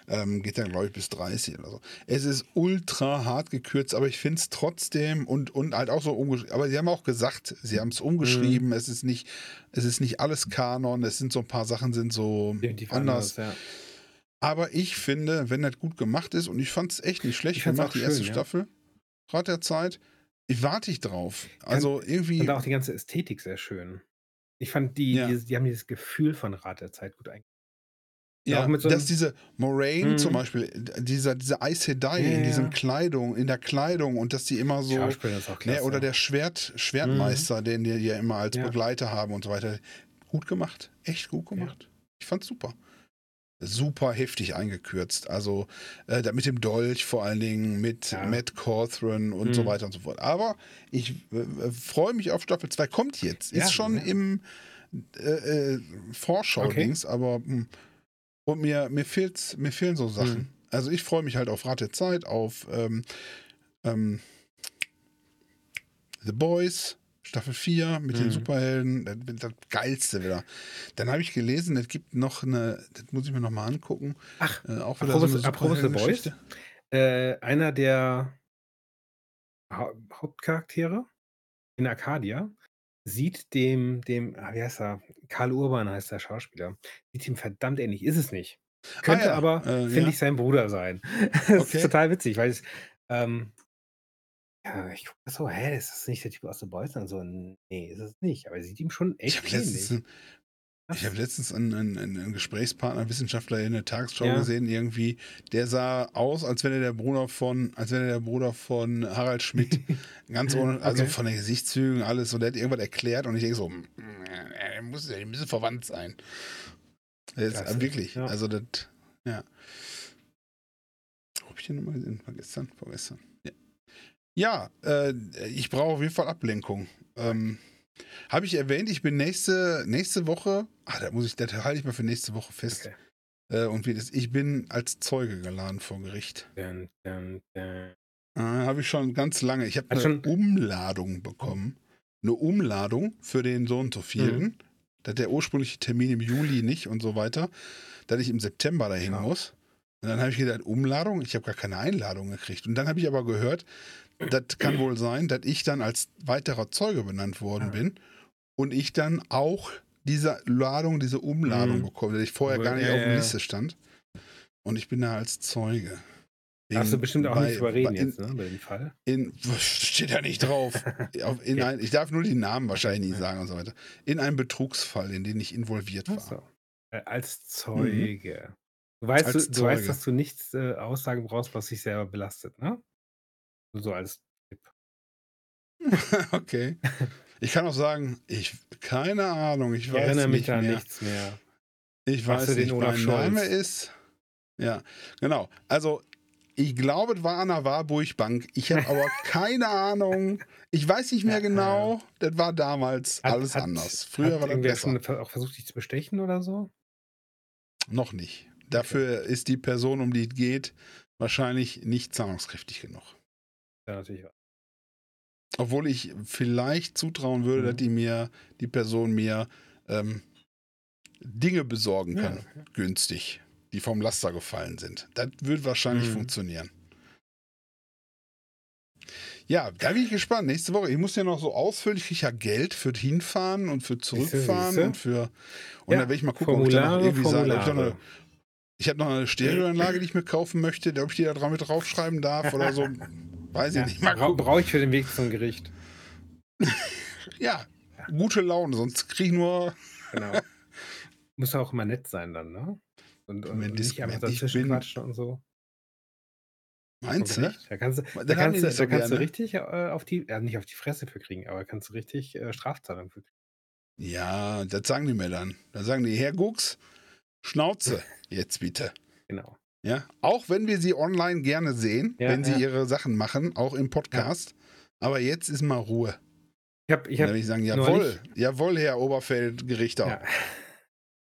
[SPEAKER 1] Ähm, geht dann, glaube ich, bis 30 oder so. Es ist ultra hart gekürzt, aber ich finde es trotzdem und, und halt auch so umgeschrieben. Aber sie haben auch gesagt, sie haben es umgeschrieben,
[SPEAKER 2] Mhm.
[SPEAKER 1] es ist nicht, es ist nicht alles Kanon, es sind so ein paar Sachen sind so
[SPEAKER 2] definitiv
[SPEAKER 1] anders.
[SPEAKER 2] anders. Ja.
[SPEAKER 1] Aber ich finde, wenn das gut gemacht ist, und ich fand es echt nicht schlecht gemacht, die erste
[SPEAKER 2] schön, ja.
[SPEAKER 1] Staffel, Rat der Zeit, ich warte ich drauf. Also irgendwie.
[SPEAKER 2] Und auch die ganze Ästhetik sehr schön. Ich fand, die,
[SPEAKER 1] Ja.
[SPEAKER 2] die, die haben dieses Gefühl von Rat der Zeit gut eingebaut.
[SPEAKER 1] Ja,
[SPEAKER 2] so
[SPEAKER 1] dass diese Moraine
[SPEAKER 2] Mhm.
[SPEAKER 1] zum Beispiel, äh, dieser, diese Aes Sedai
[SPEAKER 2] Ja,
[SPEAKER 1] in
[SPEAKER 2] ja.
[SPEAKER 1] diesem Kleidung, in der Kleidung und dass die immer so, ne, oder der Schwert, Schwertmeister, den die ja immer als
[SPEAKER 2] Ja.
[SPEAKER 1] Begleiter haben und so weiter. Gut gemacht, echt gut gemacht. Ich fand's super. Super heftig eingekürzt. Also äh, mit dem Dolch vor allen Dingen, mit
[SPEAKER 2] Ja.
[SPEAKER 1] Matt Cawthron und so
[SPEAKER 2] Mhm.
[SPEAKER 1] weiter und so fort. Aber ich äh, freue mich auf Staffel 2. Kommt jetzt.
[SPEAKER 2] Ja,
[SPEAKER 1] Ist schon
[SPEAKER 2] ja.
[SPEAKER 1] im äh, äh, Vorschau-Dings, aber hm, und mir, mir, fehlt's, mir fehlen so Sachen.
[SPEAKER 2] Mhm.
[SPEAKER 1] Also ich freue mich halt auf Rat der Zeit, auf ähm, ähm, The Boys, Staffel 4 mit den
[SPEAKER 2] Mhm.
[SPEAKER 1] Superhelden. Das das Geilste wieder. Dann habe ich gelesen, es gibt noch eine, das muss ich mir noch mal angucken.
[SPEAKER 2] Ach,
[SPEAKER 1] Äh, auch wieder
[SPEAKER 2] apropos-
[SPEAKER 1] so eine
[SPEAKER 2] apropos The Boys? Äh, einer der Hau Hauptcharaktere in Arcadia sieht dem, dem, ah, wie heißt er? Karl Urban heißt der Schauspieler. Sieht ihm verdammt ähnlich. Ist es nicht. Könnte
[SPEAKER 1] Ah ja,
[SPEAKER 2] aber,
[SPEAKER 1] äh,
[SPEAKER 2] finde
[SPEAKER 1] ja.
[SPEAKER 2] ich, sein Bruder sein. [laughs] das
[SPEAKER 1] Okay.
[SPEAKER 2] ist total witzig, weil es, ähm, ja, ich gucke so, hä, ist das nicht der Typ aus The Boys? Und so, nee, ist es nicht. Aber er sieht ihm schon
[SPEAKER 1] Ich
[SPEAKER 2] echt
[SPEAKER 1] habe letztens,
[SPEAKER 2] ähnlich.
[SPEAKER 1] ein- ich hab letztens einen, einen, einen Gesprächspartner, Wissenschaftler in der Tagesschau
[SPEAKER 2] Ja.
[SPEAKER 1] gesehen, irgendwie, der sah aus, als wenn er der Bruder von, als wenn er der Bruder von Harald Schmidt, [laughs] ganz ohne, also
[SPEAKER 2] Okay.
[SPEAKER 1] von den Gesichtszügen, alles, und der hat irgendwas erklärt und ich denke so, mm, er muss ja bisschen verwandt sein. Ist,
[SPEAKER 2] Klasse,
[SPEAKER 1] wirklich,
[SPEAKER 2] ja.
[SPEAKER 1] also das, ja. Wo hab ich den nochmal gesehen? War gestern? Vorgestern. Ja, äh, ich brauche auf jeden Fall Ablenkung. Ähm, habe ich erwähnt, ich bin nächste, nächste Woche, ah, da muss ich, das halte ich mal für nächste Woche fest.
[SPEAKER 2] Okay.
[SPEAKER 1] Äh, und wie das, ich bin als Zeuge geladen vor Gericht.
[SPEAKER 2] Dun, dun, dun.
[SPEAKER 1] Äh, habe ich schon ganz lange. Ich habe eine
[SPEAKER 2] schon-
[SPEAKER 1] Umladung bekommen. Eine Umladung für den so und so vielen.
[SPEAKER 2] Mhm.
[SPEAKER 1] Das der ursprüngliche Termin im Juli nicht und so weiter. Dass ich im September dahin
[SPEAKER 2] Ja.
[SPEAKER 1] muss. Und dann habe ich gedacht, Umladung? Ich habe gar keine Einladung gekriegt. Und dann habe ich aber gehört, das kann wohl sein, dass ich dann als weiterer Zeuge benannt worden bin und ich dann auch diese Ladung, diese Umladung
[SPEAKER 2] Mhm.
[SPEAKER 1] bekomme, dass ich vorher gar nicht
[SPEAKER 2] ja,
[SPEAKER 1] auf der
[SPEAKER 2] ja.
[SPEAKER 1] Liste stand. Und ich bin da als Zeuge.
[SPEAKER 2] Darfst du bestimmt auch
[SPEAKER 1] bei-
[SPEAKER 2] nicht überreden
[SPEAKER 1] in,
[SPEAKER 2] jetzt, ne, bei dem Fall.
[SPEAKER 1] In, [laughs] steht da nicht drauf. [laughs] Auf, in
[SPEAKER 2] Okay.
[SPEAKER 1] ein, ich darf nur die Namen wahrscheinlich nicht
[SPEAKER 2] Ja.
[SPEAKER 1] sagen und so weiter. In einem Betrugsfall, in den ich involviert war.
[SPEAKER 2] so. Äh, als Zeuge. Du weißt,
[SPEAKER 1] Als
[SPEAKER 2] du, du weißt,
[SPEAKER 1] Zeuge.
[SPEAKER 2] dass du nichts äh, aussagen brauchst, was dich selber belastet, ne? So als Tipp. [laughs]
[SPEAKER 1] okay. Ich kann auch sagen, ich keine Ahnung, ich
[SPEAKER 2] Ich
[SPEAKER 1] weiß
[SPEAKER 2] erinnere mich
[SPEAKER 1] nicht
[SPEAKER 2] an
[SPEAKER 1] mehr.
[SPEAKER 2] nichts mehr.
[SPEAKER 1] Ich weiß
[SPEAKER 2] den
[SPEAKER 1] nicht, mein Name ist. Ja, genau. Also, ich glaube, es war an der Warburg Bank. Ich habe aber [laughs] keine Ahnung. Ich weiß nicht mehr genau. Das war damals
[SPEAKER 2] Hat-
[SPEAKER 1] alles
[SPEAKER 2] hat-
[SPEAKER 1] anders. Früher
[SPEAKER 2] hat
[SPEAKER 1] war das besser.
[SPEAKER 2] auch versucht, dich zu bestechen oder so?
[SPEAKER 1] Noch nicht. Dafür ist die Person, um die es geht, wahrscheinlich nicht zahlungskräftig genug.
[SPEAKER 2] Ja, natürlich.
[SPEAKER 1] Obwohl ich vielleicht zutrauen würde,
[SPEAKER 2] Mhm.
[SPEAKER 1] dass die mir, die Person mir ähm, Dinge besorgen
[SPEAKER 2] Ja,
[SPEAKER 1] kann, günstig, die vom Laster gefallen sind. Das wird wahrscheinlich
[SPEAKER 2] Mhm.
[SPEAKER 1] funktionieren. Ja, da bin ich gespannt. Nächste Woche. Ich muss ja noch so ausführlich, ich ja Geld für Hinfahren und für Zurückfahren und für. Und
[SPEAKER 2] Ja,
[SPEAKER 1] da werde ich mal gucken, ob ich da noch
[SPEAKER 2] Formulare,
[SPEAKER 1] irgendwie sage, ich,
[SPEAKER 2] Formulare.
[SPEAKER 1] habe noch eine Stereoanlage, die ich mir kaufen möchte, ob ich die da dran mit draufschreiben darf oder so. [laughs] Weiß ich
[SPEAKER 2] Ja,
[SPEAKER 1] nicht. Mal
[SPEAKER 2] bra. Brauche ich für den Weg zum Gericht. [laughs]
[SPEAKER 1] Ja, gute Laune, sonst kriege ich nur.
[SPEAKER 2] Genau. [laughs] Muss auch immer nett sein dann, ne? Und, und, und nicht einfach dazwischen quatschen und so.
[SPEAKER 1] Meinst du?
[SPEAKER 2] Da kannst da kannst,
[SPEAKER 1] so
[SPEAKER 2] da kannst du richtig äh, auf die, ja, nicht auf die Fresse für kriegen, aber kannst du richtig äh, Strafzahlung für kriegen.
[SPEAKER 1] Ja, das sagen die mir dann. Da sagen die, Herr Gux, Schnauze, jetzt bitte.
[SPEAKER 2] Genau.
[SPEAKER 1] Ja, auch wenn wir sie online gerne sehen,
[SPEAKER 2] Ja,
[SPEAKER 1] wenn sie
[SPEAKER 2] ja.
[SPEAKER 1] ihre Sachen machen, auch im Podcast. Aber jetzt ist mal Ruhe.
[SPEAKER 2] Ich habe ich
[SPEAKER 1] Dann
[SPEAKER 2] hab,
[SPEAKER 1] würde ich sagen, jawohl, jawohl, Herr Oberfeldgerichter.
[SPEAKER 2] ja.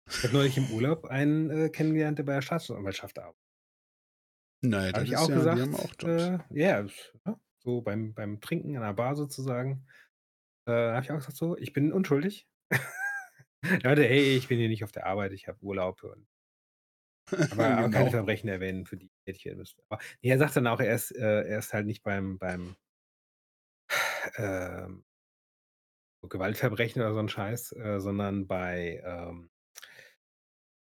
[SPEAKER 2] ich hab neulich im Urlaub einen äh, kennengelernt, der bei der Staatsanwaltschaft arbeitet.
[SPEAKER 1] Nein,
[SPEAKER 2] Da
[SPEAKER 1] das
[SPEAKER 2] habe ich auch
[SPEAKER 1] ja,
[SPEAKER 2] gesagt,
[SPEAKER 1] die haben auch Jobs.
[SPEAKER 2] äh, ja, ist, ja, so beim, beim Trinken an der Bar sozusagen, äh, habe ich auch gesagt, so, ich bin unschuldig. [laughs] meinte, hey, ich bin hier nicht auf der Arbeit, ich habe Urlaub. Und, aber, aber [laughs] keine
[SPEAKER 1] Genau.
[SPEAKER 2] Verbrechen erwähnen, für die ich müsste. Aber nee, er sagt dann auch, er ist, äh, er ist halt nicht beim, beim [sighs] so Gewaltverbrechen oder so ein Scheiß, äh, sondern bei ähm,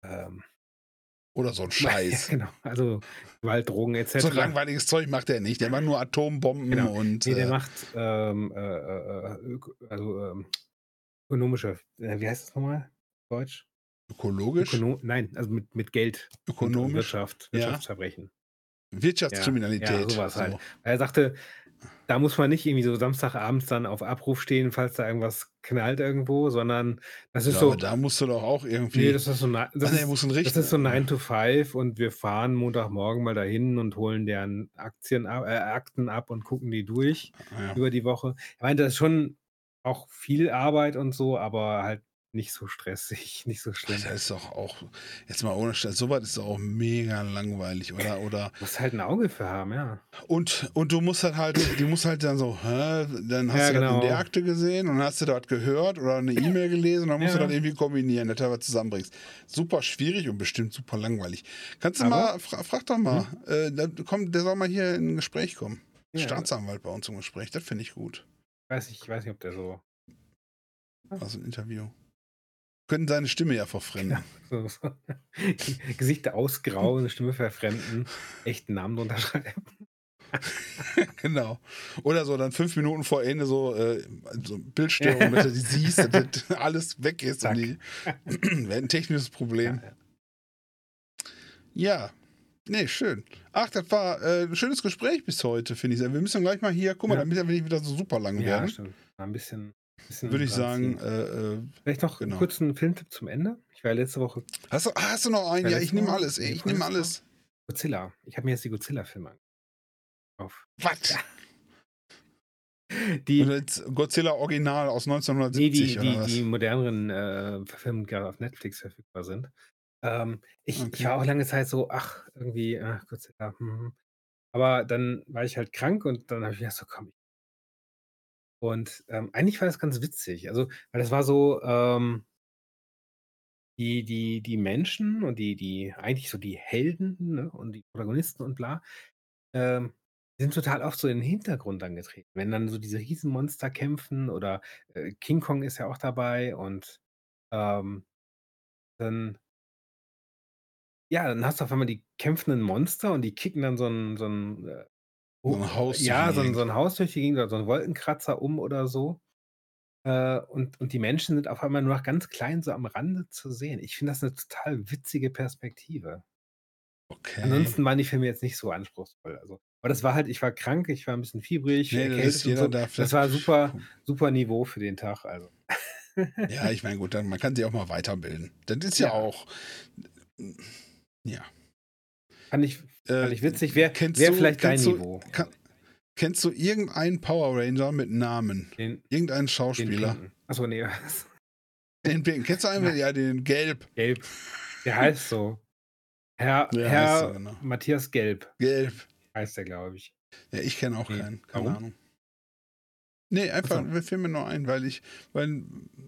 [SPEAKER 2] ähm,
[SPEAKER 1] Oder so ein [laughs]
[SPEAKER 2] ja,
[SPEAKER 1] Scheiß.
[SPEAKER 2] genau, also Gewalt, Drogen etc.
[SPEAKER 1] So langweiliges Zeug macht er nicht. Der macht nur Atombomben
[SPEAKER 2] Genau.
[SPEAKER 1] und.
[SPEAKER 2] Nee, der
[SPEAKER 1] äh,
[SPEAKER 2] macht ähm, äh, äh, öko- also ähm, ökonomische, äh, wie heißt das nochmal? Deutsch?
[SPEAKER 1] Ökologisch,
[SPEAKER 2] Ökono Nein, also mit, mit Geld.
[SPEAKER 1] ökonomisch,
[SPEAKER 2] Wirtschaft,
[SPEAKER 1] Ja.
[SPEAKER 2] Wirtschaftsverbrechen.
[SPEAKER 1] Wirtschaftskriminalität.
[SPEAKER 2] Ja, ja, sowas
[SPEAKER 1] so.
[SPEAKER 2] halt. Er sagte, da muss man nicht irgendwie so Samstagabends dann auf Abruf stehen, falls da irgendwas knallt irgendwo, sondern das ist
[SPEAKER 1] Ja,
[SPEAKER 2] so,
[SPEAKER 1] aber da musst du doch auch irgendwie.
[SPEAKER 2] nee, das ist so, das
[SPEAKER 1] Ah, nee,
[SPEAKER 2] ist,
[SPEAKER 1] muss ein Richter.
[SPEAKER 2] das ist so 9 to 5 und wir fahren Montagmorgen mal dahin und holen deren Aktien ab, äh, Akten ab und gucken die durch.
[SPEAKER 1] Ja.
[SPEAKER 2] über die Woche. Ich meine, das ist schon auch viel Arbeit und so, aber halt nicht so stressig, [laughs] nicht so schlimm.
[SPEAKER 1] Das ist doch auch, jetzt mal ohne Stress, sowas ist auch mega langweilig, oder? Oder
[SPEAKER 2] Du musst halt ein Auge für haben, ja.
[SPEAKER 1] und, und du musst halt halt, die musst halt dann so, hä, dann hast
[SPEAKER 2] Ja,
[SPEAKER 1] du das
[SPEAKER 2] genau.
[SPEAKER 1] in der Akte gesehen und dann hast du das gehört oder eine [clears throat] E-Mail gelesen und dann musst
[SPEAKER 2] Ja.
[SPEAKER 1] du das irgendwie kombinieren, dass du was zusammenbringst. Super schwierig und bestimmt super langweilig. Kannst du
[SPEAKER 2] Aber-
[SPEAKER 1] mal, fra frag doch mal, äh, da, komm, der soll mal hier in ein Gespräch kommen.
[SPEAKER 2] Ja.
[SPEAKER 1] Staatsanwalt bei uns im Gespräch, das finde ich gut.
[SPEAKER 2] Weiß ich, ich weiß nicht, ob der so,
[SPEAKER 1] Also ein Interview. Können seine Stimme ja verfremden.
[SPEAKER 2] so, so [laughs] Gesichter ausgrauen, Stimme verfremden, echten Namen drunter schreiben. [laughs]
[SPEAKER 1] Genau. Oder so dann fünf Minuten vor Ende so, äh, so Bildstörung, dass du die siehst, dass das [laughs] alles weg ist.
[SPEAKER 2] Zack.
[SPEAKER 1] Und die, [clears throat] wäre ein technisches Problem.
[SPEAKER 2] Ja, ja.
[SPEAKER 1] Ja. Nee, schön. Ach, das war äh, ein schönes Gespräch bis heute, finde ich. Wir müssen gleich mal hier, guck mal,
[SPEAKER 2] Ja.
[SPEAKER 1] damit wir nicht wieder so super lang
[SPEAKER 2] Ja,
[SPEAKER 1] werden.
[SPEAKER 2] stimmt. Ein bisschen
[SPEAKER 1] Würde ich sagen, äh, äh,
[SPEAKER 2] Vielleicht noch
[SPEAKER 1] genau.
[SPEAKER 2] kurz einen Filmtipp zum Ende. Ich war ja letzte Woche
[SPEAKER 1] hast, du, ah, hast du noch einen?
[SPEAKER 2] Ja,
[SPEAKER 1] Ja, ich nehme alles, ey,
[SPEAKER 2] Nee,
[SPEAKER 1] ich nehme alles.
[SPEAKER 2] Godzilla. Ich habe mir jetzt die Godzilla-Filme angeguckt. Auf.
[SPEAKER 1] Was? [laughs]
[SPEAKER 2] Die,
[SPEAKER 1] Und jetzt Godzilla Original aus
[SPEAKER 2] Nee,
[SPEAKER 1] 1970
[SPEAKER 2] die,
[SPEAKER 1] oder
[SPEAKER 2] die,
[SPEAKER 1] was?
[SPEAKER 2] die moderneren äh, Verfilmungen, die gerade auf Netflix verfügbar sind. Ähm, ich, ich
[SPEAKER 1] Okay.
[SPEAKER 2] war auch lange Zeit so, ach, irgendwie, ach, Godzilla. Hm. hm. Aber dann war ich halt krank und dann habe ich gedacht, so komm. Und ähm, eigentlich war das ganz witzig. Also, weil das war so, ähm, die die die Menschen und die die eigentlich so die Helden, ne, und die Protagonisten und bla, ähm, sind total oft so in den Hintergrund angetreten. Wenn dann so diese Riesenmonster kämpfen oder, äh, King Kong ist ja auch dabei und, ähm, dann ja, dann hast du auf einmal die kämpfenden Monster und die kicken dann so 'n so 'n, äh, oh,
[SPEAKER 1] 'n Haus
[SPEAKER 2] ja, so 'n
[SPEAKER 1] Gegend.
[SPEAKER 2] so 'n Haus durch die Gegend oder so 'n Wolkenkratzer um oder so. Äh, und und die Menschen sind auf einmal nur noch ganz klein so am Rande zu sehen. Ich finde das 'ne total witzige Perspektive.
[SPEAKER 1] Okay.
[SPEAKER 2] Ansonsten waren die Filme jetzt nicht so anspruchsvoll, also aber das war halt ich war krank, ich war 'n bisschen fiebrig,
[SPEAKER 1] Ne, das
[SPEAKER 2] so. Das war super super Niveau für den Tag, also.
[SPEAKER 1] Ja, ich meine, gut, dann man kann sich auch mal weiterbilden. Das ist ja
[SPEAKER 2] Ja.
[SPEAKER 1] auch ja.
[SPEAKER 2] Fand ich
[SPEAKER 1] Äh,
[SPEAKER 2] ich witzig, wäre
[SPEAKER 1] kennst
[SPEAKER 2] wäre
[SPEAKER 1] du
[SPEAKER 2] vielleicht dein
[SPEAKER 1] du
[SPEAKER 2] Niveau.
[SPEAKER 1] ka kennst du irgendeinen Power Ranger mit Namen?
[SPEAKER 2] Den
[SPEAKER 1] Irgendeinen Schauspieler?
[SPEAKER 2] pinken. Ach so, ne, [laughs] was?
[SPEAKER 1] Den pinken. Kennst du einen mit ja, den Gelb.
[SPEAKER 2] Gelb. Der heißt so. Herr
[SPEAKER 1] Der heißt so,
[SPEAKER 2] Herr
[SPEAKER 1] genau.
[SPEAKER 2] Matthias Gelb
[SPEAKER 1] Gelb.
[SPEAKER 2] heißt der, glaube ich.
[SPEAKER 1] Ja, ich kenne auch
[SPEAKER 2] Ne,
[SPEAKER 1] keinen, keine
[SPEAKER 2] warum?
[SPEAKER 1] Ahnung. Ne, einfach,
[SPEAKER 2] Ach so.
[SPEAKER 1] mir fiel mir nur ein, weil ich weil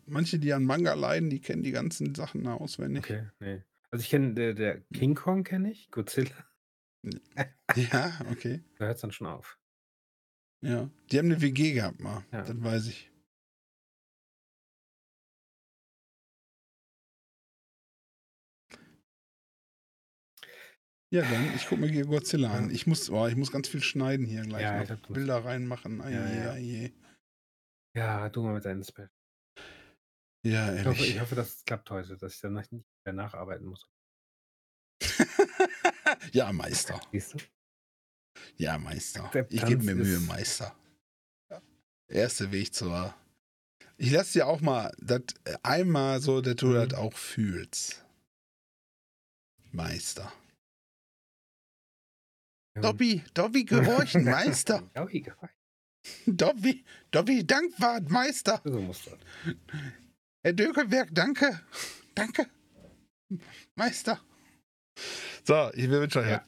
[SPEAKER 1] manche, die an Manga leiden, die kennen die ganzen Sachen auswendig.
[SPEAKER 2] Okay, ne. Also, ich kenne der der King Kong kenne ich, Godzilla. [laughs]
[SPEAKER 1] Ja, okay.
[SPEAKER 2] Da hört's dann schon auf.
[SPEAKER 1] Ja. Die haben 'ne WG gehabt mal,
[SPEAKER 2] Ja.
[SPEAKER 1] das weiß ich. Ja, dann, ich gucke mir hier Godzilla an. Ich muss oh, ich muss ganz viel schneiden hier gleich
[SPEAKER 2] Ja,
[SPEAKER 1] noch. Bilder reinmachen. Ai,
[SPEAKER 2] Ja,
[SPEAKER 1] ai,
[SPEAKER 2] ja. Ja, du mal mit deinen Special.
[SPEAKER 1] Ja,
[SPEAKER 2] Ich hoffe ich
[SPEAKER 1] ehrlich.
[SPEAKER 2] hoffe, das klappt heute, dass ich dann nicht mehr nacharbeiten muss. [laughs]
[SPEAKER 1] Ja, Meister.
[SPEAKER 2] Siehst du?
[SPEAKER 1] Ja, Meister. Ich gebe mir Mühe,
[SPEAKER 2] ist
[SPEAKER 1] Meister. Erste Weg zur ich lasse dir auch mal das einmal so, dass du
[SPEAKER 2] Mhm.
[SPEAKER 1] das auch fühlst. Meister.
[SPEAKER 2] Ja.
[SPEAKER 1] Dobby, Dobby, gehorchen, [laughs] Meister.
[SPEAKER 2] Dobby, gehorchen.
[SPEAKER 1] Dobby, Dobby, Dankwart, Meister.
[SPEAKER 2] So muss das.
[SPEAKER 1] Herr Dökelberg, danke. Danke. Meister. So, ich wünsche euch.
[SPEAKER 2] Ja.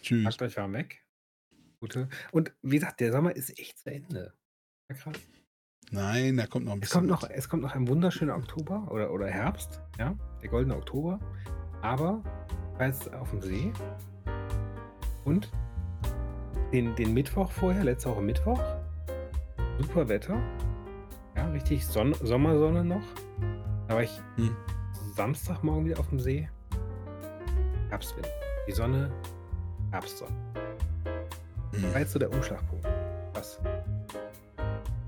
[SPEAKER 1] Tschüss.
[SPEAKER 2] Packt euch warm weg. Gute und wie gesagt, der Sommer ist echt zu Ende. Ja, krass.
[SPEAKER 1] Nein, da kommt noch ein
[SPEAKER 2] Es
[SPEAKER 1] bisschen.
[SPEAKER 2] kommt noch es kommt noch ein wunderschöner Oktober oder oder Herbst, ja, der goldene Oktober. Aber ich war jetzt aufm See und den den Mittwoch vorher, letzte Woche Mittwoch, super Wetter. Ja, richtig Sonn Sommersonne noch. Da war ich
[SPEAKER 1] Hm.
[SPEAKER 2] Samstagmorgen wieder aufm See. Herbstwind. Die Sonne, Herbstsonne.
[SPEAKER 1] Hm.
[SPEAKER 2] War jetzt so der Umschlagpunkt. Krass.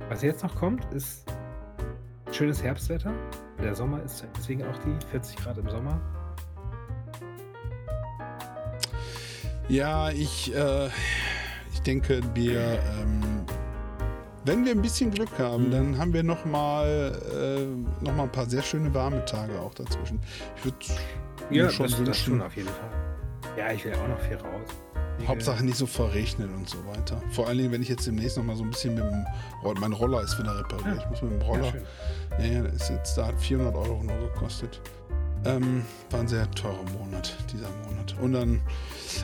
[SPEAKER 2] Was jetzt noch kommt, ist schönes Herbstwetter. Der Sommer ist deswegen auch die 40 Grad im Sommer.
[SPEAKER 1] Ja, ich, äh, ich denke, wir, ähm, wenn wir ein bisschen Glück haben,
[SPEAKER 2] Mhm.
[SPEAKER 1] dann haben wir noch mal, äh, noch mal ein paar sehr schöne warme Tage auch dazwischen. Ich würde
[SPEAKER 2] Ja,
[SPEAKER 1] mir schon
[SPEAKER 2] das, das
[SPEAKER 1] wünschen,
[SPEAKER 2] schon auf jeden Fall. Ja, ich will auch noch viel raus.
[SPEAKER 1] Hauptsache nicht so verregnet und so weiter. Vor allen Dingen, wenn ich jetzt demnächst noch mal so ein bisschen mit dem Roller, mein Roller ist wieder repariert.
[SPEAKER 2] Ja.
[SPEAKER 1] Ich muss mit dem Roller, ja, ja, ist jetzt, da hat 400 Euro nur gekostet. Ähm, war ein sehr teurer Monat, dieser Monat. Und dann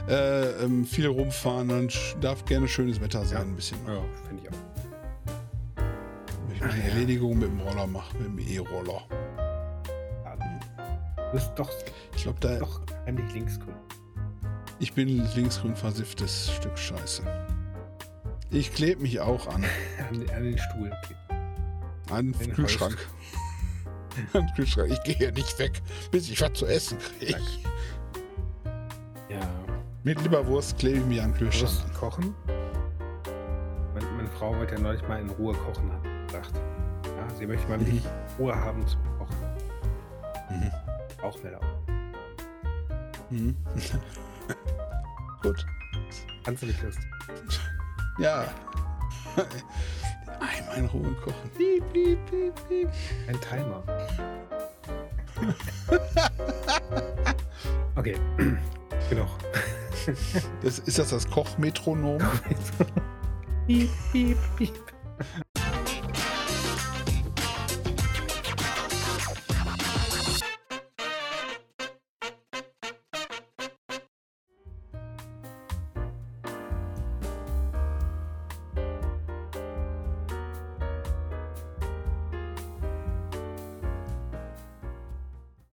[SPEAKER 1] äh, ähm, viel rumfahren, dann darf gerne schönes Wetter sein,
[SPEAKER 2] Ja.
[SPEAKER 1] ein bisschen.
[SPEAKER 2] Ja, finde ich auch.
[SPEAKER 1] Wenn ich meine
[SPEAKER 2] ja.
[SPEAKER 1] Erledigung mit dem Roller mache, mit dem E-Roller.
[SPEAKER 2] Du bist doch,
[SPEAKER 1] Ich glaube, da,
[SPEAKER 2] doch heimlich linksgrün.
[SPEAKER 1] ich bin linksgrün versifftes Stück Scheiße. Ich klebe mich auch an. [laughs]
[SPEAKER 2] An, an den Stuhl.
[SPEAKER 1] An den Kühlschrank. An den Kühlschrank. Ich gehe hier nicht weg, bis ich was zu essen kriege.
[SPEAKER 2] Ja.
[SPEAKER 1] Mit Leberwurst klebe ich mich an den Kühlschrank
[SPEAKER 2] wirst
[SPEAKER 1] an.
[SPEAKER 2] kochen? Meine, meine Frau wollte ja neulich mal in Ruhe kochen, hat sie gesagt. Ja, sie möchte mal
[SPEAKER 1] Mhm.
[SPEAKER 2] Ruhe haben zum Kochen.
[SPEAKER 1] Mhm.
[SPEAKER 2] Auch mehr.
[SPEAKER 1] Mhm. [laughs] Gut.
[SPEAKER 2] Kannst du nicht Lust?
[SPEAKER 1] Ja. [laughs] Einmal in Ruhe kochen. Piep, piep, piep, piep.
[SPEAKER 2] Ein Timer. [laughs] okay. [clears throat] Genug.
[SPEAKER 1] Das, ist das das Kochmetronom?
[SPEAKER 2] piep, piep, piep.